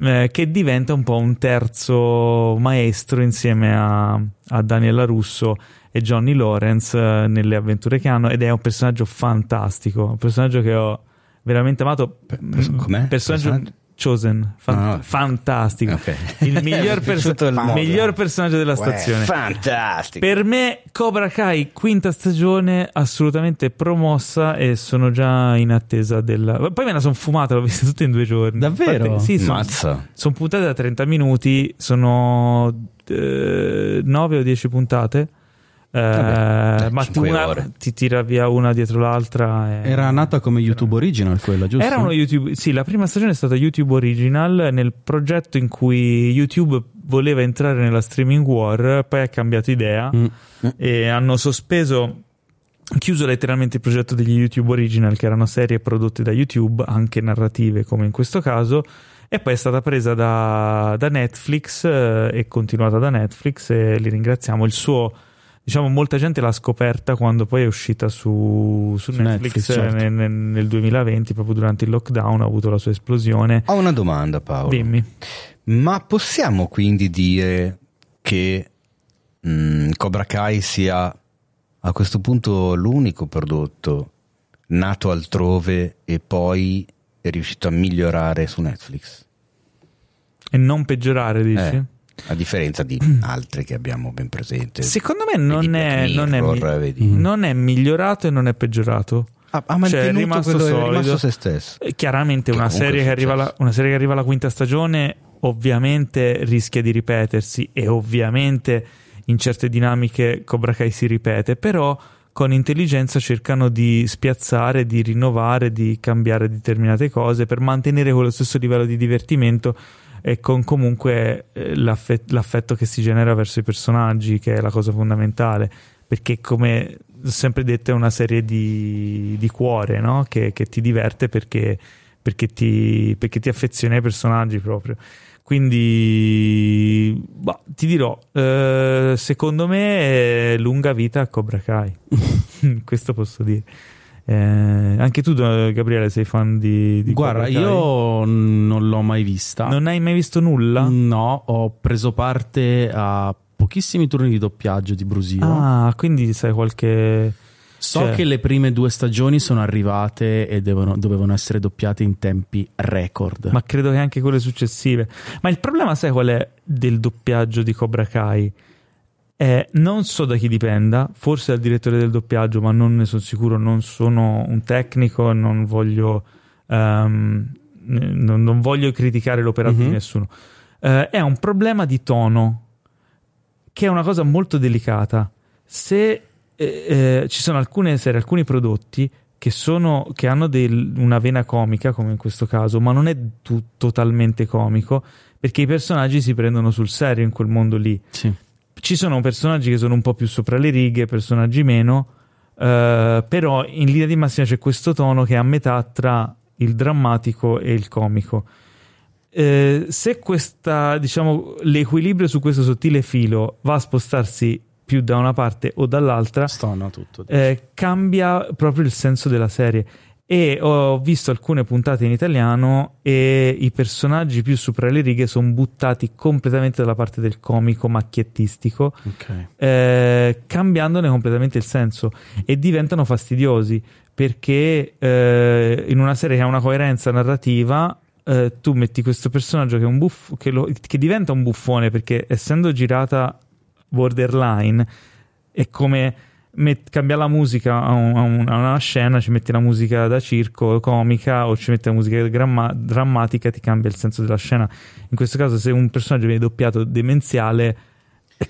eh, che diventa un po' un terzo maestro insieme a, a Daniela Russo e Johnny Lawrence eh, nelle avventure che hanno ed è un personaggio fantastico, un personaggio che ho veramente amato. Per- per- com'è? Personaggio Personaggio? Chosen, fan- Ah, no. fantastico. Ok. Il Mi miglior, perso- il miglior personaggio della Uè, stazione. fantastico. Per me Cobra Kai quinta stagione assolutamente promossa e sono già in attesa della... Poi me la sono fumata, l'ho vista tutte in due giorni. Davvero? Parte- Sì, sono, Mazza. sono puntate da 30 minuti, sono 9 o 10 puntate. Eh, Vabbè, ma una- ore. ti tira via una dietro l'altra. e- Era nata come YouTube Original quella, giusto? Era uno YouTube, sì, la prima stagione è stata YouTube Original nel progetto in cui YouTube voleva entrare nella streaming war, poi ha cambiato idea Mm. e hanno sospeso, chiuso letteralmente il progetto degli YouTube Original, che erano serie prodotte da YouTube, anche narrative come in questo caso, e poi è stata presa da, da Netflix eh, e continuata da Netflix e li ringraziamo. Il suo, diciamo, molta gente l'ha scoperta quando poi è uscita su, su Su Netflix, Netflix, certo. eh, nel, nel 2020, proprio durante il lockdown, ha avuto la sua esplosione. Ho una domanda Paolo. Dimmi. Ma possiamo quindi dire che mm, Cobra Kai sia a questo punto l'unico prodotto nato altrove e poi è riuscito a migliorare su Netflix? E non peggiorare, dici? Eh, a differenza di altri che abbiamo ben presente. Secondo me non è, non, è, Mirror, mi- vedi. non è migliorato e non è peggiorato. Ha, ha Cioè, è mantenuto rimasto quello, è solido. rimasto se stesso. Eh, Chiaramente Che una serie è che, arriva alla, una serie che arriva alla quinta stagione ovviamente rischia di ripetersi e ovviamente in certe dinamiche Cobra Kai si ripete, però con intelligenza cercano di spiazzare, di rinnovare, di cambiare determinate cose per mantenere quello stesso livello di divertimento e con comunque eh, l'affe- l'affetto che si genera verso i personaggi, che è la cosa fondamentale, perché come ho sempre detto è una serie di, di cuore, no? che, che ti diverte perché, perché, ti, perché ti affezioni ai personaggi proprio. Quindi bah, ti dirò, eh, secondo me è lunga vita a Cobra Kai, questo posso dire. Eh, anche tu, Gabriele, sei fan di, di Guarda, io non l'ho mai vista. Non hai mai visto nulla? No, ho preso parte a pochissimi turni di doppiaggio di Brusio. Ah, quindi sai qualche. so cioè- che le prime due stagioni sono arrivate e devono- dovevano essere doppiate in tempi record. Ma credo che anche quelle successive. Ma il problema, sai qual è del doppiaggio di Cobra Kai? Eh, non so da chi dipenda, forse dal direttore del doppiaggio, ma non ne sono sicuro. Non sono un tecnico, non voglio, ehm, non, non voglio criticare l'operato Mhm. di nessuno. Eh, è un problema di tono, che è una cosa molto delicata. Se eh, eh, ci sono alcune serie, alcuni prodotti che, sono, che hanno del- una vena comica, come in questo caso, ma non è tu- totalmente comico, perché i personaggi si prendono sul serio in quel mondo lì. Sì. Ci sono personaggi che sono un po' più sopra le righe, personaggi meno, eh, però in linea di massima c'è questo tono che è a metà tra il drammatico e il comico. Eh, se questa, diciamo, l'equilibrio su questo sottile filo va a spostarsi più da una parte o dall'altra, tutto. eh, cambia proprio il senso della serie. E ho visto alcune puntate in italiano e i personaggi più sopra le righe sono buttati completamente dalla parte del comico macchiettistico, Ok. eh, cambiandone completamente il senso e diventano fastidiosi perché eh, in una serie che ha una coerenza narrativa eh, tu metti questo personaggio che, è un buff- che, lo- che diventa un buffone perché essendo girata borderline è come met- cambiare la musica a, un- a un- a una scena ci metti la musica da circo comica o ci metti la musica gramma- drammatica ti cambia il senso della scena in questo caso se un personaggio viene doppiato demenziale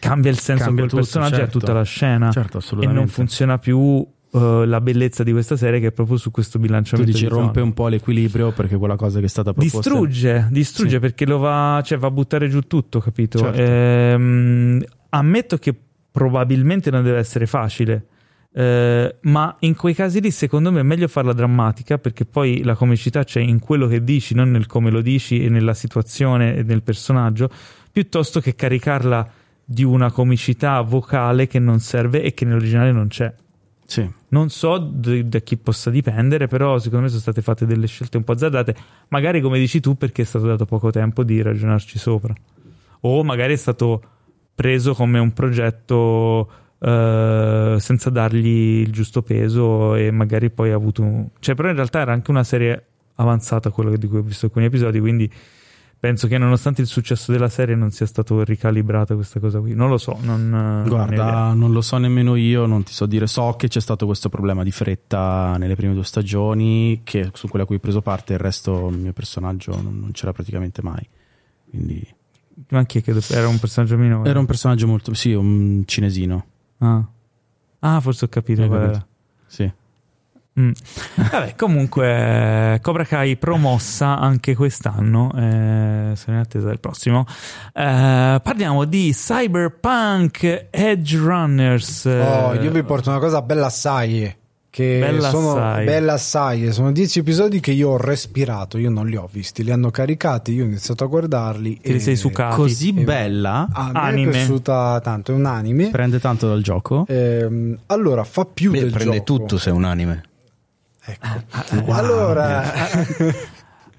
cambia il senso Cambia di quel tutto, personaggio e a certo. tutta la scena Certo, e non funziona più eh, la bellezza di questa serie che è proprio su questo Tu bilanciamento dici di rompe un po' l'equilibrio perché quella cosa che è stata proposta Distrugge, distrugge Sì. perché lo va, cioè va a buttare giù tutto, capito? Certo. Ehm, ammetto che probabilmente non deve essere facile, eh, ma in quei casi lì secondo me è meglio farla drammatica perché poi la comicità c'è in quello che dici, non nel come lo dici e nella situazione e nel personaggio, piuttosto che caricarla di una comicità vocale che non serve e che nell'originale non c'è. Sì. Non so d- da chi possa dipendere, però secondo me sono state fatte delle scelte un po' azzardate. Magari come dici tu, perché è stato dato poco tempo di ragionarci sopra. O magari è stato preso come un progetto eh, senza dargli il giusto peso e magari poi ha avuto... un- Cioè, però in realtà era anche una serie avanzata, quello di cui ho visto alcuni episodi, quindi penso che nonostante il successo della serie non sia stato ricalibrata questa cosa qui. Non lo so, non... Guarda, non lo so nemmeno io, non ti so dire. So che c'è stato questo problema di fretta nelle prime due stagioni, che su quella a cui ho preso parte, il resto il mio personaggio non, non c'era praticamente mai. Quindi Ma chi è che era un personaggio minore? era un personaggio molto. Sì, un cinesino. Ah. Ah, forse ho capito. Hai qual capito? era. Sì. Mm. Vabbè, comunque, Cobra Kai promossa anche quest'anno. eh, sono in attesa del prossimo. Eh, parliamo di Cyberpunk Edge Runners. Oh, eh, io vi porto una cosa bella assai. Che Bella sono assai. bella assai. Sono dieci episodi che io ho respirato. Io non li ho visti, li hanno caricati. Io ho iniziato a guardarli. Te li e- sei sucati. Così e- bella, Ah, mi Anime. è piaciuta tanto. È un anime. prende tanto dal gioco. Ehm, allora, fa più Beh, del prende gioco. tutto se è un anime. Ecco. Allora,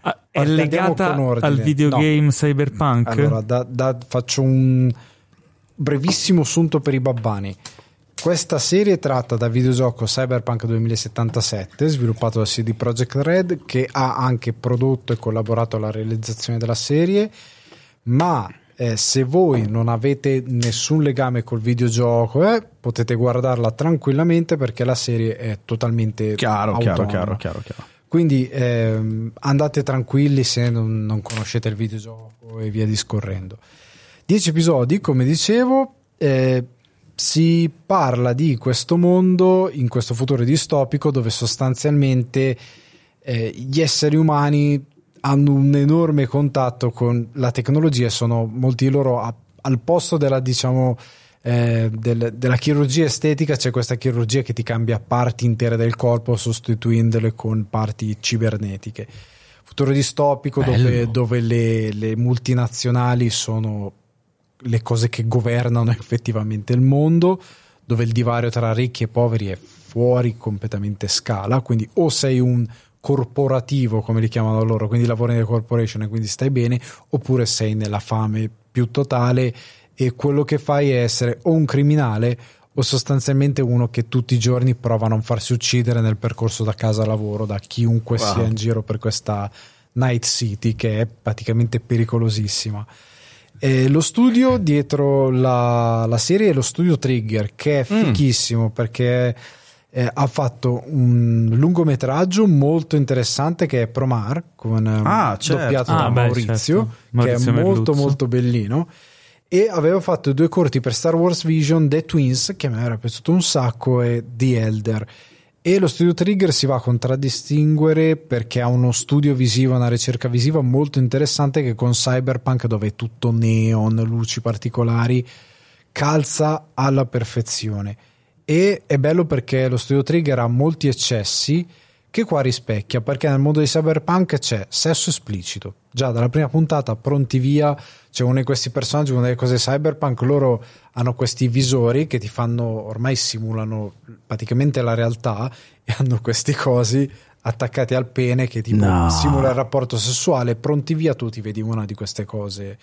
Ah, è Andiamo legata con ordine. al videogame Cyberpunk? allora da- da- faccio un brevissimo sunto per i babbani. Questa serie è tratta dal videogioco Cyberpunk 2077, sviluppato da CD Projekt Red, che ha anche prodotto e collaborato alla realizzazione della serie. Ma eh, se voi non avete nessun legame col videogioco, eh, potete guardarla tranquillamente perché la serie è totalmente Chiaro, chiaro, autonoma. chiaro, chiaro, chiaro. Quindi ehm, andate tranquilli se non, non conoscete il videogioco e via discorrendo. Dieci episodi, come dicevo, eh, si parla di questo mondo in questo futuro distopico dove sostanzialmente eh, gli esseri umani hanno un enorme contatto con la tecnologia e sono molti di loro a- al posto della diciamo eh, del- della chirurgia estetica c'è questa chirurgia che ti cambia parti intere del corpo sostituendole con parti cibernetiche futuro distopico dove, Bello. dove le, le multinazionali sono le cose che governano effettivamente il mondo dove il divario tra ricchi e poveri è fuori completamente scala quindi o sei un corporativo come li chiamano loro quindi lavori nelle corporation e quindi stai bene oppure sei nella fame più totale e quello che fai è essere o un criminale o sostanzialmente uno che tutti i giorni prova a non farsi uccidere nel percorso da casa a lavoro da chiunque Wow. sia in giro per questa Night City che è praticamente pericolosissima. E lo studio dietro la, la serie è lo studio Trigger che è Mm. fichissimo perché eh, ha fatto un lungometraggio molto interessante che è Promar con eh, Ah, certo. doppiato Ah, da beh, Maurizio, certo. Maurizio che è molto Merluzzo. molto bellino e aveva fatto due corti per Star Wars Vision The Twins che me era piaciuto un sacco e The Elder e lo studio Trigger si va a contraddistinguere perché ha uno studio visivo, una ricerca visiva molto interessante che con Cyberpunk dove è tutto neon, luci particolari calza alla perfezione. E è bello perché lo studio Trigger ha molti eccessi che qua rispecchia perché nel mondo di Cyberpunk c'è sesso esplicito già dalla prima puntata pronti via c'è uno di questi personaggi una delle cose Cyberpunk loro hanno questi visori che ti fanno ormai simulano praticamente la realtà e hanno questi cosi attaccati al pene che tipo No. simula il rapporto sessuale pronti via tu ti vedi una di queste cose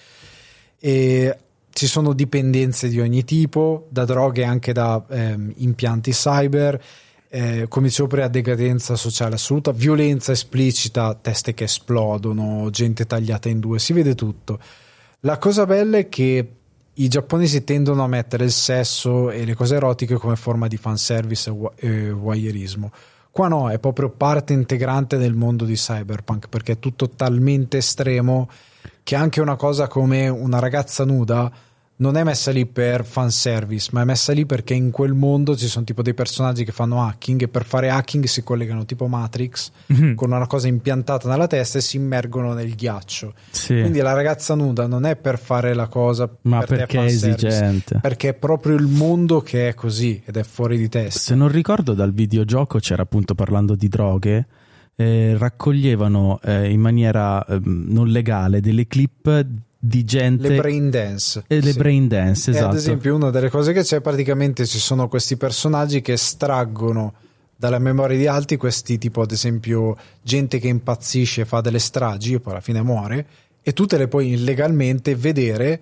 e ci sono dipendenze di ogni tipo, da droghe anche da ehm, impianti cyber, eh, come dicevo prima, decadenza sociale assoluta, violenza esplicita, teste che esplodono, gente tagliata in due, si vede tutto. La cosa bella è che i giapponesi tendono a mettere il sesso e le cose erotiche come forma di fanservice e voyeurismo. Qua no, è proprio parte integrante del mondo di cyberpunk perché è tutto talmente estremo che anche una cosa come una ragazza nuda non è messa lì per fanservice, ma è messa lì perché in quel mondo ci sono tipo dei personaggi che fanno hacking e per fare hacking si collegano tipo Matrix Mhm. con una cosa impiantata nella testa e si immergono nel ghiaccio. Sì. Quindi la ragazza nuda non è per fare la cosa Ma per perché è esigente. perché è proprio il mondo che è così ed è fuori di testa. Se non ricordo dal videogioco c'era appunto parlando di droghe, eh, raccoglievano eh, in maniera ehm, non legale delle clip di gente Le brain dance. e le Sì. brain dance, E esatto. ad esempio, una delle cose che c'è praticamente ci sono questi personaggi che estraggono dalla memoria di altri questi tipo ad esempio gente che impazzisce e fa delle stragi e poi alla fine muore e tu te le puoi illegalmente vedere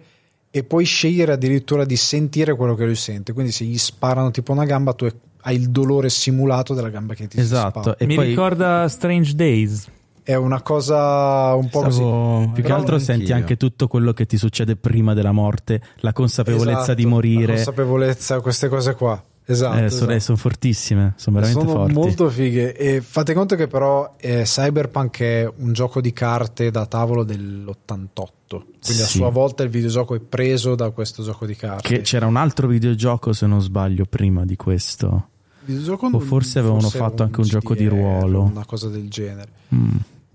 e puoi scegliere addirittura di sentire quello che lui sente quindi se gli sparano tipo una gamba tu hai il dolore simulato della gamba che ti si Esatto. spara. E Mi poi ricorda Strange Days. È una cosa un po' così Stavo- più che altro senti anch'io. anche tutto quello che ti succede prima della morte, la consapevolezza Esatto, di la morire. consapevolezza queste cose qua Esatto, Eh, sono, esatto. sono fortississime, sono veramente sono forti. molto fighe e fate conto che però eh, Cyberpunk è un gioco di carte da tavolo dell'88 quindi a Sì. sua volta il videogioco è preso da questo gioco di carte Che c'era un altro videogioco, se non sbaglio, prima di questo. O forse avevano fatto anche un gioco di GDR, ruolo. una cosa del genere Mm.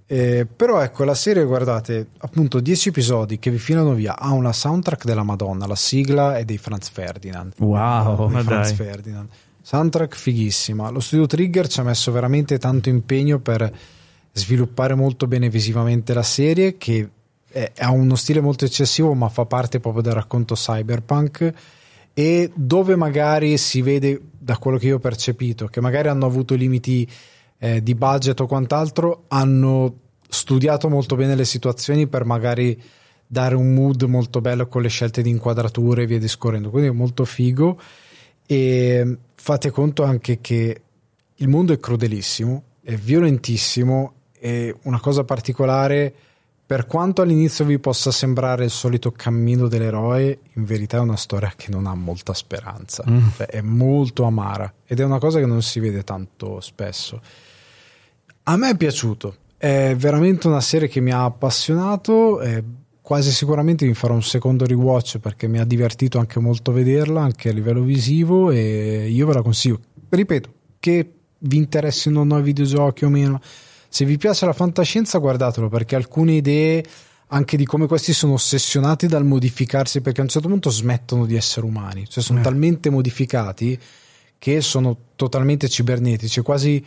Eh, però ecco la serie guardate appunto 10 episodi che vi filano via. Ha una soundtrack della Madonna la sigla è dei Franz Ferdinand. Wow, ma Franz dai. Ferdinand. Soundtrack fighissima. Lo studio Trigger ci ha messo veramente tanto impegno per sviluppare molto bene visivamente la serie che ha uno stile molto eccessivo ma fa parte proprio del racconto cyberpunk. E dove magari si vede da quello che io ho percepito che magari hanno avuto limiti eh, di budget o quant'altro hanno studiato molto bene le situazioni per magari dare un mood molto bello con le scelte di inquadrature e via discorrendo. Quindi è molto figo. E fate conto anche che il mondo è crudelissimo è violentissimo e una cosa particolare. Per quanto all'inizio vi possa sembrare il solito cammino dell'eroe, in verità è una storia che non ha molta speranza, Cioè, è molto amara ed è una cosa che non si vede tanto spesso. A me è piaciuto, è veramente una serie che mi ha appassionato, quasi sicuramente mi farò un secondo rewatch perché mi ha divertito anche molto vederla, anche a livello visivo e io ve la consiglio. Ripeto, che vi interessino o no i videogiochi o meno, se vi piace la fantascienza guardatelo perché alcune idee anche di come questi sono ossessionati dal modificarsi perché a un certo punto smettono di essere umani, cioè sono talmente modificati che sono totalmente cibernetici, quasi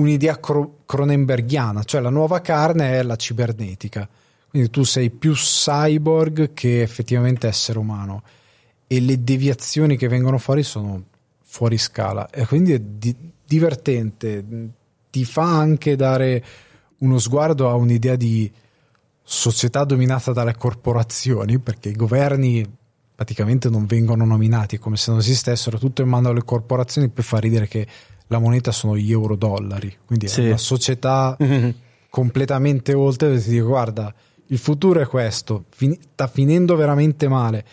un'idea cro- cronenberghiana, cioè la nuova carne è la cibernetica, quindi tu sei più cyborg che effettivamente essere umano. E le deviazioni che vengono fuori sono fuori scala. E quindi è di- divertente, ti fa anche dare uno sguardo a un'idea di società dominata dalle corporazioni, perché i governi praticamente non vengono nominati, come se non esistessero, tutto in mano alle corporazioni per far ridere che la moneta sono gli euro-dollari, quindi Sì. è una società completamente oltre dove ti dico guarda, il futuro è questo, fin- sta finendo veramente male.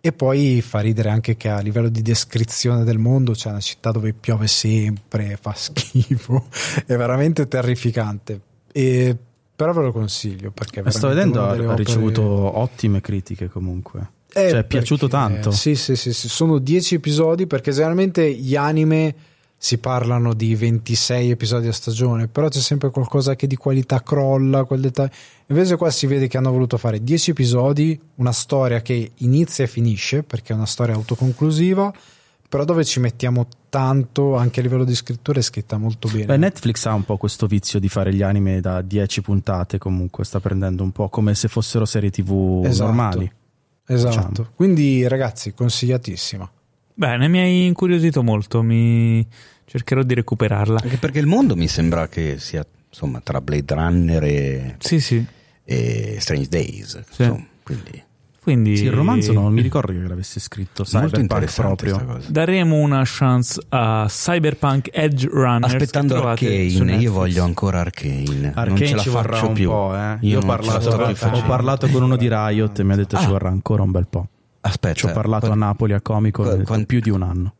E poi fa ridere anche che a livello di descrizione del mondo c'è una città dove piove sempre, fa schifo, è veramente terrificante. E, però ve lo consiglio perché Sto vedendo, ha, opere- ricevuto ottime critiche comunque. eh, cioè, è piaciuto perché- tanto. Sì, sì, sì, sì, sono 10 episodi perché generalmente gli anime si parlano di 26 episodi a stagione, però c'è sempre qualcosa che di qualità crolla, quel dettaglio. Invece qua si vede che hanno voluto fare 10 episodi, una storia che inizia e finisce, perché è una storia autoconclusiva, però dove ci mettiamo tanto, anche a livello di scrittura è scritta molto bene. Beh, Netflix ha un po' questo vizio di fare gli anime da 10 puntate, comunque sta prendendo un po' come se fossero serie TV Esatto. normali. esatto. diciamo. Quindi ragazzi, consigliatissima. Bene, mi hai incuriosito molto, mi cercherò di recuperarla. Anche perché il mondo mi sembra che sia insomma tra Blade Runner e, Sì, sì. e Strange Days. Sì. insomma, quindi Quindi Sì, il romanzo non mi ricordo che l'avesse scritto. Cyberpunk proprio. daremo una chance a Cyberpunk Edge Runners. Aspettando Arcane, io voglio ancora Arcane. Arcane non ce la ci vorrà faccio un più. po', eh. Io, Io ho parlato, ho parlato con uno di Riot e mi ha detto ci Ah. vorrà ancora un bel po'. Aspetta, Ci ho parlato qua- a Napoli a Comico qua- ho detto quan- più di un anno.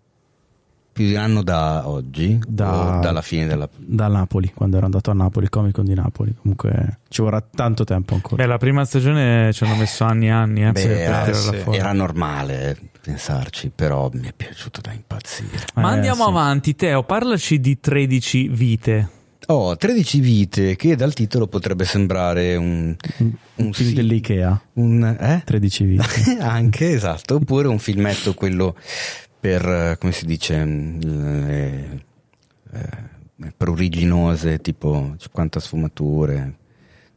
più di un anno da oggi, Da- dalla fine della... Da Napoli, quando ero andato a Napoli, Comic Con di Napoli. Comunque ci vorrà tanto tempo ancora. Beh, la prima stagione ci hanno messo anni e anni eh, Beh, per era, sì. era normale eh, pensarci, però mi è piaciuto da impazzire. Ma Eh, andiamo sì. avanti, Teo, parlaci di 13 vite. Oh, 13 vite, che dal titolo potrebbe sembrare un... Un, un film sì- dell'Ikea, un eh? 13 vite. Anche, esatto. Oppure un filmetto, quello per, eh, come si dice, mm, le- eh, pruriginose, tipo 50 sfumature,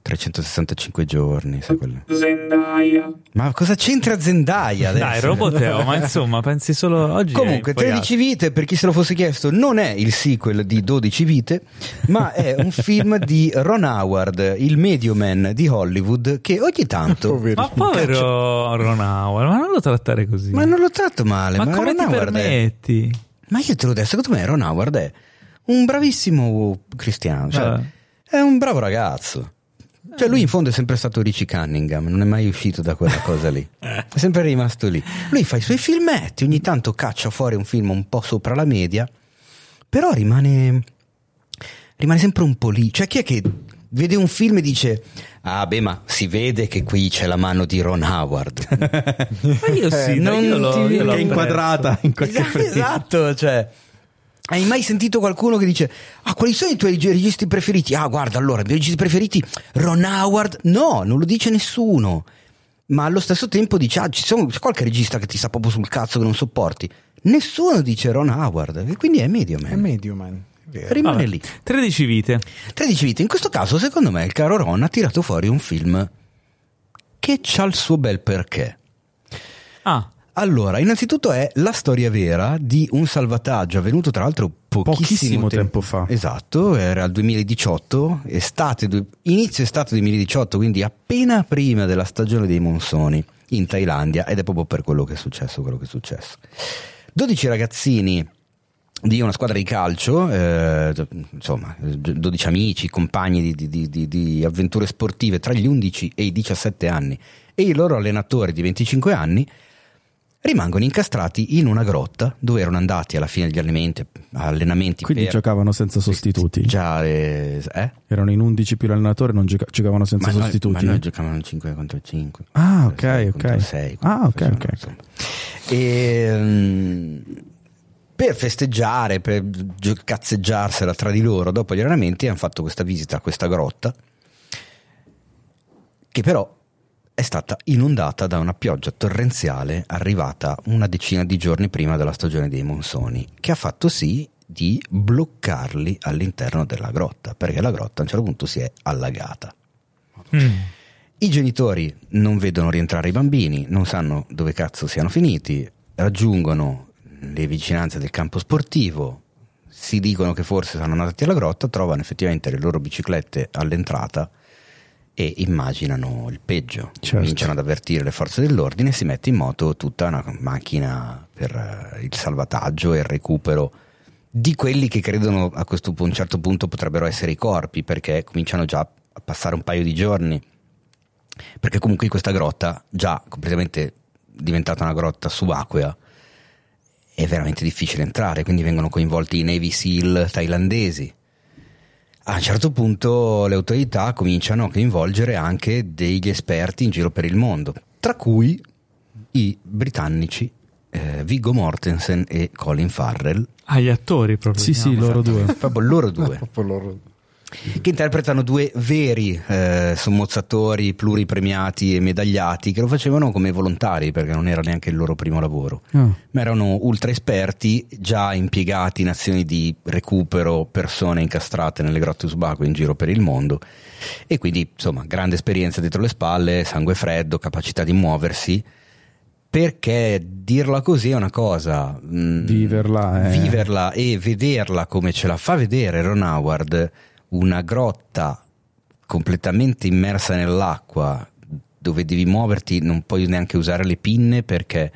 365 giorni, sai quelle. Zendaya. Ma cosa c'entra Zendaya adesso? Dai, Roboteo, ma insomma, pensi solo oggi. Comunque, hai infoiato. 13 vite, per chi se lo fosse chiesto, non è il sequel di 12 vite, ma è un film di Ron Howard, il medio man di Hollywood, che ogni tanto... Ma povero Ron Howard, ma non lo trattare così. Ma non l'ho tratto male, Ma ma, come Ron ti Howard è- permetti? Ma io te l'ho detto, secondo me Ron Howard è un bravissimo cristiano, cioè Eh. è un bravo ragazzo. Cioè lui in fondo è sempre stato Richie Cunningham, non è mai uscito da quella cosa lì. È sempre rimasto lì. Lui fa i suoi filmetti, ogni tanto caccia fuori un film un po' sopra la media, però rimane rimane sempre un po' lì. Cioè chi è che vede un film e dice "Ah, beh, ma si vede che qui c'è la mano di Ron Howard". Ma io sì, non dai, io l'ho, ti- io l'ho che è inquadrata in qualche esatto, esatto, cioè hai mai sentito qualcuno che dice Ah, quali sono i tuoi registi preferiti? Ah, guarda, allora, i miei registi preferiti Ron Howard? No, non lo dice nessuno. Ma allo stesso tempo dice Ah, ci sono, c'è qualche regista che ti sta proprio sul cazzo che non sopporti. Nessuno dice Ron Howard, e quindi è medio È man. medio, man. È vero. Rimane Vabbè. lì. 13 vite. 13 vite. In questo caso, secondo me, il caro Ron ha tirato fuori un film che c'ha il suo bel perché. Ah, Allora, innanzitutto è la storia vera di un salvataggio avvenuto tra l'altro pochissimo, Pochissimo tem- tempo fa. Esatto, era il 2018, estate, inizio estate 2018, quindi appena prima della stagione dei monsoni in Thailandia ed è proprio per quello che è successo, quello che è successo. 12 ragazzini di una squadra di calcio, eh, insomma, 12 amici, compagni di, di- di- di avventure sportive tra gli 11 e i 17 anni e i loro allenatori di 25 anni rimangono incastrati in una grotta dove erano andati alla fine degli allenamenti, allenamenti Quindi per- giocavano senza sostituti. Già, eh, eh? Erano in 11 più l'allenatore, non gioca- giocavano senza Ma noi, sostituti. ma noi giocavano 5 contro 5. Ah, ok, 6 ok. contro 6. Ah, ok, ok. E, mm, per festeggiare, per gio- cazzeggiarsela tra di loro dopo gli allenamenti hanno fatto questa visita a questa grotta che però è stata inondata da una pioggia torrenziale arrivata una decina di giorni prima della stagione dei monsoni, che ha fatto sì di bloccarli all'interno della grotta, perché la grotta a un certo punto si è allagata. Mm. I genitori non vedono rientrare i bambini, non sanno dove cazzo siano finiti, raggiungono le vicinanze del campo sportivo, si dicono che forse sono andati alla grotta, trovano effettivamente le loro biciclette all'entrata e immaginano il peggio. Certo. Cominciano ad avvertire le forze dell'ordine e si mette in moto tutta una macchina per eh, il salvataggio e il recupero di quelli che credono a questo pu- un certo punto potrebbero essere i corpi, perché cominciano già a passare un paio di giorni. Perché comunque in questa grotta, già completamente diventata una grotta subacquea, è veramente difficile entrare, quindi vengono coinvolti i Navy SEAL thailandesi. A un certo punto le autorità cominciano a coinvolgere anche degli esperti in giro per il mondo, tra cui i britannici eh, Viggo Mortensen e Colin Farrell, Ah, gli attori proprio. Sì, sì, loro due. proprio loro due, Proprio loro. Che interpretano due veri eh, sommozzatori pluripremiati e medagliati che lo facevano come volontari perché non era neanche il loro primo lavoro. Ah. ma erano ultra esperti già impiegati in azioni di recupero persone incastrate nelle grotte subacquee in giro per il mondo. E quindi insomma grande esperienza dietro le spalle sangue freddo capacità di muoversi. Perché dirla così è una cosa mm, Viverla è- viverla e vederla come ce la fa vedere Ron Howard una grotta completamente immersa nell'acqua dove devi muoverti non puoi neanche usare le pinne perché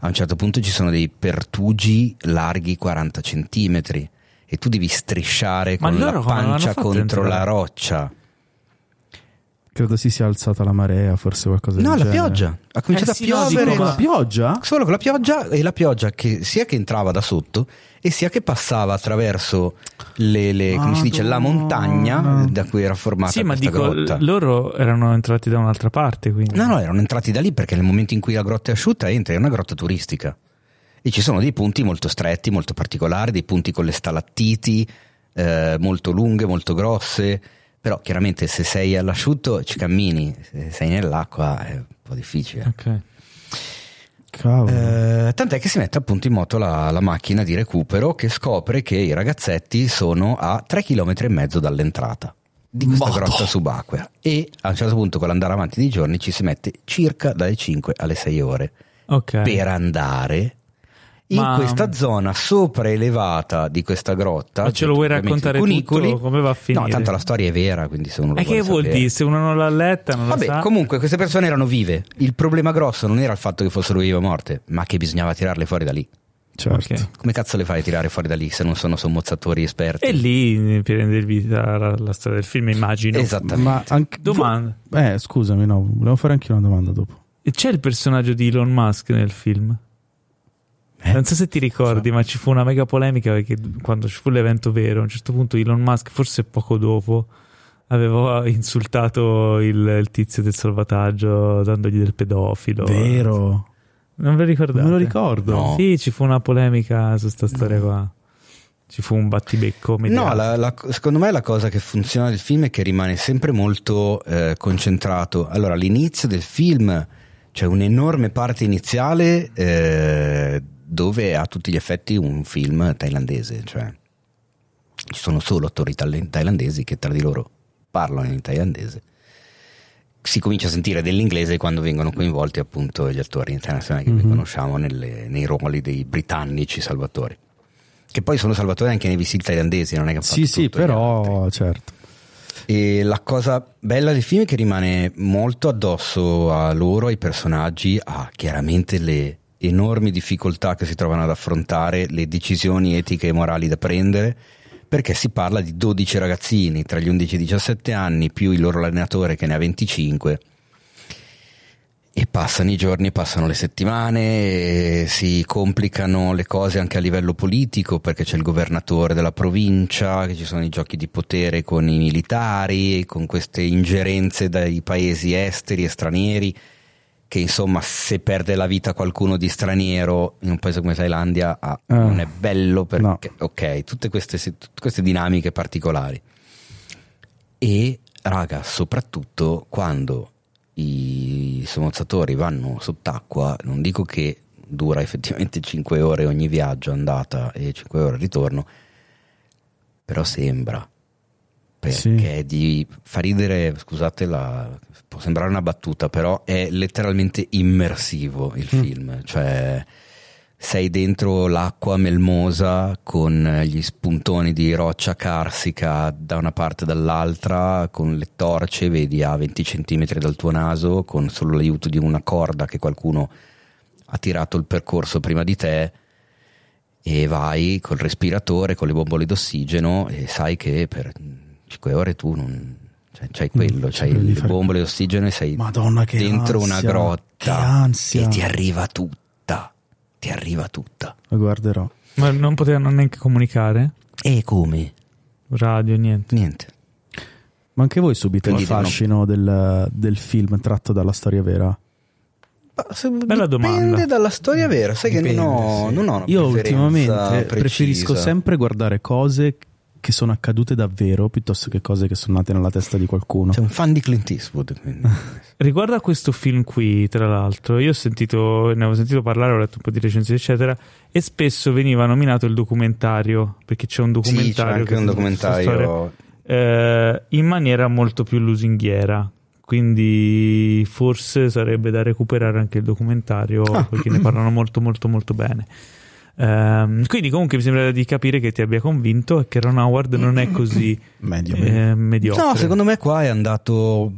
a un certo punto ci sono dei pertugi larghi 40 centimetri e tu devi strisciare Ma con la pancia contro entrare? la roccia Credo si sia alzata la marea, forse qualcosa no del la genere. pioggia ha cominciato Eh no, a piovere Con la pioggia? Solo con la pioggia e la pioggia che sia che entrava da sotto e sia che passava attraverso le, le- come si dice, la montagna da cui era formata Sì, ma dico, grotta. l- loro erano entrati da un'altra parte, quindi. No, no, erano entrati da lì perché nel momento in cui la grotta è asciutta entri, è una grotta turistica. E ci sono dei punti molto stretti, molto particolari, dei punti con le stalattiti eh, molto lunghe, molto grosse. Però chiaramente se sei all'asciutto ci cammini, se sei nell'acqua è un po' difficile. Ok. Eh, tant'è che si mette appunto in moto la, la macchina di recupero che scopre che i ragazzetti sono a 3 km e mezzo dall'entrata di questa Madò. grotta subacquea e a un certo punto con l'andare avanti dei giorni ci si mette circa dalle 5 alle 6 ore Ok. per andare in Ma- questa zona sopraelevata di questa grotta Ma ce lo vuoi raccontare cunicoli. tutto? Come va a finire? no tanto la storia è vera quindi se uno lo E che vuol sapere- dire? Se uno non l'ha letta, non Vabbè, lo sa. comunque queste persone erano vive. Il problema grosso non era il fatto che fossero vive o morte, ma che bisognava tirarle fuori da lì. Certo. Ok. Come cazzo le fai a tirare fuori da lì se non sono sommozzatori esperti? E lì per rendere vita la, la storia del film, immagino. Esattamente. Ma anche, Domanda. Eh, scusami, no, volevo fare anche una domanda dopo. E C'è il personaggio di Elon Musk nel film? Eh? Non so se ti ricordi, ma ci fu una mega polemica perché quando ci fu l'evento vero, a un certo punto Elon Musk, forse poco dopo, aveva insultato il, il tizio del salvataggio dandogli del pedofilo. Vero? Non ve lo ricordate? Non me lo ricordo. No. Sì, ci fu una polemica su sta storia qua. Ci fu un battibecco mediatico. No, la- la- secondo me la cosa che funziona del film è che rimane sempre molto eh, concentrato. Allora, all'inizio del film c'è un'enorme parte iniziale eh, dove è a tutti gli effetti un film thailandese, cioè ci sono solo attori thail- thailandesi che tra di loro parlano in thailandese. Si comincia a sentire dell'inglese quando vengono coinvolti appunto gli attori internazionali che noi conosciamo nelle- nei ruoli dei britannici salvatori. Che poi sono salvatori anche nei visiti thailandesi, non è che ha Sì, sì, però, certo. E la cosa bella del film è che rimane molto addosso a loro, ai personaggi, a chiaramente le enormi difficoltà che si trovano ad affrontare, le decisioni etiche e morali da prendere, perché si parla di 12 ragazzini tra gli 11 e i 17 anni, più il loro allenatore che ne ha 25. E passano i giorni, passano le settimane, si complicano le cose anche a livello politico perché c'è il governatore della provincia, ci sono i giochi di potere con i militari, con queste ingerenze dai paesi esteri e stranieri, che insomma se perde la vita qualcuno di straniero in un paese come Thailandia ah, Ah, non è bello perché, no. ok, tutte queste, tutte queste dinamiche particolari. E raga, soprattutto quando i somozzatori vanno sott'acqua, non dico che dura effettivamente 5 ore ogni viaggio andata e 5 ore ritorno, però sembra perché di fa ridere, scusate la può sembrare una battuta, però è letteralmente immersivo il film, cioè sei dentro l'acqua melmosa con gli spuntoni di roccia carsica da una parte e dall'altra, con le torce, vedi a 20 cm dal tuo naso, con solo l'aiuto di una corda che qualcuno ha tirato il percorso prima di te e vai col respiratore, con le bombole d'ossigeno e sai che per 5 ore tu non... Cioè, c'hai quello, c'hai le fare- bombole d'ossigeno e sei Madonna, che dentro ansia, una grotta che ansia. e ti arriva tutta, ti arriva tutta. Lo guarderò. Ma non potevano neanche comunicare? E come? Radio, niente. Niente. Ma anche voi subite Quindi il fascino del, del film tratto dalla storia vera? Bella dipende domanda. dalla storia vera, sai che Dipende, non ho, sì. non ho una Io ultimamente precisa. preferisco sempre guardare cose che sono accadute davvero piuttosto che cose che sono nate nella testa di qualcuno. Sei un fan di Clint Eastwood, quindi. Riguardo a questo film qui, tra l'altro, io ho sentito, ne avevo sentito parlare, ho letto un po' di recensioni, eccetera, e spesso veniva nominato il documentario, perché c'è un sì, c'è documentario anche che un questa storia, documentario. eh, in maniera molto più lusinghiera. Quindi forse sarebbe da recuperare anche il documentario Ah. perché ne parlano molto molto molto bene. Ehm, quindi comunque mi sembra di capire che ti abbia convinto e che Ron Howard non è così Medio, eh, mediocre. No, secondo me qua è andato.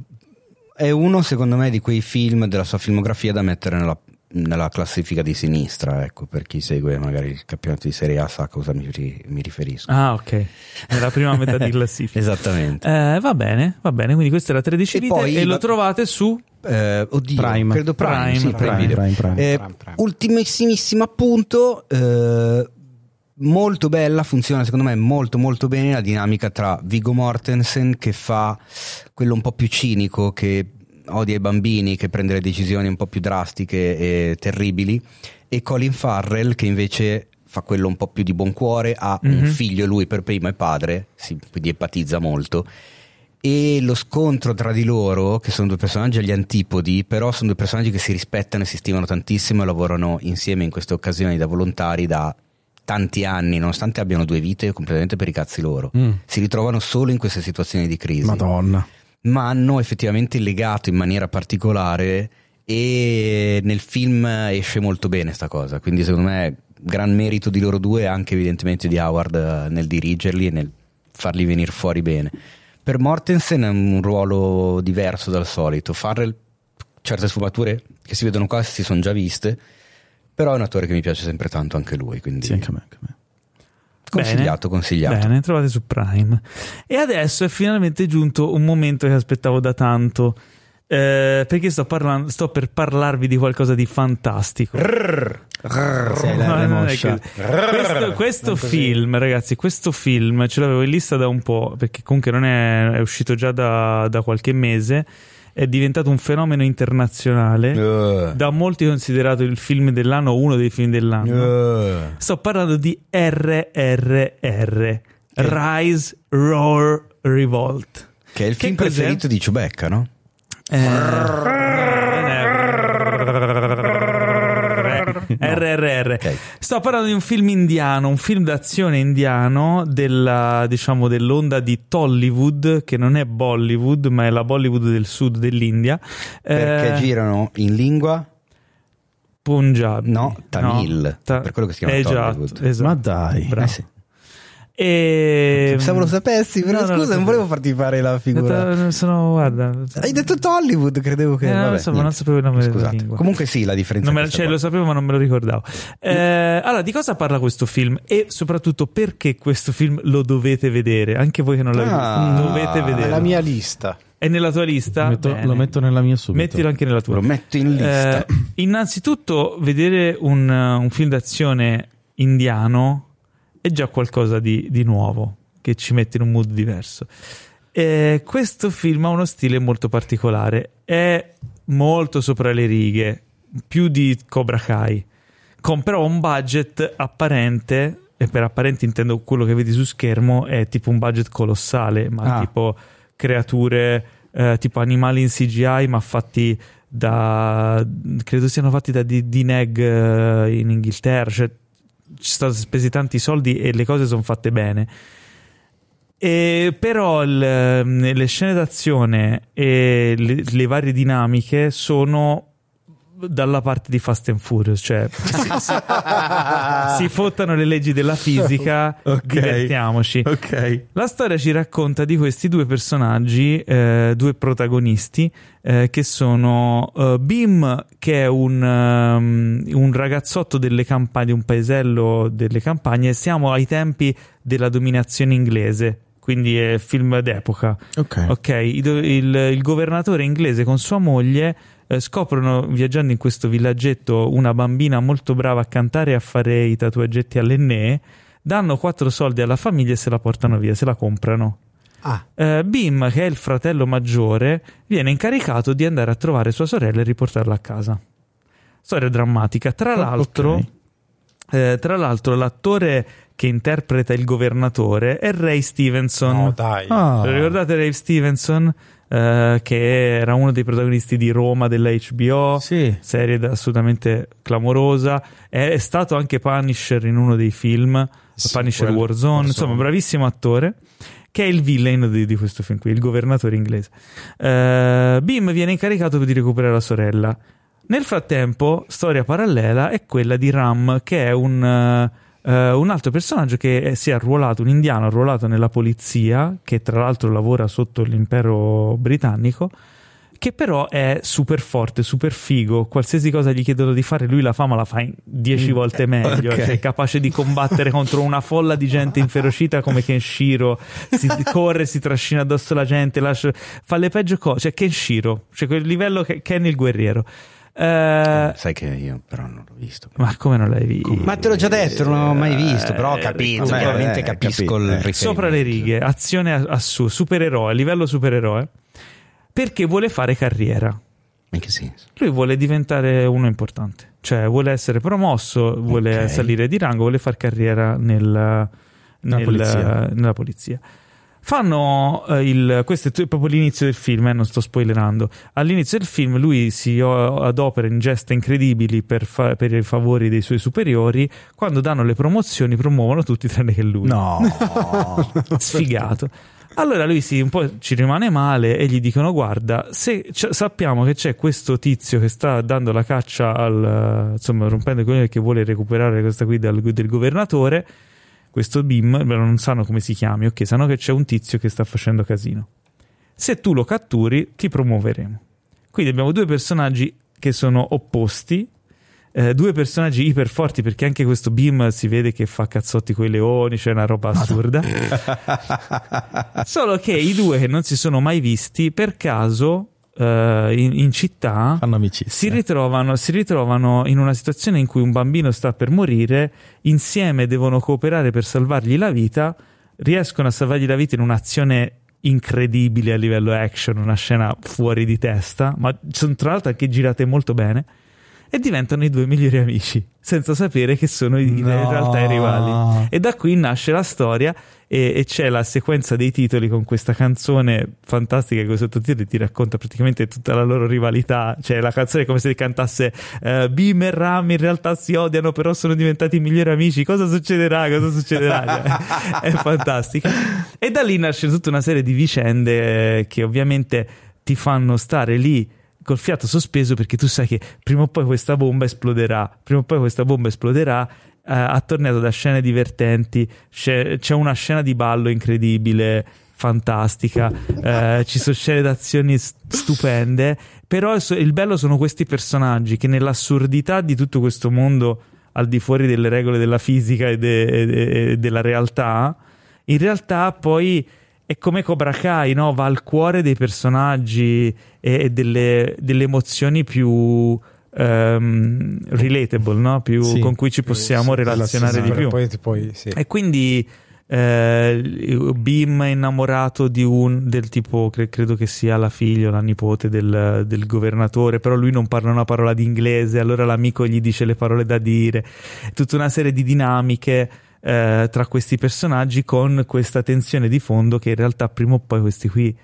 È uno, secondo me, di quei film della sua filmografia da mettere nella, nella classifica di sinistra. Ecco, per chi segue magari il campionato di Serie A sa a cosa mi, mi riferisco. Ah, ok. Nella prima metà di classifica. Esattamente. Eh, va bene, va bene. Quindi questa è la 13 E vite poi e lo va- trovate su. Eh, oddio, Prime. credo Prime, Prime, sì, Prime. Prime, Prime. Eh. Ultimissimissimo appunto, eh, molto bella, funziona secondo me molto molto bene la dinamica tra Vigo Mortensen che fa quello un po' più cinico, che odia i bambini, che prende le decisioni un po' più drastiche e terribili, e Colin Farrell che invece fa quello un po' più di buon cuore, ha un Mhm. figlio lui per primo e padre, si- quindi empatizza molto e lo scontro tra di loro, che sono due personaggi agli antipodi, però sono due personaggi che si rispettano e si stimano tantissimo e lavorano insieme in queste occasioni da volontari da tanti anni, nonostante abbiano due vite completamente per i cazzi loro. Mm. Si ritrovano solo in queste situazioni di crisi, Madonna. ma hanno effettivamente legato in maniera particolare e nel film esce molto bene sta cosa, quindi secondo me gran merito di loro due anche evidentemente di Howard eh, nel dirigerli e nel farli venire fuori bene. Per Mortensen è un ruolo diverso dal solito. Farrell certe sfumature che si vedono qua si sono già viste, Però è un attore che mi piace sempre tanto anche lui, quindi Sì, anche a me. Anche a me. consigliato, consigliato. Bene, trovate su Prime. E adesso è finalmente giunto un momento che aspettavo da tanto. Eh, perché sto, parlando, sto per parlarvi di qualcosa di fantastico. Sei la No, R non è moscia. così. Questo, questo film, ragazzi, questo film ce l'avevo in lista da un po', perché comunque non è, è uscito già da, da qualche mese, è diventato un fenomeno internazionale, Uh, da molti considerato il film dell'anno, uno dei film dell'anno. uh. Sto parlando di RRR, Rise, Roar, Revolt. Che è il Che film cos'è? preferito di Ciubecca, no? RRR. Ok. Sto parlando di un film indiano, un film d'azione indiano della, diciamo, dell'onda di Tollywood, che non è Bollywood, ma è la Bollywood del sud dell'India. Perché Eh, girano in lingua Punjabi. No, Tamil, No, ta- per quello che si chiama esatto, Tollywood. esatto. Ma dai. Bravo. Eh sì. E... Pensavo lo sapessi, però No, no, scusa, non volevo farti fare la figura. Detto- Sono, guarda, Hai detto Tollywood, credevo che. Eh, non vabbè, so, non sapevo il nome della Scusate. lingua. Comunque sì, la differenza Non è me- cioè, lo sapevo, ma non me lo ricordavo. Eh, allora, di cosa parla questo film? E soprattutto perché questo film lo dovete vedere? Anche voi che non l'avete Ah, visto, dovete È vedere. la mia lista. È nella tua lista? Lo metto, lo metto nella mia subito. Mettilo anche nella tua. Lo metto in lista. Eh, innanzitutto, vedere un, un film d'azione indiano è già qualcosa di, di nuovo, che ci mette in un mood diverso. Eh, questo film ha uno stile molto particolare, è molto sopra le righe, più di Cobra Kai, con però un budget apparente, e per apparente intendo quello che vedi su schermo, è tipo un budget colossale, ma Ah. tipo creature, eh, tipo animali in CGI, ma fatti da credo siano fatti da D- DNEG eh, in Inghilterra cioè ci sono spesi tanti soldi e le cose sono fatte bene. E però il- ehm, le scene d'azione e le, le varie dinamiche sono dalla parte di Fast and Furious cioè si, si- si fottano le leggi della fisica Ok. divertiamoci Ok. la storia ci racconta di questi due personaggi, eh, due protagonisti, eh, che sono eh, Bim, che è un, ehm, un ragazzotto delle campagne, di un paesello delle campagne. Siamo ai tempi della dominazione inglese, quindi è film d'epoca. Ok. Ok, il, il- il governatore inglese con sua moglie eh, scoprono viaggiando in questo villaggetto una bambina molto brava a cantare e a fare i tatuaggetti all'enne. Danno quattro soldi alla famiglia e se la portano via, se la comprano. Ah, Eh, Bim, che è il fratello maggiore, viene incaricato di andare a trovare sua sorella e riportarla a casa. Storia drammatica. Tra Oh, l'altro, ok. eh, tra l'altro, l'attore che interpreta il governatore è Ray Stevenson. no, dai. Ah. Ricordate Ray Stevenson? Eh, che era uno dei protagonisti di Roma della HBO, Sì. serie assolutamente clamorosa. È, stato anche Punisher in uno dei film, Sì, Punisher quello- Warzone. Warzone. Insomma, bravissimo attore. Che è il villain di, di questo film qui, il governatore inglese. Eh, Bim viene incaricato di recuperare la sorella. Nel frattempo, storia parallela è quella di Ram, che è un, eh, eh, un altro personaggio che è- si è arruolato, un indiano arruolato nella polizia, che tra l'altro lavora sotto l'impero britannico, che però è super forte, super figo. Qualsiasi cosa gli chiedono di fare, lui la fa, ma la fa in dieci volte meglio. ok. Cioè, è capace di combattere contro una folla di gente inferocita come Kenshiro. Si corre, si trascina addosso la gente, lascia- fa le peggio cose. Cioè, Kenshiro, cioè quel livello che Ken il guerriero. Eh, Sai che io però non l'ho visto. ma come non l'hai visto? Ma te l'ho già detto, non l'ho mai visto, però ho Eh, capito, vabbè, chiaramente eh, capisco capito, il eh. riferimento. Sopra le righe, azione a, a su, supereroe, livello supereroe. Perché vuole fare carriera. In che senso? Lui vuole diventare uno importante, cioè vuole essere promosso, vuole Ok. salire di rango, vuole fare carriera nel- nel- polizia. nella polizia. Fanno eh, il. Questo è proprio l'inizio del film, eh, non sto spoilerando. All'inizio del film lui si adopera in geste incredibili per, fa- per i favori dei suoi superiori. Quando danno le promozioni, promuovono tutti tranne che lui No. sfigato. Allora lui si, un po' ci rimane male e gli dicono: Guarda, se c- sappiamo che c'è questo tizio che sta dando la caccia al insomma, rompendo i coglioni che vuole recuperare questa qui dal- del governatore. Questo BIM, beh, non sanno come si chiami, ok, sanno che c'è un tizio che sta facendo casino. Se tu lo catturi, ti promuoveremo. Quindi abbiamo due personaggi che sono opposti, eh, due personaggi iper forti perché anche questo Beam si vede che fa cazzotti coi leoni, c'è una roba assurda. Solo che i due che non si sono mai visti per caso eh, in, in città si ritrovano, si ritrovano in una situazione in cui un bambino sta per morire, insieme devono cooperare per salvargli la vita, riescono a salvargli la vita in un'azione incredibile a livello action, una scena fuori di testa, ma sono tra l'altro anche girate molto bene. E diventano i due migliori amici, senza sapere che sono i- in No. realtà i rivali. E da qui nasce la storia e, e c'è la sequenza dei titoli con questa canzone fantastica che con i sottotitoli ti racconta praticamente tutta la loro rivalità. Cioè la canzone è come se cantasse eh, Bim e Ram in realtà si odiano però sono diventati migliori amici. Cosa succederà? Cosa succederà? È fantastica. E da lì nasce tutta una serie di vicende eh, che ovviamente ti fanno stare lì col fiato sospeso perché tu sai che prima o poi questa bomba esploderà, prima o poi questa bomba esploderà, attorniato da scene divertenti, c'è, c'è una scena di ballo incredibile, fantastica, eh, ci sono scene d'azioni st- stupende, però il bello sono questi personaggi che nell'assurdità di tutto questo mondo al di fuori delle regole della fisica e, de- e della realtà, in realtà poi è come Cobra Kai, no? va al cuore dei personaggi e, e delle, delle emozioni più ehm, relatable, no? più, Sì. con cui ci possiamo relazionare di più. Poi, ti puoi, sì. E quindi eh, Bim è innamorato di un del tipo, cre- credo che sia la figlia o la nipote del, del governatore, però lui non parla una parola di inglese, allora l'amico gli dice le parole da dire, tutta una serie di dinamiche eh, tra questi personaggi con questa tensione di fondo che in realtà prima o poi questi qui,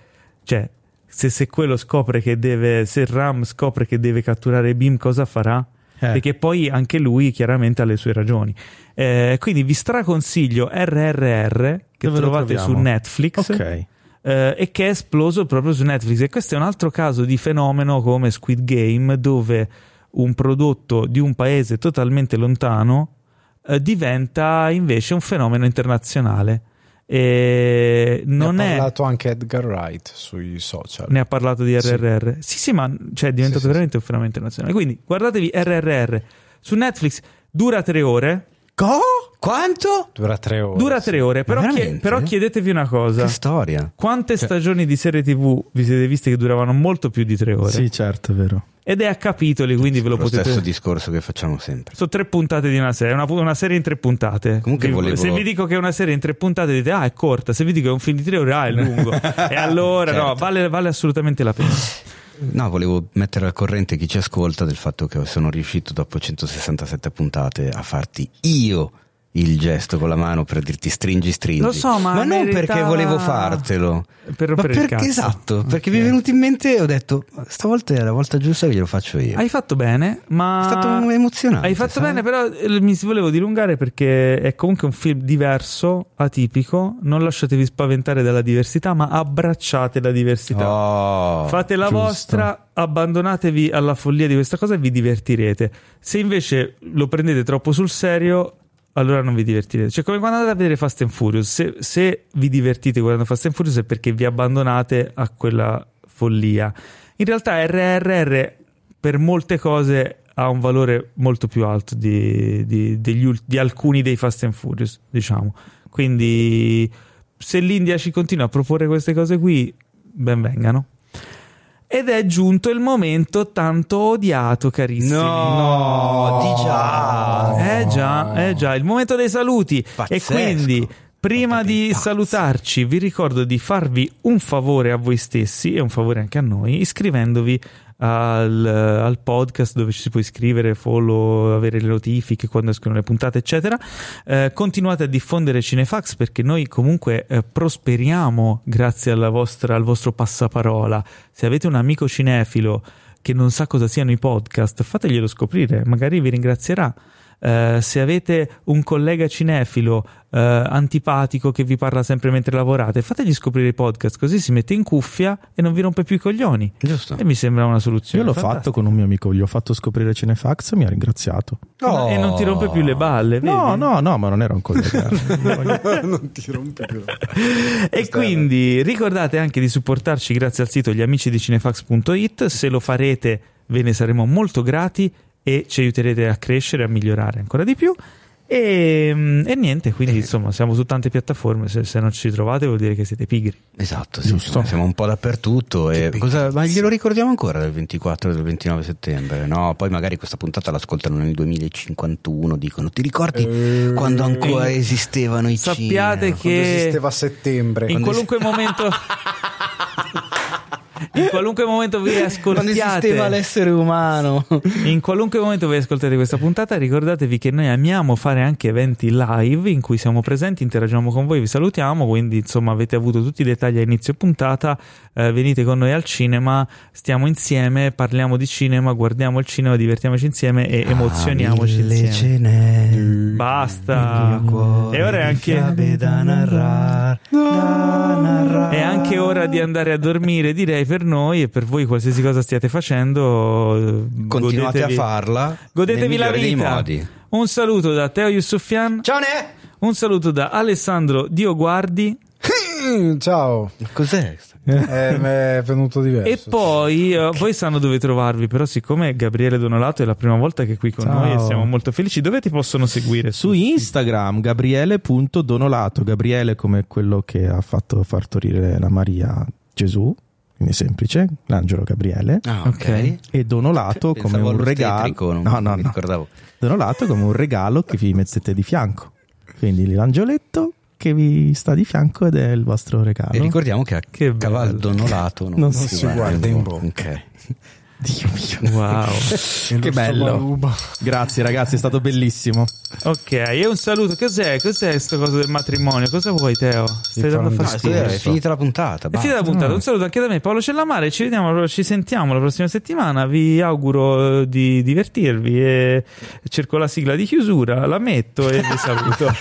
cioè se, se quello scopre che deve, se Ram scopre che deve catturare Bim cosa farà? Eh. Perché poi anche lui chiaramente ha le sue ragioni. Eh, quindi vi straconsiglio RRR che Dove trovate su? Netflix Ok. eh, e che è esploso proprio su Netflix. E questo è un altro caso di fenomeno come Squid Game, dove un prodotto di un paese totalmente lontano eh, diventa invece un fenomeno internazionale. E non ne ha è. parlato anche Edgar Wright sui social. Ne ha parlato di Sì. RRR. Sì, sì, ma cioè, è diventato Sì, sì, veramente un fenomeno internazionale. Quindi guardatevi RRR su Netflix, dura tre ore. Co? Quanto? Dura tre ore. Dura sì. tre ore, però, Ma chie- veramente? però chiedetevi una cosa. Che storia. Quante stagioni di serie TV vi siete viste che duravano molto più di tre ore? Sì, certo, è vero. Ed è a capitoli, quindi ve lo, Lo potete. stesso discorso che facciamo sempre. Sono tre puntate di una serie, una, una serie in tre puntate. Comunque Vi- volevo- Se vi dico che è una serie in tre puntate, dite ah, è corta. Se vi dico che è un film di tre ore, ah, è lungo. e allora, no, Certo. vale, vale assolutamente la pena. No, volevo mettere al corrente chi ci ascolta del fatto che sono riuscito dopo 167 puntate a farti io il gesto con la mano per dirti stringi stringi. Lo so, ma non meritava- perché volevo fartelo. Per Ma perché cazzo. esatto, perché mi è venuto in mente e ho detto stavolta è la volta giusta che glielo faccio io. Hai fatto bene, ma. È stato emozionante. Hai fatto sai? bene, però eh, mi volevo dilungare perché è comunque un film diverso, atipico. Non lasciatevi spaventare dalla diversità, ma abbracciate la diversità. Oh, Fate la giusto. vostra, abbandonatevi alla follia di questa cosa e vi divertirete. Se invece lo prendete troppo sul serio, allora non vi divertirete. Cioè, come quando andate a vedere Fast and Furious, se, se vi divertite guardando Fast and Furious è perché vi abbandonate a quella follia. In realtà RRR per molte cose ha un valore molto più alto di, di- degli di alcuni dei Fast and Furious, diciamo. Quindi se l'India ci continua a proporre queste cose qui, ben vengano. Ed è giunto il momento tanto odiato, carissimi. No, di già. Eh già, eh già, il momento dei saluti. Pazzesco. E quindi, prima di salutarci, vi ricordo di farvi un favore a voi stessi e un favore anche a noi, iscrivendovi al, al podcast dove ci si può iscrivere, follow, avere le notifiche quando escono le puntate, eccetera. Eh, continuate a diffondere Cinefax perché noi comunque eh, prosperiamo grazie vostra, al vostro passaparola. Se avete un amico cinefilo che non sa cosa siano i podcast, fateglielo scoprire, magari vi ringrazierà. Eh, se avete un collega cinefilo eh, antipatico che vi parla sempre mentre lavorate, fategli scoprire i podcast, così si mette in cuffia e non vi rompe più i coglioni. Giusto. E mi sembra una soluzione. Io l'ho fantastica. fatto con un mio amico, gli ho fatto scoprire Cinefax e mi ha ringraziato. Oh. E non ti rompe più le balle, vedi? No, no, no, ma non era un collega. non ti rompi più. E quindi ricordate anche di supportarci grazie al sito gliamici di cinefax.it. Se lo farete, ve ne saremo molto grati. E ci aiuterete a crescere, a migliorare ancora di più. E, e niente, quindi insomma siamo su tante piattaforme, se, se, non ci trovate vuol dire che siete pigri. Esatto, sì, siamo un po' dappertutto. E cosa, ma glielo ricordiamo ancora del 24 e del 29 settembre? No, poi magari questa puntata l'ascoltano nel 2051, dicono ti ricordi Eh, quando ancora esistevano i Sappiate cinema? Quando che esisteva a settembre. in qualunque momento in qualunque momento vi Quando ascoltiate esisteva l'essere umano. In qualunque momento voi ascoltate questa puntata, ricordatevi che noi amiamo fare anche eventi live in cui siamo presenti, interagiamo con voi, vi salutiamo. Quindi, insomma, avete avuto tutti i dettagli a inizio puntata. Eh, venite con noi al cinema, stiamo insieme, parliamo di cinema, guardiamo il cinema, divertiamoci insieme e emozioniamoci Ah, insieme. ce n'è. Basta. E ora è anche. da narrare, da narrare. È anche ora di andare a dormire, direi per noi e per voi, qualsiasi cosa stiate facendo. eh, Continuate godetevi- a farla. Godetevi la vita. modi. Un saluto da Teo Yusufian. Ciao Ne! Un saluto da Alessandro Dioguardi. Ciao, Cos'è? eh, mi è venuto diverso. E poi, eh, voi sanno dove trovarvi, però siccome Gabriele Donolato è la prima volta che è qui con Ciao. noi e siamo molto felici, dove ti possono seguire? Su Instagram, gabriele.donolato. Gabriele come quello che ha fatto partorire la Maria Gesù, quindi semplice, l'angelo Gabriele. Ah, Ok. E Donolato come Pensavo un regalo. non No, no, mi no. ricordavo. Donolato come un regalo che vi mettete di fianco. Quindi l'angioletto che vi sta di fianco ed è il vostro regalo. E ricordiamo che a Che cavallo donolato non, Non si guarda in bocca. Ok. Dio mio. Wow. che bello. Grazie ragazzi, è stato bellissimo. ok, e un saluto. Cos'è? Cos'è sto coso del matrimonio? Cosa vuoi, Teo? Stai dando fastidio? è finita la puntata. È finita la puntata, un saluto anche da me, Paolo Cellamare. Ci vediamo, ci sentiamo la prossima settimana. Vi auguro eh, di divertirvi. E cerco la sigla di chiusura, la metto e vi saluto.